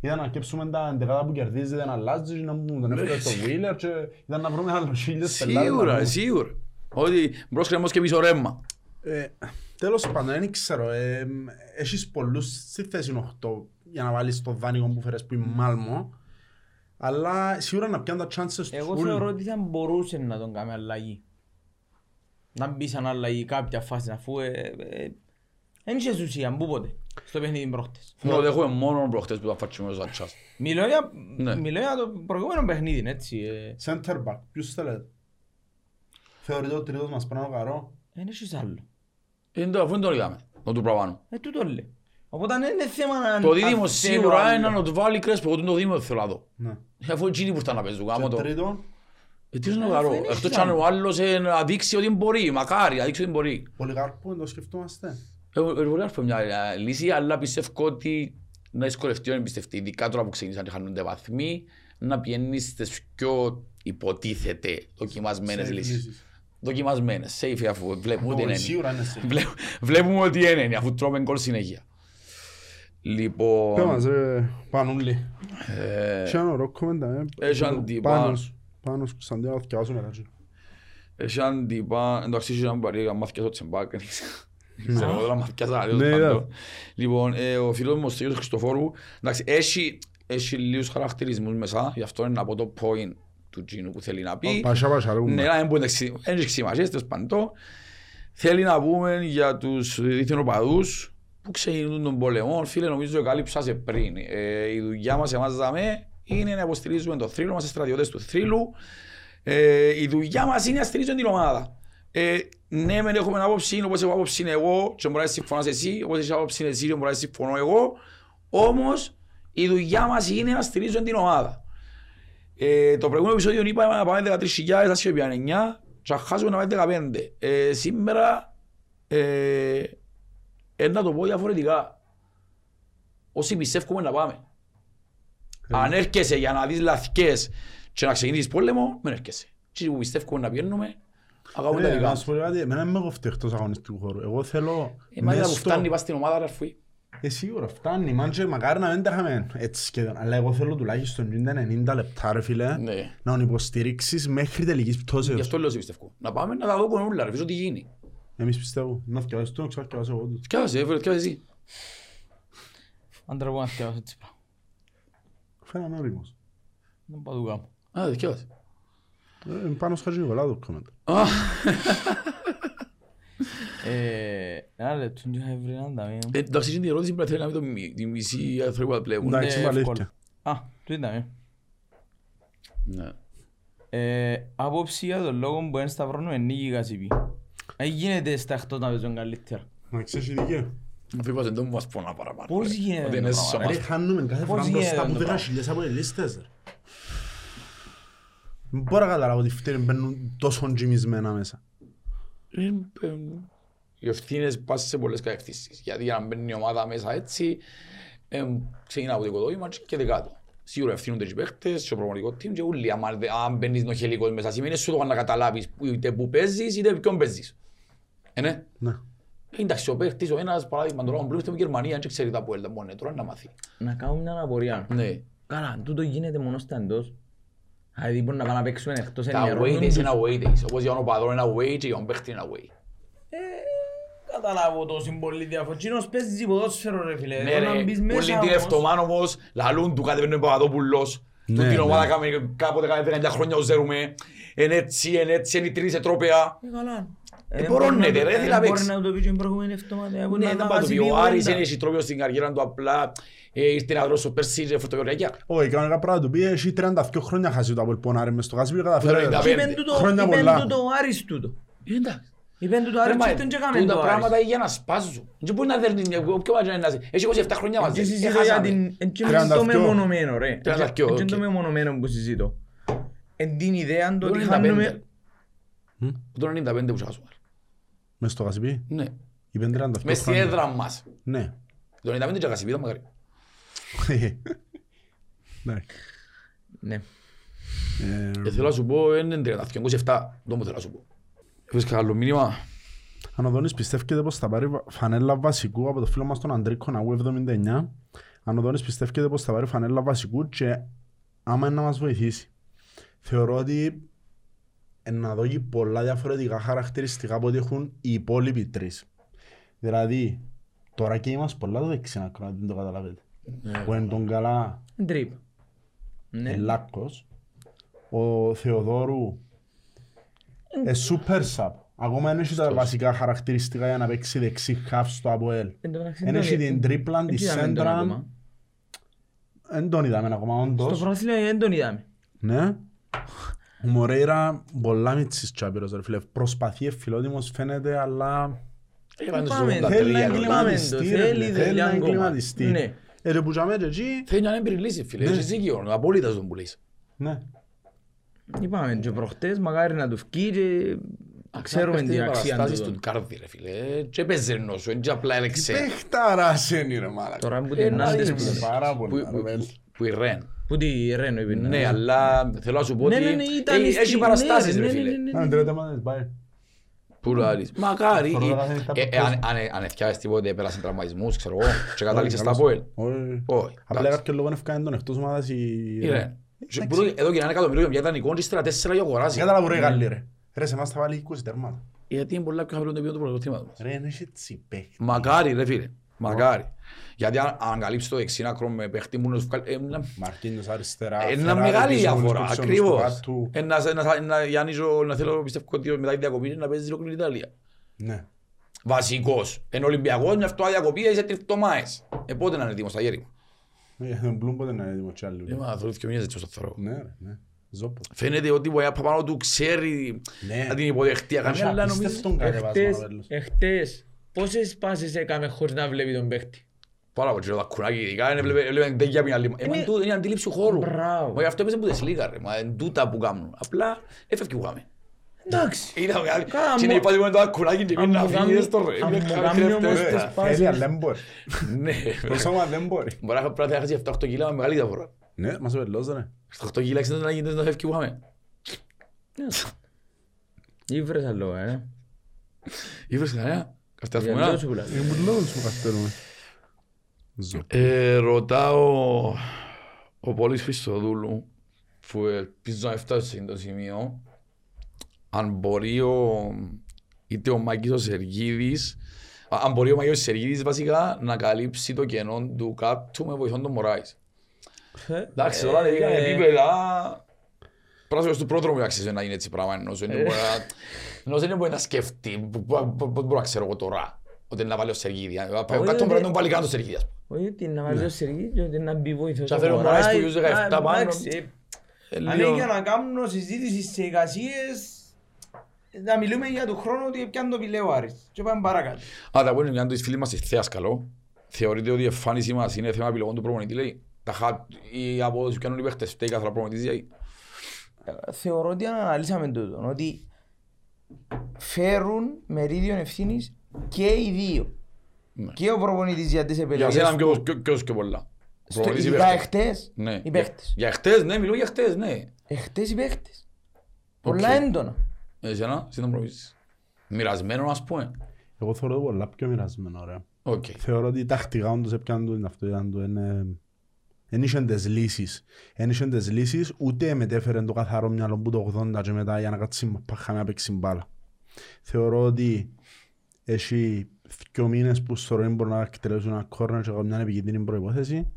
Ήταν να κέψουμε τα εντεκάδα που κερδίζει, δεν αλλάζει, και να μου τον έφερε στο Wheeler και ήταν να βρούμε άλλο χίλιες πελάτες να Σίγουρα, βρούμε. σίγουρα. Ότι μπρος κρεμός και πίσω ρέμμα. Ε, Τέλος πάντων, δεν ξέρω, ε, έχεις πολλούς στη θέση 8 για να βάλεις το δάνειο που φέρες που είναι Μάλμο, αλλά σίγουρα να πιάνουν τα chances τους Εγώ όλοι. θεωρώ ότι θα μπορούσε να τον κάνει αλλαγή. Να μπει σαν αλλαγή κάποια φάση αφού ε, ε, δεν είχες ουσία, πού ποτέ, στο παιχνίδι προχτές. Θέλω ότι έχουμε μόνο προχτές που θα φάτσουμε ο Ζατσάς. Μιλώ για, Ναι. μιλώ για το προηγούμενο παιχνίδι, έτσι. ε. Center back, ποιους θέλετε; Θεωρείτε ο τρίτος μας πρέπει να είναι ο Καρό; Δεν έχεις άλλο. Είναι το- Αφού δεν τον είδαμε, τον του πραβάνου. Ε, τούτο λέει. Οπότε δεν είναι θέμα να... Το να δίδυμο θέλω σίγουρα άλλο. είναι να του βάλει κρέσπο, εγώ το δίδυμο δεν θέλω να δω. Ναι. Αφού εκείνοι που ήρθαν να παίζουν, γάμο Και το. τρίτον, Ε, τι είναι ο Ε, καρό, αφού είναι εκτός κι σαν. αν ο άλλος ε, να δείξει ότι μπορεί, μακάρι, να δείξει ότι μπορεί. Πολυγάρπο, δεν το σκεφτόμαστε. Εγώ εγώ μπορεί να έρθω μια ε, λύση, αλλά πιστεύω ότι να δυσκολευτεί ο εμπιστευτή, ειδικά τώρα που ξεκίνησαν και χάνονται βαθμοί, να πιένεις στις πιο υποτίθεται δοκιμασμένες Safe λύσεις. λύσεις. Δοκιμασμένες, safe αφού βλέπουμε ότι Όχι, είναι. Σίγουρα είναι safe. Βλέ- Βλέπουμε ότι είναι, αφού τρώμε γκολ συνέχεια. Πες Λοιπόν, μας ρε, Πανούλη. ε, Έχει ένα ωραίο κομμεντά, ε. έχει Πάνω αντιπάνω. σου. Πάνω στο Κωνσταντίνο θα διαβάσω μετά. και. Έχει αντιπά, εντάξει είχε έναν παρήγα μάθηκες ο Τσεμπάκ, ξέρω εγώ τώρα μάθηκες άλλοι, Ναι, τέλος είδα. πάντων. Λοιπόν, ε, ο φίλος μου ο Στέλιος Χριστοφόρου, εντάξει, έχει, έχει λίγους χαρακτηρισμούς μέσα, γι' αυτό είναι να πω το point του Τζίνου που θέλει να πει. Πάσα, πάσα, λέγουμε. Ναι, να μην δεν έχει σημασία, τέλος πάντων. Θέλει να πούμε για τους διεθνοπαδούς που ξεκινούν τον πολεμό. Φίλε, νομίζω κάλυψα πριν. Ε, η δουλειά μας εμάς δαμε, είναι να υποστηρίζουμε το θρύλο, είμαστε στρατιώτες του θρύλου. Ε, η δουλειά μας είναι να στηρίζουμε την ομάδα. Ε, ναι, μεν έχουμε άποψη, όπως έχω άποψη εγώ και μπορείς να συμφωνάς εσύ, όπως έχεις άποψη εσύ και μπορείς να συμφωνώ εγώ. Όμως, η δουλειά μας είναι να στηρίζουμε την ομάδα. Ε, το προηγούμενο επεισόδιο είπαμε να πάμε 13.000, ας και πιάνε 9 και να χάσουμε να πάμε 15. Ε, σήμερα, ε, ε, να το πω διαφορετικά. Όσοι πιστεύουμε να πάμε. Αν έρχεσαι για να δεις λαθικές και να ξεκινήσεις πόλεμο, μην έρχεσαι. Και που πιστεύουμε να πιένουμε, αγάπουμε τα Ρε, δικά να μας. σου πω κάτι, εμένα με κοφτεί εκτός αγωνιστικού χώρου. Εγώ θέλω... Ε, μα είδα μες που στο- φτάνει πας στην ομάδα, ρε αρφουή. Ε, σίγουρα φτάνει, μαν και μακάρι να μην τα είχαμε έτσι σχεδόν. Αλλά εγώ θέλω τουλάχιστον 90 λεπτά ρε φίλε Ναι. να τον υποστηρίξεις μέχρι τελικής Γι' πτώσεως. αυτό λέω σε πιστεύω. Να πάμε να τα δούμε όλα, ρε, πίσω τι γίνει. Εμείς πιστεύω. Να θυκευάσεις το, να ξαφκευάσω εγώ τους. Σκιάζεσαι, έφερε, σκιάζεσαι εσύ. Άντρα που να θυκευάσω έτσι πράγμα. Φαίναν όριμος. Δεν πάω του κάνω. Α, δεν σκιάζεσαι. Ε, Πάνω στο Χατζηνικολάου το κόμμεντ. Α, Ε, Ένα λεπτό, δεν είχα βρει έναν ταμείο. ε, Εντάξει, είναι η ερώτηση που θέλει να μην το μι- τη μισή άνθρωποι που τα βλέπουν. Εντάξει, Ναι, είναι εύκολο. αλήθεια. Α, το είδαμε. Ναι. Ε, άποψη για τον λόγο που είναι σταυρώνουμε νίκη Κασιπή. Ε, γίνεται στα εκτός να παίζουν καλύτερα. Να ξέρεις η δικαία. Αφήπας δεν το μου μας πονά παραπάνω. Πώς ρε. γίνεται Ότι το είναι πράγμα, σώμα. Ρε, χάνουμε κάθε Πώς φορά γίνεται μπροστά από το 10 πράγμα; χιλιάδες από τις λίστες. ρε. Δεν μπορώ να καταλάβω ότι φταίει μπαίνουν τόσο τζιμισμένα μέσα. Ε, ε, Οι ευθύνες πάνε σε πολλές κατευθύνσεις. Γιατί για να μπαίνει η ομάδα μέσα έτσι, ε, ξεκινά από το οικοδόμημα και δεκάτω. Σίγουρα ευθύνονται οι παίχτες, και ο προγραμματικό team και όλοι. Άμα δε- Αν μπαίνεις νοχελικός μέσα, σημαίνει σου το να καταλάβεις που- είτε που παίζεις είτε ποιον παίζεις. Ε, ναι. Ναι. Ε, Εντάξει, ο παίχτης, ο ένας παράδειγμα τώρα, ο Μπλούς στην Γερμανία, δεν ξέρει τα που έλτα μόνο, τώρα να μάθει. Να κάνουμε μια απορία. Ναι. Καλά, τούτο γίνεται μόνο στα εντός. Δηλαδή μπορεί να πάμε να παίξουμε εκτός Τα ενημερώνουν away days τους. είναι away days. Όπως για τον παδρό είναι away και για τον παίχτη είναι away. Καταλάβω το συμπολί διαφορά. Κοινός παίζει ποδόσφαιρο ρε φίλε. Ναι Εδώ να ρε, μπεις όλη μέσα την όμως. εβδομάδα όμως, λαλούν του κατεβαίνει ο Παπαδόπουλος. Ναι, Του την ναι. ομάδα κάμε- κάποτε κάνε 19 χρόνια ως ζέρουμε. Εν έτσι, εν έτσι, εν οι τρεις ετρόπαια. Ε, καλά. Ε, μπορώνεται, ρε, Ε, τι να Μπορεί παίξεις. να το πεις και την προηγούμενη εβδομάδα. ε, που Ναι, να δεν τα πάω το χάσει πει. Ο δύο Άρης πέντα. δεν έχει τρόπιο στην καριέρα του απλά. ε, Ήρθε να δρώσει πέρσι και φωτογραφία. Όχι, κανονικά πράγμα του πει, έχει 32 χρόνια χάσει το από πονάρι μες στο Κασπίο, καταφέρε. Τώρα Και πέντε. είπεν τούτο- Χρόνια είπεν πολλά. τούτο ο Άρης τούτο. Ε, Εντάξει. Είπεν τούτο ο Ρε, Άρης μα, και ήρθεν και έκαμε τούτα το πράγματα Άρης. είναι για να σπάζουν. Δεν μπορεί να δέρνεις μια όποιο μάτια να είναι. Έχει 27 χρόνια μαζί. Και συζητώ Ε, για χάσαμε. την... εν και Τριάντα το δυο. μεμονωμένο ρε. Τριάντα δυο, Εν και το οκ. μεμονωμένο που συζητώ. Εν την ιδέα το Το ότι 95. χάνουμε... Το 95 που χάσουμε. Μες στο Κασπίο, Ναι. είπεν 32 Μες στη χρόνια. έδρα μας. Ναι. Το 95 και χασιπίδα μακάρι. Ναι. Ναι. Ε, Και θέλω να σου πω, είναι 32, 27. Το μου θέλω να σου πω. Έχεις κανένα άλλο μήνυμα; Αν ο Δόνης πιστεύετε πως θα πάρει βα- φανέλα βασικού από το φίλο μας τον Αντρίκο Ναού 79, αν ο Δόνης πιστεύετε πως θα πάρει φανέλα βασικού και άμα είναι να μας βοηθήσει; Θεωρώ ότι είναι να δώσει πολλά διαφορετικά χαρακτηριστικά που έχουν οι υπόλοιποι τρεις. Δηλαδή, τώρα και είμαστε πολλά το δεξιά άκρο, να δεν το καταλαβαίνετε. Ο Εντογκαλά, Εν τρύπα. Ναι. Ελάκκος, ο Θεοδόρου, ε, super sub. Ακόμα δεν έχει τα βασικά χαρακτηριστικά για να παίξει δεξί χαφ στο ΑΠΟΕΛ. Εν τω μεταξύ, Δεν έχει δεν- την τρίπλα, τη δεν είδαμε τον σέντρα. ακόμα. Δεν τον είδαμε ακόμα Στο όντως. πρωτάθλημα δεν τον είδαμε. Ναι. Ο Μορέιρα πολλά μίτσις τσάπηρος ρε φίλε. Προσπαθεί εφιλότιμος φαίνεται αλλά Είπαμε το Πάμε, 83, θέλει να ρε. εγκληματιστεί το, ρε θέλει φίλε. Θέλει δουλειά να ακόμα. εγκληματιστεί. Ναι. Ε, ρε που τζάμε και εκεί. Θέλει μια έμπειρη λύση, φίλε. Ναι. Έχεις δίκιο. Απόλυτα στον που λες. Ναι. Είπαμε και προχτές μακάρι να τους βγει και ξέρουμε την αξία του. του. του κάρδι, ρε φίλε. Και παίζει νόσο, είναι και απλά έλεξε. Παιχταράς είναι ρε μάλακα. Τώρα που Ε, την να άντες δεις, που ρε. Πάρα Που- πολύ. που- ρε, που- Που η Ρεν. Που τη Ρένο είπε. Ναι, αλλά θέλω να σου πω Ναι, ότι ναι, ναι, ήταν ε, έχει στην- παραστάσεις, ναι, ρε ναι, φίλε. ναι, ναι, ναι. Αν τρέτε μάνα της πάει. Που λάρεις. Μακάρι. Φορώ ή- να κάνει τα ε, ε, παππούζια. αν- αν- Αν έφτιαξες τίποτε, πέρασε τραυματισμούς, ξέρω εγώ, και κατάληξες στα καλώς. ΠΟΕΛ. Όχι. Όχι. Απλά εντάξει. κάποιο λόγο έφκανε τον εκτός ομάδας η... Η Ρεν. Και που το- Εδώ και ένα εκατομμύριο για δανεικό και ύστερα τέσσερα για αγοράζει. Κατάλαβε ρε Γάλλοι ρε. Ρε σε εμάς θα βάλει 20 τέρματα. Γιατί είναι πολλά πιο χαμηλό το επίπεδο του πρωτοθύματος μας. Ρε είναι έτσι παίχτη. Μακάρι ρε φίλε. Μακάρι. Γιατί αν αν καλύψει το δεξί άκρο με παίχτη μου να σου βγάλει... ε, να- Μαρκίνιος αριστερά. Είναι Φεράρι μεγάλη πίσω, διαφορά, Μουσκουτσιόνος του ακριβώς. κάτω. Ένα, ένα, ένα, Γιάννης, ο- να θέλω πιστεύω ότι μετά τη διακοπή να παίζει ολόκληρη την Ιταλία. Ναι. Βασικός. Εν Ολυμπιακός με αυτό διακοπή είσαι τριφτωμάες. Ε, πότε να είναι έτοιμος τα γέρι μου. Ε, Τον Μπλουμ πότε να είναι έτοιμο κι άλλοι. Ε, μα θέλω δύο μήνες έτσι όσο θέλω. Ναι ρε, ναι. Ζόπος. Φαίνεται ότι ο από πάνω του ξέρει Ναι. να την υποδεχτεί. Έχει Ακάμια, αλλά νομίζω... απίστευτον κατεβάσμα Εχτες, ο Βέλος. εχτες, πόσες πάσες έκαμε χωρίς να βλέπει τον παίχτη; Πάρα από το δακουνάκι, ειδικά είναι έβλεπε έβλεπε τέγια από την άλλη. Ε, μα Είναι- τούτο είναι αντίληψη χώρου. Μπράβο. Μα γι' αυτό έπαιζε Bundesliga, ρε. Μα είναι τούτα που κάνουν. Απλά έφευκε που κάμε. Εντάξει. Είδα μεγάλη. Κάμα Και είναι μου- είπα ότι με το δακουνάκι και Αν πήγαινε να μου φύγει κάνει- στο ρε. αν Είναι μου καλά κάνει τελευταίο. όμως Ε, τις πάσες. Θέλει, αλλά δεν μπορεί. Ναι. Το σώμα δεν μπορεί. Μπορεί να πρέπει να χάσει 7-8 κιλά με μεγάλη διαφορά. Ναι, μας ο Βελός ρε. Στα 8 κιλά ξέρετε να γίνεται να φεύγει που κάμε. Ήβρες άλλο, ε. Ήβρες κανένα. Για Κασταθμένα. αυτό σου πουλά. Είναι μου λόγος που καθαίρουμε. Ζω. Ε, ρωτάω ο Πόλης Χριστοδούλου που ελπίζω να φτάσει σε αυτό το σημείο αν μπορεί ο, είτε ο Μάκης ο Σεργίδης α, αν μπορεί ο Μάκης ο Σεργίδης βασικά να καλύψει το κενό του κάτω με βοηθόν τον Μωράης. Εντάξει, τώρα δεν είναι επίπεδα πράσινος του πρόδρομου να ξέρει να γίνει έτσι πράγμα ενώ δεν μπορεί να- ενώ δεν μπορεί να σκεφτεί πώς μπορώ να ξέρω εγώ τώρα ότι να βάλει ο Σεργίδη. Κάτω πρέπει να τον βάλει κάτω ο Σεργίδης. ας πούμε. Όχι ότι να βάλει ο Σεργή και ότι να μπει βοήθος. Και να φέρει ο Μωράης που γιους 17 πάνω. Εντάξει, ε, Ε, Αν λίγο- είναι για να κάνω συζήτηση σε εικασίες, να μιλούμε για τον χρόνο ότι πιάνε το πηλαίο ο Άρης. Και πάμε παρακάτω. Α, τα πούμε μια της φίλης μας της Θείας καλό. Θεωρείτε ότι η εμφάνιση μας είναι θέμα επιλογών του προπονητή, λέει. Τα χα... η απόδοση που κάνουν οι παίχτες φταίει καθαρά προπονητής, λέει. Θεωρώ ότι αν αναλύσαμε τούτο, ότι φέρουν μερίδιο ευθύνης και οι δύο. Ναι. Και ο προπονητής για τις Για επιλογές σένα του. ποιος- ποιος- ποιος και πολλά. Στο- Προπονητής ή Ειδικά παίχτες. εχτες, Ναι. οι Για- παίχτες. Για χτες, ναι, μιλώ για χτες, ναι. Εχτές οι παίχτες. Πολλά Οκ. έντονα. Εσένα, εσύ τον προπονητής. Μοιρασμένο, ας πούμε. Εγώ θεωρώ το πολλά πιο μοιρασμένο ρε. Οκ. Θεωρώ ότι τακτικά όντως έπιαν του την αυτοίδα του είναι... Εν είχαν τις λύσεις. Εν είχαν τις λύσεις ούτε μετέφερε το καθαρό μυαλό που το 80 και μετά για να κάτσεις παχάμε να παίξεις μπάλα. Θεωρώ ότι έχει δυο μήνες που στο ρόιν μπορούν να εκτελέσουν ένα κόρνερ και από μια επικίνδυνη προϋπόθεση.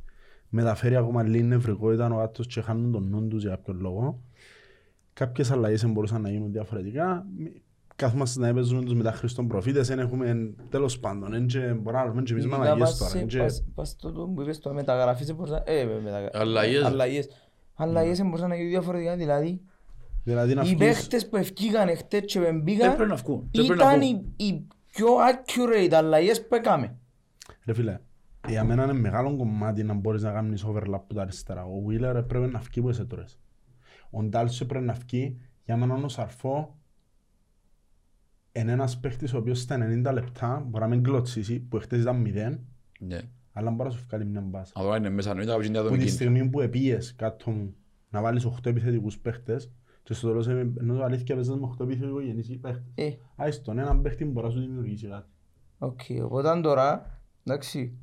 Μεταφέρει ακόμα λίγη νευρικότητα ο γάτος και χάνουν τον νου τους για κάποιον λόγο. Κάποιες αλλαγές δεν μπορούσαν να γίνουν διαφορετικά. Μη- Κάθομαστε να παίζουμε τους μεταχρήστων προφήτες, δεν έχουμε τέλος πάντων. Εν και μπορούμε να λέμε και εμείς Ειδικά μαλαγίες πας τώρα. σε- εν και- πας- πας στο το που είπες το μεταγραφές δεν μπορούσαν- ε, μεταγρα- Αλλαγές. αλλαγές. Αλλαγές δεν μπορούσαν να γίνουν διαφορετικά, δηλαδή Δηλαδή να οι βγεις- παίχτες που ευκήγαν εχθές και Δεν μπήκαν πρέπει να βγουν. Δεν πρέπει να ήταν βγουν. οι, οι πιο accurate αλλαγές που έκαμε. Ρε φίλε, για μένα είναι μεγάλο κομμάτι να μπορείς να κάνεις overlap που τα αριστερά. Ο Wheeler πρέπει να φύγει που είσαι τώρα. Ο Ντάλσο πρέπει να φύγει. Για μένα ο Σαρφό είναι ένας παίχτης ο οποίος στα 90 λεπτά μπορεί να μην κλωτσίσει, που χτες ήταν 0, Ναι. αλλά μπορεί να σου βγάλει μια μπάσα. Αν τώρα είναι μέσα νοήτα, από την Που τη διαδομική. στιγμή που επίες κάτω μου να βάλεις 8 επιθετικούς παίχτες και στο τέλος ε, ενώ αλήθεια παίζεις με 8 επιθετικογενείς παίχτες. Ε, Άις τον έναν παίχτη μπορεί να σου δημιουργήσει κάτι. οκ. Οπότε τώρα, εντάξει,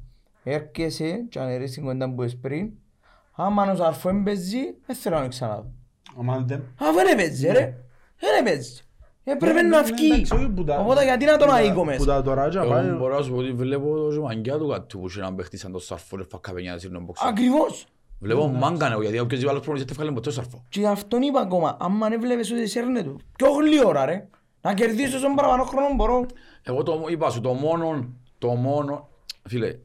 έρχεσαι και αν έρθεις την κοντά που είπες πριν, άμα ο Σαρφό έμπαιζε, δεν θέλω να τον ξαναδώ. Άμα δεν... Αφού δεν έπαιζε ρε, δεν έπαιζε. Έπρεπε Ναι, να ναι, βγει. εντάξει, όχι που τα- Οπότε γιατί να τον που τα- αίγω Που μέσα. τα τώρα και πάει... Εγώ μπορώ να σου πω ότι βλέπω το ζουμαγκιά του κάτω που είχε να παίχτη σαν το σαρφό και φάκα πενιά στην νομποξή. Ακριβώς. Βλέπω μάγκανε γιατί όποιος είπε άλλος προπονητής δεν βγάλε ποτέ το σαρφό. Και γι' αυτόν είπα ακόμα, άμα αν έβλεπες ότι σέρνε του, πιο γλύωρα ρε. Να κερδίσω στον παραπάνω χρόνο μπορώ. Εγώ το είπα σου, το μόνο, το μόνο, φίλε,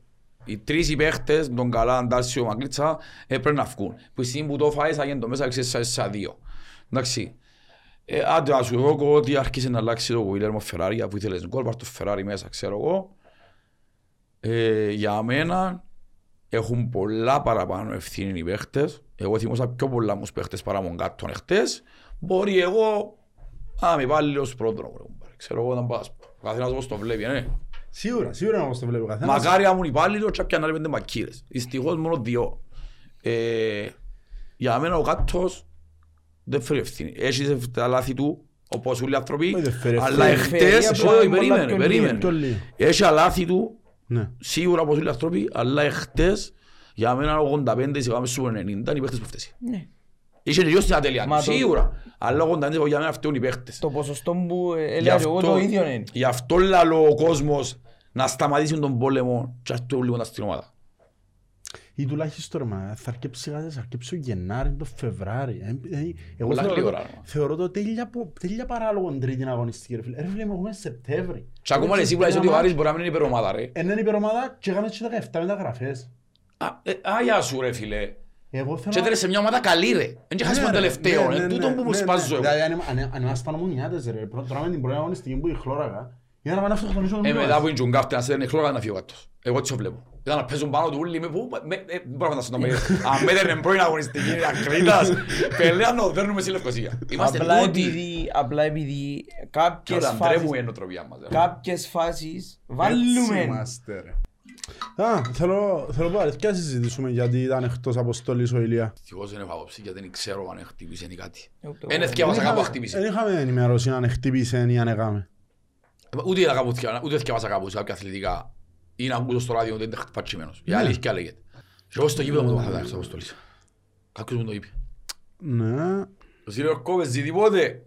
οι τρεις οι παίχτες, τον καλά, Αντάσιο, Μαγκλίτσα, έπρεπε να βγουν. Που η στιγμή που το φάεις, αγένει το μέσα, ξέρεις, σαν- σαν δύο. Εντάξει. Ε, άντε να σου εγώ ότι άρχισε να αλλάξει το Γουίλερμο Φεράρι, αφού ήθελες γκολ, πάρ' το Φεράρι μέσα, ξέρω εγώ. Ε, για μένα έχουν πολλά παραπάνω ευθύνη οι παίχτες. Εγώ θυμούσα πιο πολλά μου παίχτες παρά μόνο κάτω εχθές. Μπορεί εγώ, α, με υπάλληλος πρόδρομο, ρε, κουμπάρε. ξέρω εγώ να πας. Ο καθένας όπως το βλέπει, ναι. Σίγουρα, σίγουρα όπως το βλέπει ο καθένας. Μακάρι να ήμουν υπάλληλος και έπιανα πέντε μακκύρες. Δυστυχώς μόνο δύο. Ε, για μένα ο κάτος δεν φέρει ευθύνη. Έχεις τα λάθη του, όπως όλοι οι άνθρωποι, Όχι, δεν φέρει αλλά ευθύνη. Φέρει εχθές, απλά όχι, πολλά περίμενε, πιο περίμενε. Πιο λίγο. Έχεις τα λάθη του, Ναι. σίγουρα όπως όλοι οι άνθρωποι, αλλά εχθές, για μένα 85 σιγά μες στο 90 είναι οι παίχτες που φταίσαι. Ναι. Είχε τελειώσει την ατέλεια, Μα το- σίγουρα. Αλλά λόγω των για μένα φταίουν οι παίχτες. Το ποσοστό που ε, Γι' έλεγα και εγώ αυτό- το ίδιο είναι. Γι' αυτό λαλό ο κόσμος να σταματήσει τον πόλεμο και ας το λίγο στην ομάδα. Ή τουλάχιστον ρε, μα, θα αρκέψει γάζες, θα αρκέψει ο Γενάρη, το Φεβράρι. Ε, ε, Εγώ Πολλά θεωρώ, γλύωρα, το- ρε. θεωρώ το τέλεια, πο- τέλεια παράλογο τρίτη αγωνιστική ρε φίλε. Ρε φίλε, έχουμε Σεπτέμβρη. Και ακόμα εσύ που λες ότι ο Άρης μπορεί να μην είναι υπερομάδα ρε. Εν είναι υπερομάδα και έκαμε και 17 μεταγραφές. Α, ε, Α, γεια σου ρε φίλε. Εγώ θέλω... Και έτρεχε σε μια ομάδα καλή ρε. Δεν και χάσει Ναι, τον ρε, τελευταίο. ναι, ε. ναι, Τούτον που μου ναι, σπάζω ναι. εγώ. Δηλαδή, αν- αν- αν ήμασταν ομονιάτες ρε, πρώτα τώρα με την πρώτη αγωνιστική που η χλώρακα, για να πάνε να αυτοκτονήσουν Ε, τον μετά Μιώας. που είναι τζουγκάφτε να σε δένει χλώρα να φύγω κάτω. Εγώ έτσι το βλέπω. Ήταν να παίζουν πάνω του ούλοι με που... με- ε, Δεν μπορώ να φανταστώ το μέγεθος. Αν με έδερνε πρώην αγωνιστική Ακρίτας, πελέα να το δέρνουμε στη Λευκοσία. Είμαστε Απλά πρώτοι. επειδή, απλά επειδή Και κάποιες όταν τρέμουμε η φάσεις, νοοτροπία μας. ρε. κάποιες φάσεις Έτσι βάλουμε. είμαστε, ρε. Α, θέλω, θέλω πάρα να συζητήσουμε γιατί ήταν εκτός αποστολής ο Ηλία. Ευτυχώς δεν έχω άποψη γιατί δεν ξέρω αν χτύπησε ή κάτι. Ούτε Δεν εγώ. εθιάβασα κάπου Δεν χτύπησε. είχαμε ενημέρωση αν χτύπησε ή αν έκαμε. Ούτε είδα κάπου, θυκιά- ούτε θυκιάβασα κάπου σε κάποια αθλητικά ή να ακούσω στο ράδιο ότι είναι πατσιμένος. Η αλήθεια λέγεται. Και εγώ στο γήπεδο μου το μάθα έξω αποστολής. Κάποιος μου το είπε. Ναι. Ο Σίλιο Κόβες ζει τίποτε.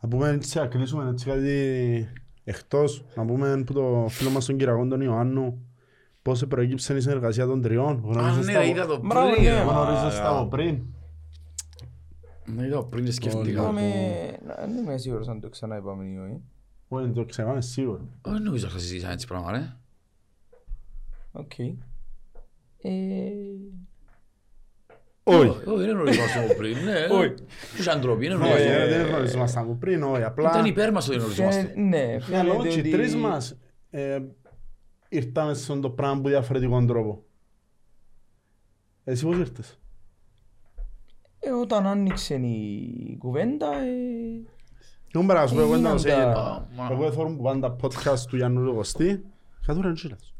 Να πούμε έτσι, να κλείσουμε έτσι κάτι εκτός. Να πούμε που το φίλο μας τον Κυραγόν τον Ιωάννου πώς προέκυψε η συνεργασία των τριών. Α, Γνώριζες ναι, τα ρε, από- είδα το Μπράβο, πριν. ναι, ρε, Γνώριζες μα, τα από πριν. Ναι, είδα πριν και σκέφτηκα. Είπαμε- να- Δεν είμαι σίγουρος αν το ξανά είπαμε ή όχι. Όχι, το ξέραμε σίγουρο. Δεν νομίζω θα συζήτησαν έτσι πράγμα, ρε. Οκ. Ε, Όχι. Όχι, δεν γνωριζόμαστε από πριν, ναι. Όχι. Τους αντροπή, δεν Όχι, γνωριζόμαστε. δεν γνωριζόμασταν από πριν, όχι. Ήταν Απλά υπέρ μας ότι γνωριζόμαστε. φαίνεται- Ναι, για λόγω φαίνεται και οι ότι... τρεις μας ε, ήρθαμε στον το πράγμα που διαφορετικό τρόπο. Εσύ πώς ήρθες; Ε, όταν άνοιξε η κουβέντα, ε, Εγώ μπορώ να σου πω, εγώ Έγιναν ήταν σε τα- Εγώ θέλω που πάντα podcast του Γιάννου Λογοστή Κατούρα εντζήλας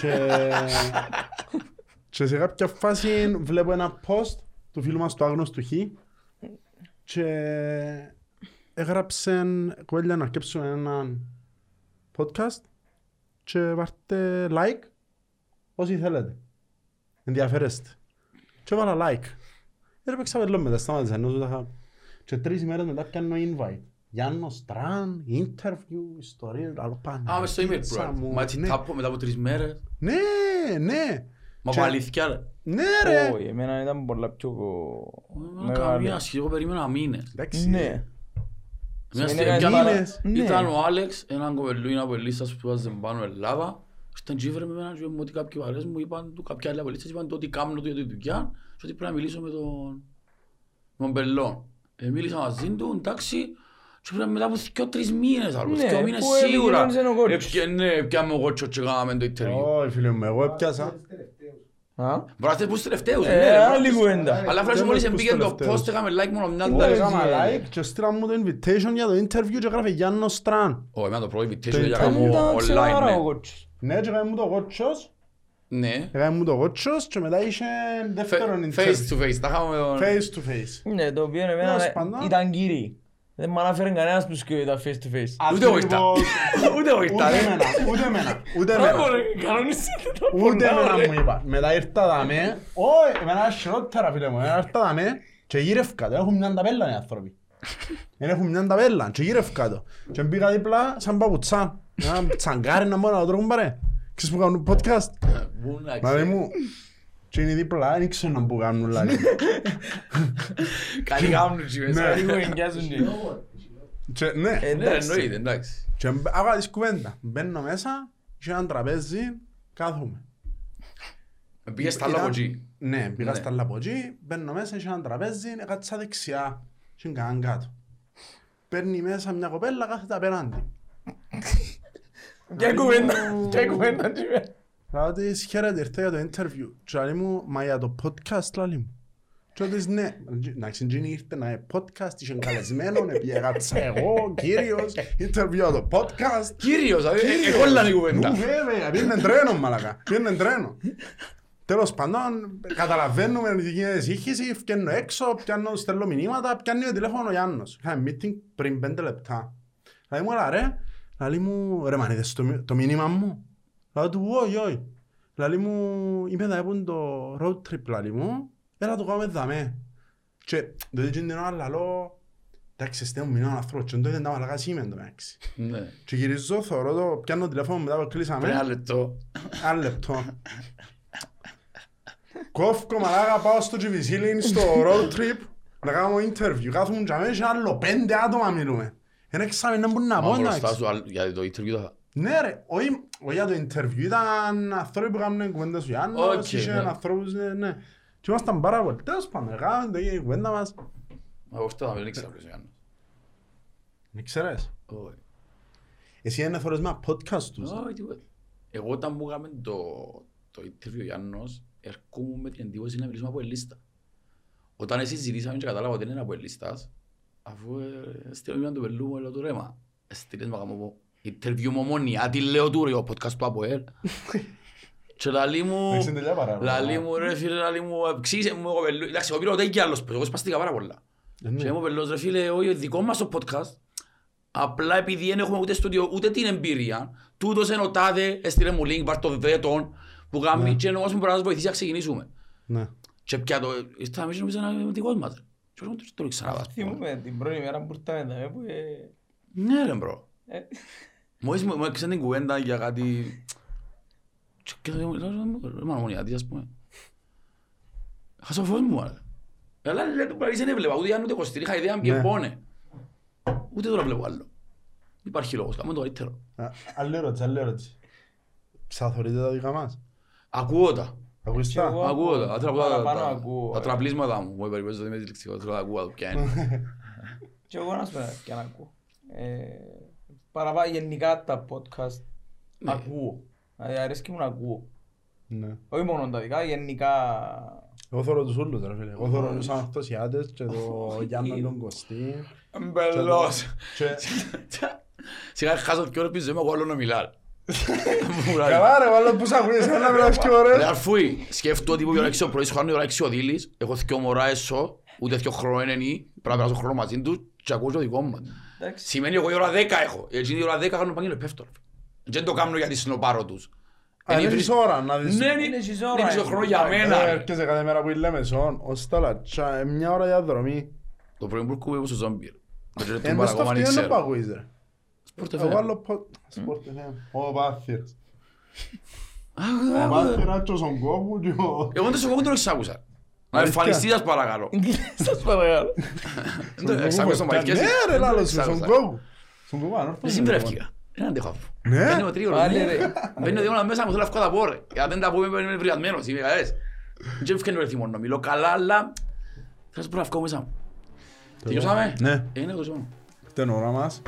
Και Και σε κάποια φάση βλέπω ένα post του φίλου μας του Άγνωστου Χ και έγραψε κοπέλια να αρκέψουμε έναν podcast και βάρτε like όσοι θέλετε. Ενδιαφέρεστε. Και έβαλα like. Δεν έπαιξα λίγο μετά, σταμάτησα ενώ τα είχα- Και τρεις ημέρες μετά πιάνω invite. Γιάννος Στραν, interview, ιστορία, άλλο πάνω. Α, μες στο email, Πίτσα bro. μου, Μα έτσι ναι. τάπω μετά από τρεις μέρες. Ναι, ναι. Μα Και- από αλήθεια, ρε. Ναι ρε. όχι, εμένα ήταν πολλά πιο Μα μεγάλη. Καμία σχέση, εγώ περίμενα μήνες. Εντάξει. Ναι. Μια Σημαίνει στιγμή κάτι- μήνες. Ναι. Ήταν ο Άλεξ, έναν κοπελούι από Ελίστας που σπούδαζε πάνω Ελλάδα. Ήταν τζίβρε με εμένα και μου ότι κάποιοι παρέες μου είπαν του, κάποια άλλοι από Ελίστας είπαν το ότι κάνω το για τη δουλειά και ότι πρέπει να μιλήσω με τον τον Μπελόν. Ε, μίλησα μαζί του, εντάξει, και πρέπει μετά από δυο τρεις μήνες, άλλο, Ναι, δυο μήνες που σίγουρα. επικοινώνησε ο κότσος. Έπια- Ναι, πιάμε ο κότσος και κάναμε το interview. Όχι φίλε μου, εγώ έπιασα. Α, Μπορεί να είστε πούς τελευταίους, Ε, ναι, ρε, άλλη μπρο. κουβέντα. Αλλά φράση Δεν μόλις είμαι τους εμπήκε το τελευταίους. post, έκαμε like μόνο μια Δεν Όχι, άλλη. έκανα ε. like και στείλα μου το invitation για το interview και έγραφε Γιάννος Στραν. Όχι, εμένα το πρώτο invitation Το για interview. κάνω δεν τα ξέρω online, άρα ναι. ο κότσος. Ναι, και έκανε μου το κότσος. Ναι. Έκανε μου το κότσος και μετά είχε δεύτερον Face interview. to face, τα είχαμε με τον... Face to face. Ναι, το οποίο εμένα Τέλος πάντων. ήταν κύριοι. Δεν μ' αναφέρει κανένας που σκέφτεται τα face to face. Ούτε εγώ ήρθα. Ακριβώς. Ούτε εγώ Ούτε ήρθα, ρε. εμένα, ούτε εμένα, ούτε Μπράβο εμένα. ρε, κανονίσετε το Ούτε πολλά, εμένα ρε. μου είπα. Μετά ήρθα δαμέ. Όχι, εμένα χειρότερα φίλε μου. Εμένα ήρθα δαμέ και γύρευκα το. Έχουν μια ταπέλα οι άνθρωποι. Δεν έχουν μια ταπέλα και γύρευκα το. Και μπήκα δίπλα σαν παπουτσά. Ένα τσαγκάρι να μπορώ να το τρώγουν παρέ. Ξέρεις που κάνουν podcast; Πού να Μα ξέρεις. λέει μου. Και είναι δίπλα, δεν ξέρω να που κάνουν λάλη. Καλή γάμνου τσι μέσα. Ναι. Λίγο εγκιάζουν και. Και ναι. Ε, Ναι, εντάξει. εννοείται, εντάξει. Και μπ- άκουγα τις κουβέντα. Μπαίνω μέσα, και ένα τραπέζι, κάθομαι. Πήγες στα άλλα από εκεί. Ναι, πήγα Ναι. στα άλλα από εκεί, μπαίνω μέσα, είχε ένα τραπέζι, κάτσα δεξιά. Και καν κάτω. Παίρνει μέσα μια κοπέλα, κάθεται απέναντι. Και κουβέντα, και κουβέντα. Και κουβέντα. Λέω της χαίρετε, ήρθα για το interview. Και λέει μου, μα για το podcast λέει μου. Και λέω της ναι, εντάξει, εκείνη ήρθε να είναι podcast, είχε καλεσμένο, πήγα εγώ, κύριος, interview για το podcast. Κύριος, ε, ε, κόλλανε η κουβέντα. Νου βέβαια, πήγαινε τρένο μαλακά, πήγαινε τρένο. Τέλος πάντων, καταλαβαίνουμε τι γίνεται σύγχυση, φτιάχνω έξω, πιάνω, στέλνω μηνύματα, πιάνει το τηλέφωνο ο Γιάννος. Είχαμε meeting πριν πέντε λεπτά. Λέει μου, έλα ρε, λέει μου, ρε μαν είδες το, μη- το μήνυμα μου. Λέω του, όχι, όχι. Λέει μου, είμαι δα έπουν το road trip, λέει μου, έλα το κάνουμε δαμέ. Και τότε εκείνη την ώρα λαλώ, εντάξει, στέλνω μηνών ανθρώπους και τότε τα μαλακά σήμεν το μεταξύ. Ναι. Και γυρίζω, θωρώ το, πιάνω το τηλέφωνο μετά που Πριν κλείσαμε, ένα λεπτό. ένα λεπτό. Κόφκω μαλάκα, πάω στο GVC, λέει, στο road trip, να κάνω interview, κάθομαι και αμέσως και άλλο πέντε άτομα μιλούμε. Ένα εξάμεινο να μπορούν να πω, Μα μπροστά εντάξει. σου, άλλο- για το interview θα... Ναι ρε, όχι όχι για το interview, ήταν άνθρωποι που κάνουν κουβέντα σου Γιάννος, Οκ, είχε ναι. ανθρώπους, ναι, ναι. Και ήμασταν πάρα πολύ, τέλος πάντων, κάναμε το έγινε η κουβέντα μας. Μα εγώ αυτό θα μην ήξερα ποιος είναι. Δεν ξέρεις. Όχι. Εσύ είναι θωρείς με ένα podcast τους. Όχι, τίποτα. Εγώ όταν μου έκαμε το, το interview ο Γιάννος, ερχόμουν με την εντύπωση να μιλήσουμε από ελίστα. Όταν εσύ ζητήσαμε και κατάλαβα ότι είναι από ελίστας, αφού ε, στείλω μια του πελού μου, λέω του ρέμα, στείλες μου κάνω πω, interview μου ομόνια, τι λέω του ρε, ο podcast του ΑΠΟΕΛ. Και λαλί μου, Έχεις εντελεία παράπονα. λαλί μου ρε φίλε, λαλί μου, εξήγησε μου, εγώ πελού, εντάξει, εγώ πήρα ούτε κι άλλος, εγώ σπαστήκα πάρα πολλά. Ε, ναι. Και μου πελός ρε φίλε, όχι, δικός μας το podcast, απλά επειδή δεν έχουμε ούτε στούντιο, ούτε την εμπειρία, τούτος είναι ο τάδε, έστειλε μου link, πάρ' το δέτον, που κάνει και όμως μου μπορεί να σας βοηθήσει να ξεκινήσουμε. Ναι. Και πια το, ήρθαμε και νομίζω να είναι δικός μας. ρε. Και εγώ το το ξαναδάς. Θυμούμαι την πρώτη μέρα που ήρθαμε εδώ, που ε, Ναι ρε μπρο. Ε, Μόλις μου μου έξανε την κουβέντα για κάτι... Και και λέω, λέω, ρε μανομονιάτη ας πούμε. Χάσα ο φως μου άρε. Αλλά λέει του πράγματι δεν έβλεπα, ούτε Γιάννου ούτε Κωστήρη, είχα ιδέα ποιοι Ναι. πόνε. Ούτε τώρα βλέπω άλλο. Υπάρχει λόγος, κάνουμε το καλύτερο. Α, Άλλη ερώτηση, άλλη ερώτηση. Ξαθωρείτε τα δικά μας; Ακούω τα. Ακούεις Και τα. εγώ- Ακούω τα. Τα τραπ- παραπάνω τα- ακούω, Τα ε. τραπλίσματα μου. Μου περιπέζω ότι είμαι διληξικός, θέλω να ακούω το ποια είναι. και εγώ να σου πω και να ακούω. Ε, Παραπάνω γενικά τα podcast Ναι. ακούω. Δηλαδή αρέσκει μου να ακούω. Ναι. Όχι μόνο τα δικά, γενικά Εγώ θωρώ τους ούλους ρε φίλε. Εγώ θωρώ τους Αναστασιάτες και το Γιάννο τον Κωστή. Μπελός. Και- Σιγά χάσω δυο ώρες πίσω, είμαι εγώ άλλο να μιλάω. Καλά ρε, βάλω που σ' ακούεις, έλα μιλάς και Ρε ωραία. αρφούι, σκέφτω ότι που η ώρα έξω πρωί σχολάνε η ώρα έξω ο Δήλης, έχω δυο μωρά έσω, ούτε δυο χρόνο είναι νη, πρέπει να περάσω χρόνο μαζί τους και ακούω το δικό μου. Εντάξει. Σημαίνει εγώ η ώρα 10 έχω, έτσι η ώρα 10 κάνω παγγέλο πέφτω. Δεν το κάνω γιατί συνοπάρω τους. Αν Είναι έχεις βρει- ώρα να δεις. Ναι, Είναι είναι εσείς ώρα, είναι ε. χρόνο για μένα. Ε, ρε. Έρχεσαι κάθε μέρα που είναι Λεμεσόν, ως τα λατσά, ε, μια ώρα διαδρομή. Το πρωί που έρχομαι στο ζόμπι. ρε. Δεν ξέρω τι Ενώ στο παρακόμμα, δεν αυτοκίνητο που ξέρω. ακούεις ρε. Sport Εγώ FM. άλλο πο- Sport FM. Ο Πάθυρας. Α, Ο Πάθυρας και ο Σογκόπου και ο... Εγώ δεν σου πω, δεν το εξάκουσα. Να Αλήθεια. εμφανιστείς σας παρακαλώ. Σας παρακαλώ. Δεν το εξάκουσα στον Μαϊκές. Ναι ρε λάλος, ο Εξάκουσα. Σογκόπου. Σογκόπου ανόρθωσε. Δεν συμπρεύτηκα. Δεν αντέχω αφού. Ναι. Μπαίνει ο τρίωρος, Πάλι, ναι. ρε. Μπαίνει ο διόνας μέσα μου, θέλω να βγω τα πω ρε. Γιατί δεν τα πούμε είμαι βριασμένος, είμαι καλές. Δεν ευκαινεί ρε θυμό να μιλώ καλά, αλλά θέλω να σου πω να βγω μέσα μου. Τελειώσαμε; Ναι. Ε, Είναι το ζώνο. Την ώρα μας.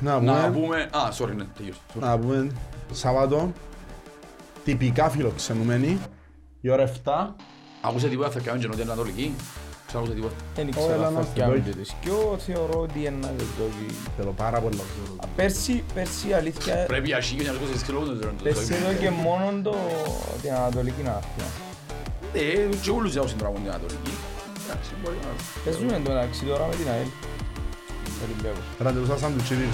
Να Να πούμε, πούμε... Α, sorry, ναι, τελείωσε. Sorry. να πούμε Σάββατο, τυπικά φιλοξενούμενοι, η ώρα 7. Άκουσε τίποτα, θα κάνουν και νότια Ανατολική. Ξάκουσε τίποτα. Δεν Έλα ξέρω να αν θα στο φτιάχνουν δω. και τις. Και εγώ θεωρώ ότι είναι να τις δω. Θέλω πάρα πολλά. Πέρσι, πέρσι αλήθεια, Πρέπει για σίγουρη να το κόσεις κιλό, δεν πέρσι ξέρω. εδώ και μόνο το, την Ανατολική να έρθει. Ε, και όλους έχουν συντραγούν την Ανατολική. Εντάξει, μπορεί να... Παίζουμε το μεταξύ τώρα με την ΑΕΛ. Ολυμπιακός. Ραντεβούσα σαν του τσιρί.